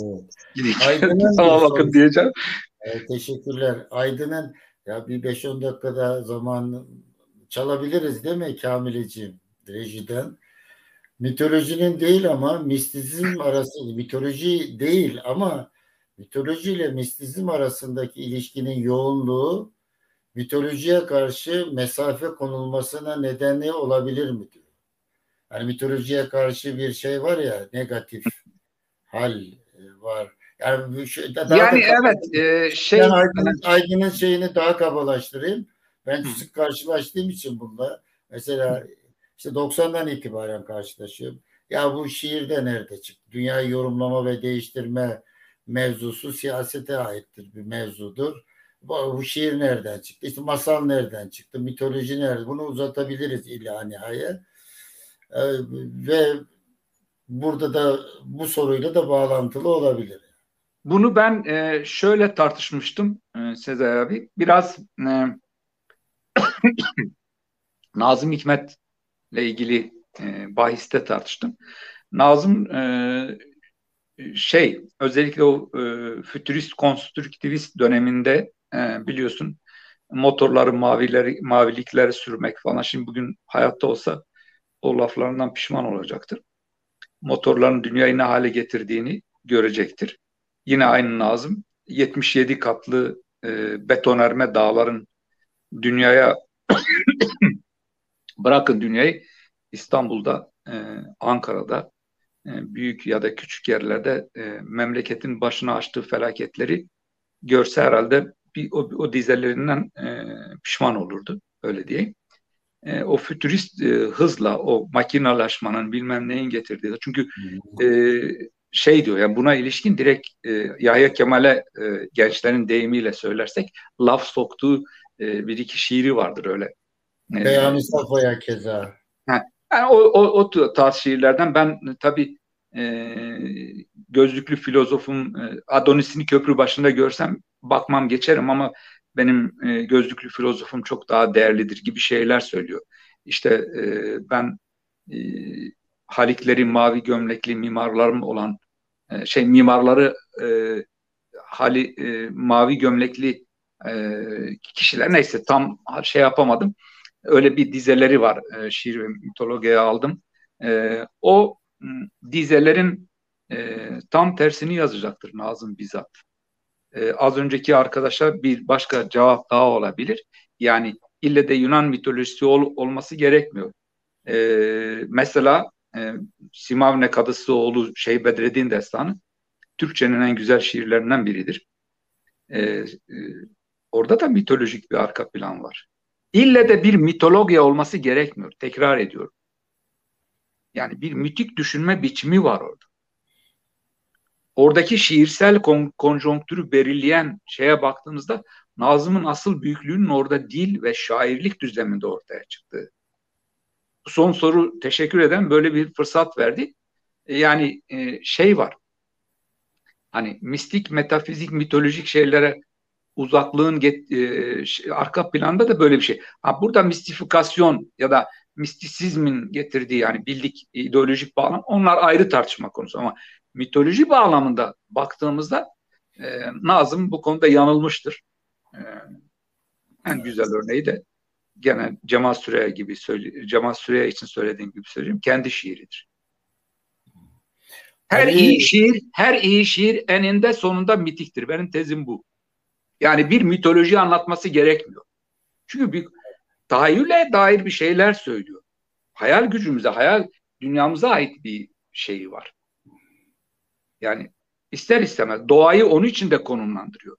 evet. Aydın'ın tamam bakın diyeceğim. Evet, teşekkürler. Aydın'ın ya bir 5-10 dakikada zaman çalabiliriz değil mi Kamileciğim rejiden? Mitolojinin değil ama mistizm arası mitoloji değil ama mitoloji ile mistizm arasındaki ilişkinin yoğunluğu mitolojiye karşı mesafe konulmasına nedeni olabilir mi diyor. Yani mitolojiye karşı bir şey var ya negatif hal e, var. Yani, şu, daha yani da, evet e, şey ben Aydın'ın, Aydın'ın şeyini daha kabalaştırayım. Ben sık karşılaştığım için bununla mesela işte 90'dan itibaren karşılaşıyorum. Ya bu şiirde nerede çıktı? Dünyayı yorumlama ve değiştirme mevzusu siyasete aittir bir mevzudur. Bu, şiir nereden çıktı? İşte masal nereden çıktı? Mitoloji nerede? Bunu uzatabiliriz illa nihaya. Ee, ve burada da bu soruyla da bağlantılı olabilir. Bunu ben e, şöyle tartışmıştım e, Sezai abi. Biraz e, Nazım Hikmet ile ilgili e, bahiste tartıştım. Nazım e, şey özellikle o e, fütürist konstrüktivist döneminde e, biliyorsun motorları mavileri mavilikleri sürmek falan şimdi bugün hayatta olsa o laflarından pişman olacaktır. Motorların dünyayı ne hale getirdiğini görecektir. Yine aynı Nazım 77 katlı e, betonarme dağların dünyaya bırakın dünyayı İstanbul'da, e, Ankara'da e, büyük ya da küçük yerlerde e, memleketin başına açtığı felaketleri görse herhalde bir o, o dizelerinden e, pişman olurdu öyle diyeyim. E, o fütürist e, hızla o makinalaşmanın bilmem neyin getirdiği çünkü e, şey diyor yani buna ilişkin direkt e, Yahya Kemal'e e, gençlerin deyimiyle söylersek laf soktuğu e, bir iki şiiri vardır öyle. Peyami Safa'ya keza. Ha, yani o, o, o tarz şiirlerden ben tabii e, gözlüklü filozofum e, Adonis'ini köprü başında görsem bakmam geçerim ama benim e, gözlüklü filozofum çok daha değerlidir gibi şeyler söylüyor. İşte e, ben e, Halikleri mavi gömlekli mimarlarım olan şey mimarları hali mavi gömlekli kişiler neyse tam şey yapamadım. Öyle bir dizeleri var şiir ve mitolojiye aldım. O dizelerin e, tam tersini yazacaktır Nazım bizzat. E, az önceki arkadaşa bir başka cevap daha olabilir. Yani ille de Yunan mitolojisi ol, olması gerekmiyor. E, mesela e, Simavne Kadısıoğlu Şeyh Bedreddin Destanı Türkçenin en güzel şiirlerinden biridir. E, e, orada da mitolojik bir arka plan var. İlle de bir mitologiya olması gerekmiyor. Tekrar ediyorum. Yani bir mitik düşünme biçimi var orada. Oradaki şiirsel kon konjonktürü belirleyen şeye baktığımızda Nazım'ın asıl büyüklüğünün orada dil ve şairlik düzleminde ortaya çıktığı. Son soru teşekkür eden böyle bir fırsat verdi. yani e, şey var. Hani mistik, metafizik, mitolojik şeylere uzaklığın get, e, arka planda da böyle bir şey. Ha, burada mistifikasyon ya da mistisizmin getirdiği yani bildik ideolojik bağlam onlar ayrı tartışma konusu ama mitoloji bağlamında baktığımızda e, Nazım bu konuda yanılmıştır. E, en güzel örneği de gene Cemal Süreya gibi söyle Cemal Süreya için söylediğim gibi söyleyeyim kendi şiiridir. Her yani, iyi şiir, her iyi şiir eninde sonunda mitiktir. Benim tezim bu. Yani bir mitoloji anlatması gerekmiyor. Çünkü bir tahayyüle dair bir şeyler söylüyor. Hayal gücümüze, hayal dünyamıza ait bir şeyi var. Yani ister istemez doğayı onun içinde konumlandırıyor.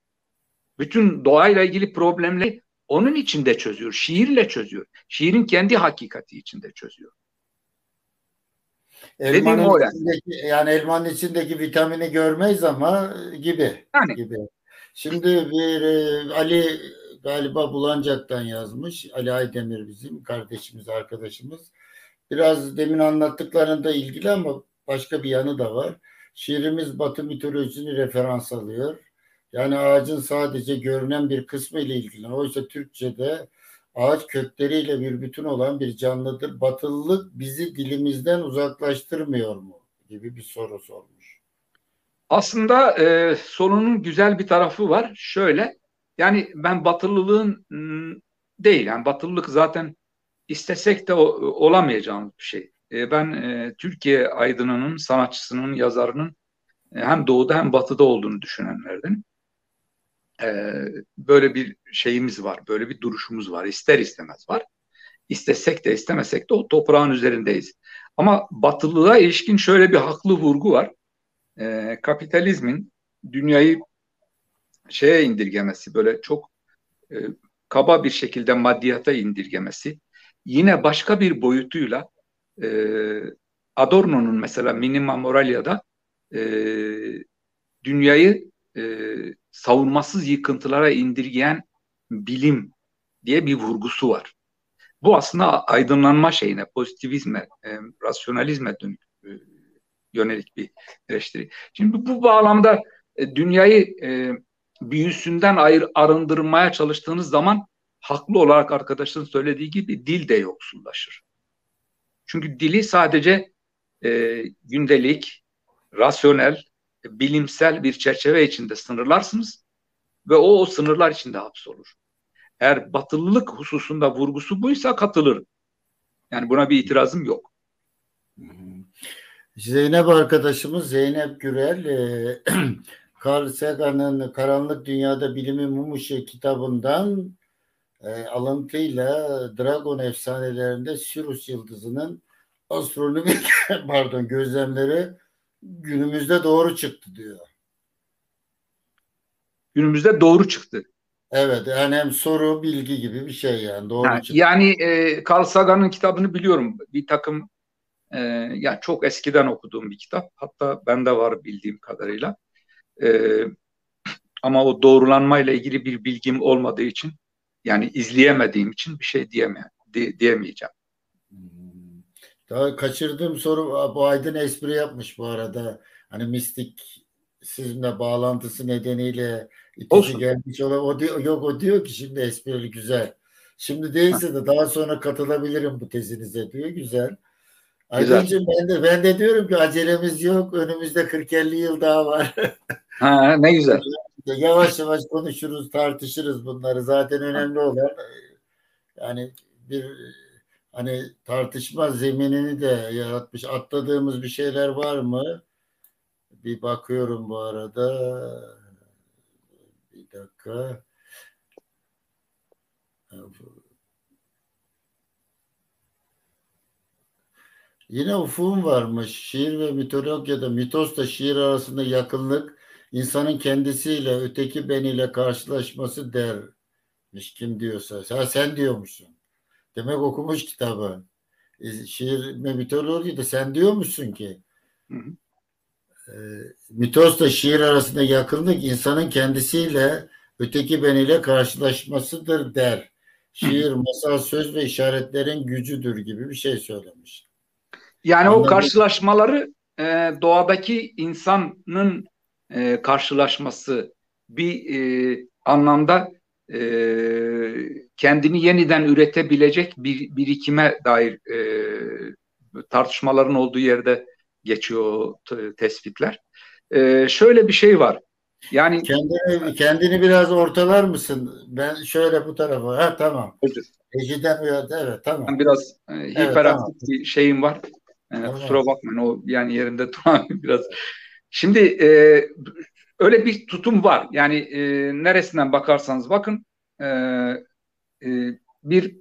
Bütün doğayla ilgili problemleri onun içinde çözüyor. Şiirle çözüyor. Şiirin kendi hakikati içinde çözüyor. Elmanın içindeki, yani elmanın içindeki vitamini görmeyiz ama gibi. Yani. gibi. Şimdi bir e, Ali galiba Bulancak'tan yazmış. Ali Aydemir bizim kardeşimiz, arkadaşımız. Biraz demin anlattıklarında ilgili ama başka bir yanı da var. Şiirimiz Batı mitolojisini referans alıyor. Yani ağacın sadece görünen bir kısmı ile ilgili. Oysa Türkçe'de ağaç kökleriyle bir bütün olan bir canlıdır. Batılılık bizi dilimizden uzaklaştırmıyor mu? gibi bir soru sormuş. Aslında e, sorunun güzel bir tarafı var. Şöyle, yani ben batılılığın değil, yani batılılık zaten istesek de olamayacağımız bir şey. E, ben e, Türkiye aydınının, sanatçısının, yazarının e, hem doğuda hem batıda olduğunu düşünenlerden. Böyle bir şeyimiz var, böyle bir duruşumuz var, ister istemez var. İstesek de istemesek de o toprağın üzerindeyiz. Ama batılılığa ilişkin şöyle bir haklı vurgu var. Kapitalizmin dünyayı şeye indirgemesi, böyle çok kaba bir şekilde maddiyata indirgemesi, yine başka bir boyutuyla Adorno'nun mesela Minima Moralia'da e, dünyayı e, savunmasız yıkıntılara indirgeyen bilim diye bir vurgusu var. Bu aslında aydınlanma şeyine, pozitivizme, e, rasyonalizme dönük, e, yönelik bir eleştiri. Şimdi bu bağlamda e, dünyayı e, büyüsünden ayır, arındırmaya çalıştığınız zaman haklı olarak arkadaşın söylediği gibi dil de yoksullaşır. Çünkü dili sadece e, gündelik, rasyonel, bilimsel bir çerçeve içinde sınırlarsınız ve o o sınırlar içinde hapsolur. Eğer batılılık hususunda vurgusu buysa katılırım. Yani buna bir itirazım yok. Zeynep arkadaşımız Zeynep Gürel e, Carl Sagan'ın Karanlık Dünyada Bilimi Mumuşu kitabından e, alıntıyla Dragon efsanelerinde Sirius yıldızının astronomik pardon gözlemleri günümüzde doğru çıktı diyor. Günümüzde doğru çıktı. Evet yani hem soru bilgi gibi bir şey yani doğru ha, çıktı. Yani e, Carl Sagan'ın kitabını biliyorum. Bir takım e, yani çok eskiden okuduğum bir kitap. Hatta bende var bildiğim kadarıyla. E, ama o doğrulanmayla ilgili bir bilgim olmadığı için yani izleyemediğim için bir şey diyeme, di, diyemeyeceğim. Daha kaçırdığım soru bu Aydın espri yapmış bu arada. Hani mistik sizinle bağlantısı nedeniyle ikisi gelmiş olan o diyor yok o diyor ki şimdi esprili güzel. Şimdi değilse de daha sonra katılabilirim bu tezinize diyor. Güzel. Aydıncığım ben de ben de diyorum ki acelemiz yok. Önümüzde 40-50 yıl daha var. ha, ne güzel. Yavaş yavaş konuşuruz, tartışırız bunları. Zaten önemli olan yani bir hani tartışma zeminini de yaratmış. Atladığımız bir şeyler var mı? Bir bakıyorum bu arada. Bir dakika. Yine ufum varmış. Şiir ve mitolojide mitos da şiir arasında yakınlık insanın kendisiyle öteki beniyle karşılaşması dermiş kim diyorsa. Ha, sen diyormuşsun. Demek okumuş kitabı. E, şiir mitoloji de sen diyormuşsun ki. Hı hı. E, şiir arasında yakınlık insanın kendisiyle öteki beniyle karşılaşmasıdır der. Şiir, masal, söz ve işaretlerin gücüdür gibi bir şey söylemiş. Yani Anladın o karşılaşmaları e, doğadaki insanın e, karşılaşması bir e, anlamda e, kendini yeniden üretebilecek bir birikime dair e, tartışmaların olduğu yerde geçiyor tespitler. E, şöyle bir şey var. Yani kendini, kendini biraz ortalar mısın? Ben şöyle bu tarafa. Ha tamam. Uyardı. Evet tamam. Biraz e, hiperaktif evet, tamam. bir şeyim var. E, tamam. Kusura bakmayın o yani yerinde duramıyorum biraz. Şimdi e, öyle bir tutum var. Yani e, neresinden bakarsanız bakın e, e, bir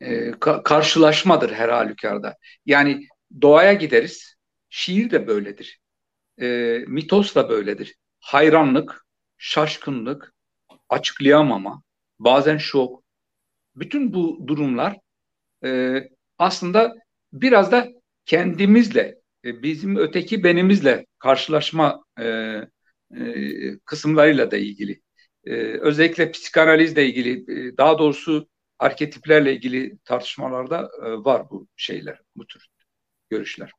e, ka- karşılaşmadır her halükarda. Yani doğaya gideriz. Şiir de böyledir. E, mitos da böyledir. Hayranlık, şaşkınlık, açıklayamama, bazen şok. Bütün bu durumlar e, aslında biraz da kendimizle, e, bizim öteki benimizle karşılaşma e, e, kısımlarıyla da ilgili. E, özellikle psikanalizle ilgili, e, daha doğrusu arketiplerle ilgili tartışmalarda e, var bu şeyler, bu tür görüşler.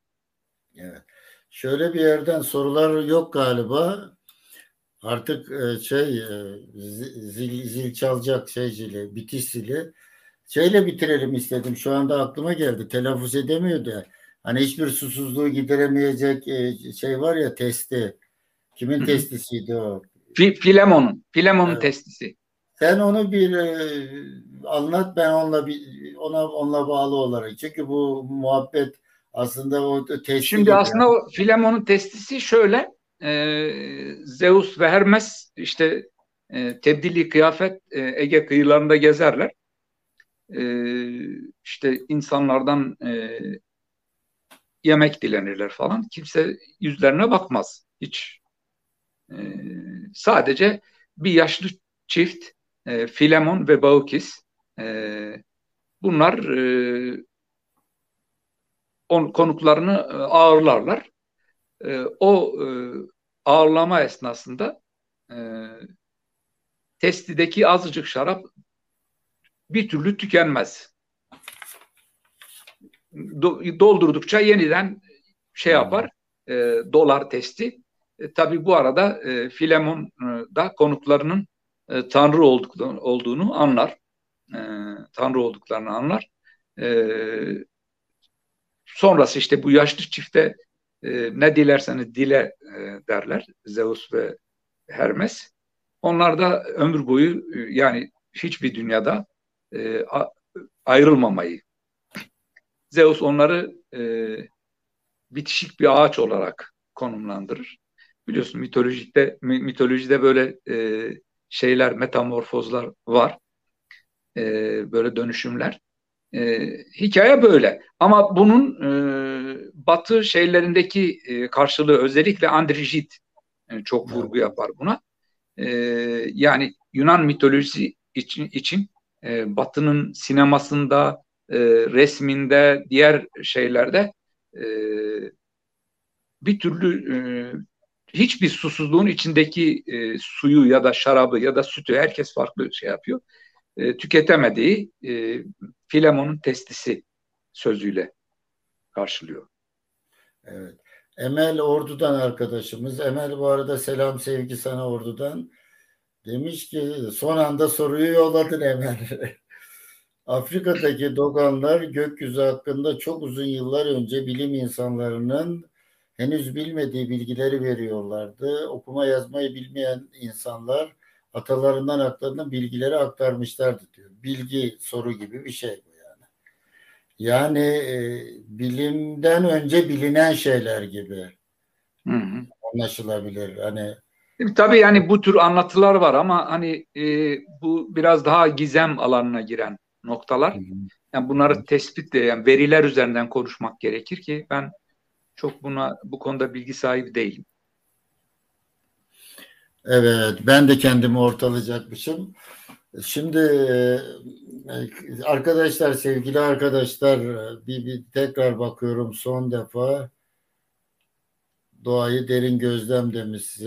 Evet. Şöyle bir yerden sorular yok galiba. Artık e, şey e, zil, zil çalacak şey zili, bitiş zili. Şeyle bitirelim istedim. Şu anda aklıma geldi. Telaffuz edemiyor da. Hani hiçbir susuzluğu gideremeyecek e, şey var ya testi. Kimin testisiydi o? Filemon'un. Filemon'un evet. testisi. Sen onu bir e, anlat ben onunla bir ona onunla bağlı olarak. Çünkü bu muhabbet aslında o testi. Şimdi aslında yani. o Filemon'un testisi şöyle. E, Zeus ve Hermes işte e, tebdili kıyafet e, Ege kıyılarında gezerler. E, işte insanlardan e, yemek dilenirler falan. Kimse yüzlerine bakmaz hiç. E, sadece bir yaşlı çift e, Filemon ve Baukis e, bunlar e, on, konuklarını e, ağırlarlar. E, o e, ağırlama esnasında e, testideki azıcık şarap bir türlü tükenmez. Do, doldurdukça yeniden şey yapar, e, dolar testi. E, tabii bu arada e, Filemon e, da konuklarının e, Tanrı olduklarını, olduğunu anlar. E, Tanrı olduklarını anlar. E, sonrası işte bu yaşlı çifte e, ne dilerseniz dile e, derler Zeus ve Hermes. Onlar da ömür boyu e, yani hiçbir dünyada e, a, ayrılmamayı. Zeus onları e, bitişik bir ağaç olarak konumlandırır. Biliyorsun mitolojide mitolojide böyle e, şeyler, metamorfozlar var. E, böyle dönüşümler. E, hikaye böyle. Ama bunun e, Batı şeylerindeki e, karşılığı özellikle Andrijit e, çok vurgu yapar buna. E, yani Yunan mitolojisi için, için e, Batı'nın sinemasında, e, resminde, diğer şeylerde e, bir türlü e, hiçbir susuzluğun içindeki e, suyu ya da şarabı ya da sütü herkes farklı şey yapıyor. E, tüketemediği e, Filemon'un testisi sözüyle karşılıyor. Evet. Emel Ordu'dan arkadaşımız. Emel bu arada selam sevgi sana Ordu'dan. Demiş ki son anda soruyu yolladın Emel. Afrika'daki doganlar gökyüzü hakkında çok uzun yıllar önce bilim insanlarının henüz bilmediği bilgileri veriyorlardı. Okuma yazmayı bilmeyen insanlar atalarından aktarılan bilgileri aktarmışlardı diyor. Bilgi soru gibi bir şey bu yani. Yani e, bilimden önce bilinen şeyler gibi hı hı. anlaşılabilir. Hani Tabii yani bu tür anlatılar var ama hani e, bu biraz daha gizem alanına giren noktalar. Yani bunları tespitle yani veriler üzerinden konuşmak gerekir ki ben çok buna bu konuda bilgi sahibi değilim. Evet, ben de kendimi ortalayacakmışım. Şimdi e, arkadaşlar, sevgili arkadaşlar, bir, bir tekrar bakıyorum son defa. Doğayı derin gözlem demiş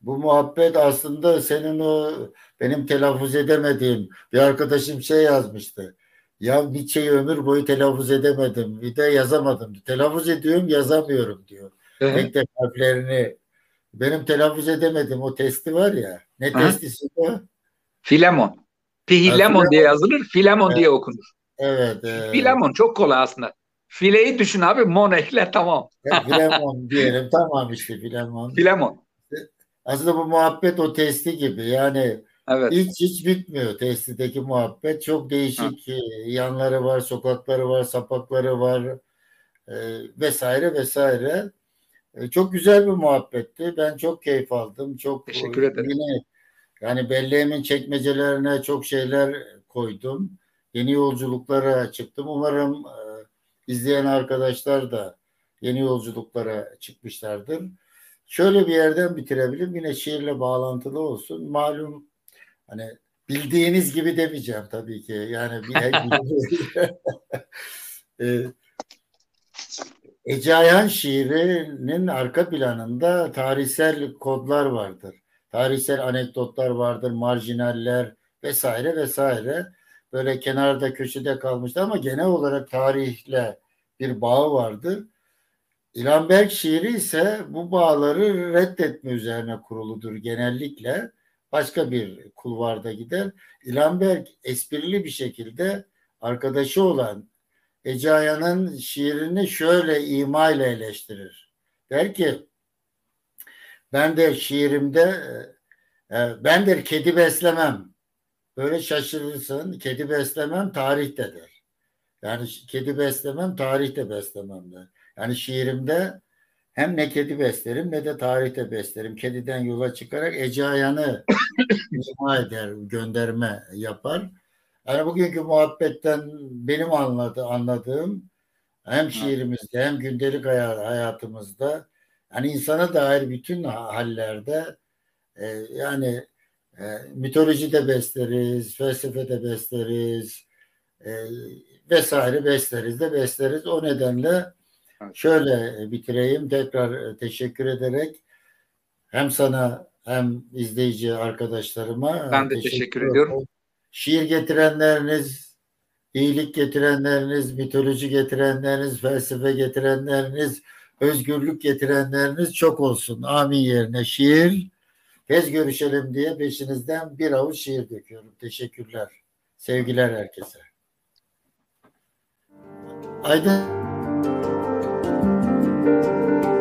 bu muhabbet aslında senin o benim telaffuz edemediğim bir arkadaşım şey yazmıştı. Ya bir şey ömür boyu telaffuz edemedim. Bir de yazamadım. Telaffuz ediyorum yazamıyorum diyor. Evet. Tek harflerini benim telaffuz edemedim o testi var ya. Ne Aha. testisi bu? Filemon. Filemon diye yazılır. Filemon evet. diye okunur. Evet, evet. Filemon çok kolay aslında. Fileyi düşün abi. Mon ekle tamam. Filemon diyelim. Tamam işte Filemon. Filemon. Aslında bu muhabbet o testi gibi. Yani evet. hiç hiç bitmiyor testideki muhabbet. Çok değişik Hı. E, yanları var, sokakları var, sapakları var e, vesaire vesaire. E, çok güzel bir muhabbetti. Ben çok keyif aldım. Çok Teşekkür ederim. Yine yani belleğimin çekmecelerine çok şeyler koydum. Yeni yolculuklara çıktım. Umarım e, izleyen arkadaşlar da yeni yolculuklara çıkmışlardır. Şöyle bir yerden bitirebilirim. Yine şiirle bağlantılı olsun. Malum hani bildiğiniz gibi demeyeceğim tabii ki. Yani bir e, Ece Ayhan şiirinin arka planında tarihsel kodlar vardır. Tarihsel anekdotlar vardır, marjinaller vesaire vesaire. Böyle kenarda köşede kalmıştı ama genel olarak tarihle bir bağı vardır. İlhan Berk şiiri ise bu bağları reddetme üzerine kuruludur genellikle. Başka bir kulvarda gider. İlhan Berk esprili bir şekilde arkadaşı olan Ece Aya'nın şiirini şöyle ima ile eleştirir. Der ki ben de şiirimde e, e, ben der kedi beslemem. Böyle şaşırırsın. Kedi beslemem tarihte Yani kedi beslemem tarihte beslemem der. Yani şiirimde hem ne kedi beslerim ne de tarihte beslerim. Kediden yola çıkarak Ece Ayan'ı ima eder, gönderme yapar. Yani bugünkü muhabbetten benim anladı, anladığım hem şiirimizde hem gündelik hayatımızda yani insana dair bütün hallerde e, yani e, mitoloji de besleriz, felsefe de besleriz e, vesaire besleriz de besleriz. O nedenle şöyle bitireyim tekrar teşekkür ederek hem sana hem izleyici arkadaşlarıma ben de teşekkür, teşekkür ediyorum şiir getirenleriniz, iyilik getirenleriniz, mitoloji getirenleriniz, felsefe getirenleriniz, özgürlük getirenleriniz çok olsun. Amin yerine şiir. Tez görüşelim diye peşinizden bir avuç şiir döküyorum. Teşekkürler. Sevgiler herkese. Aydın Música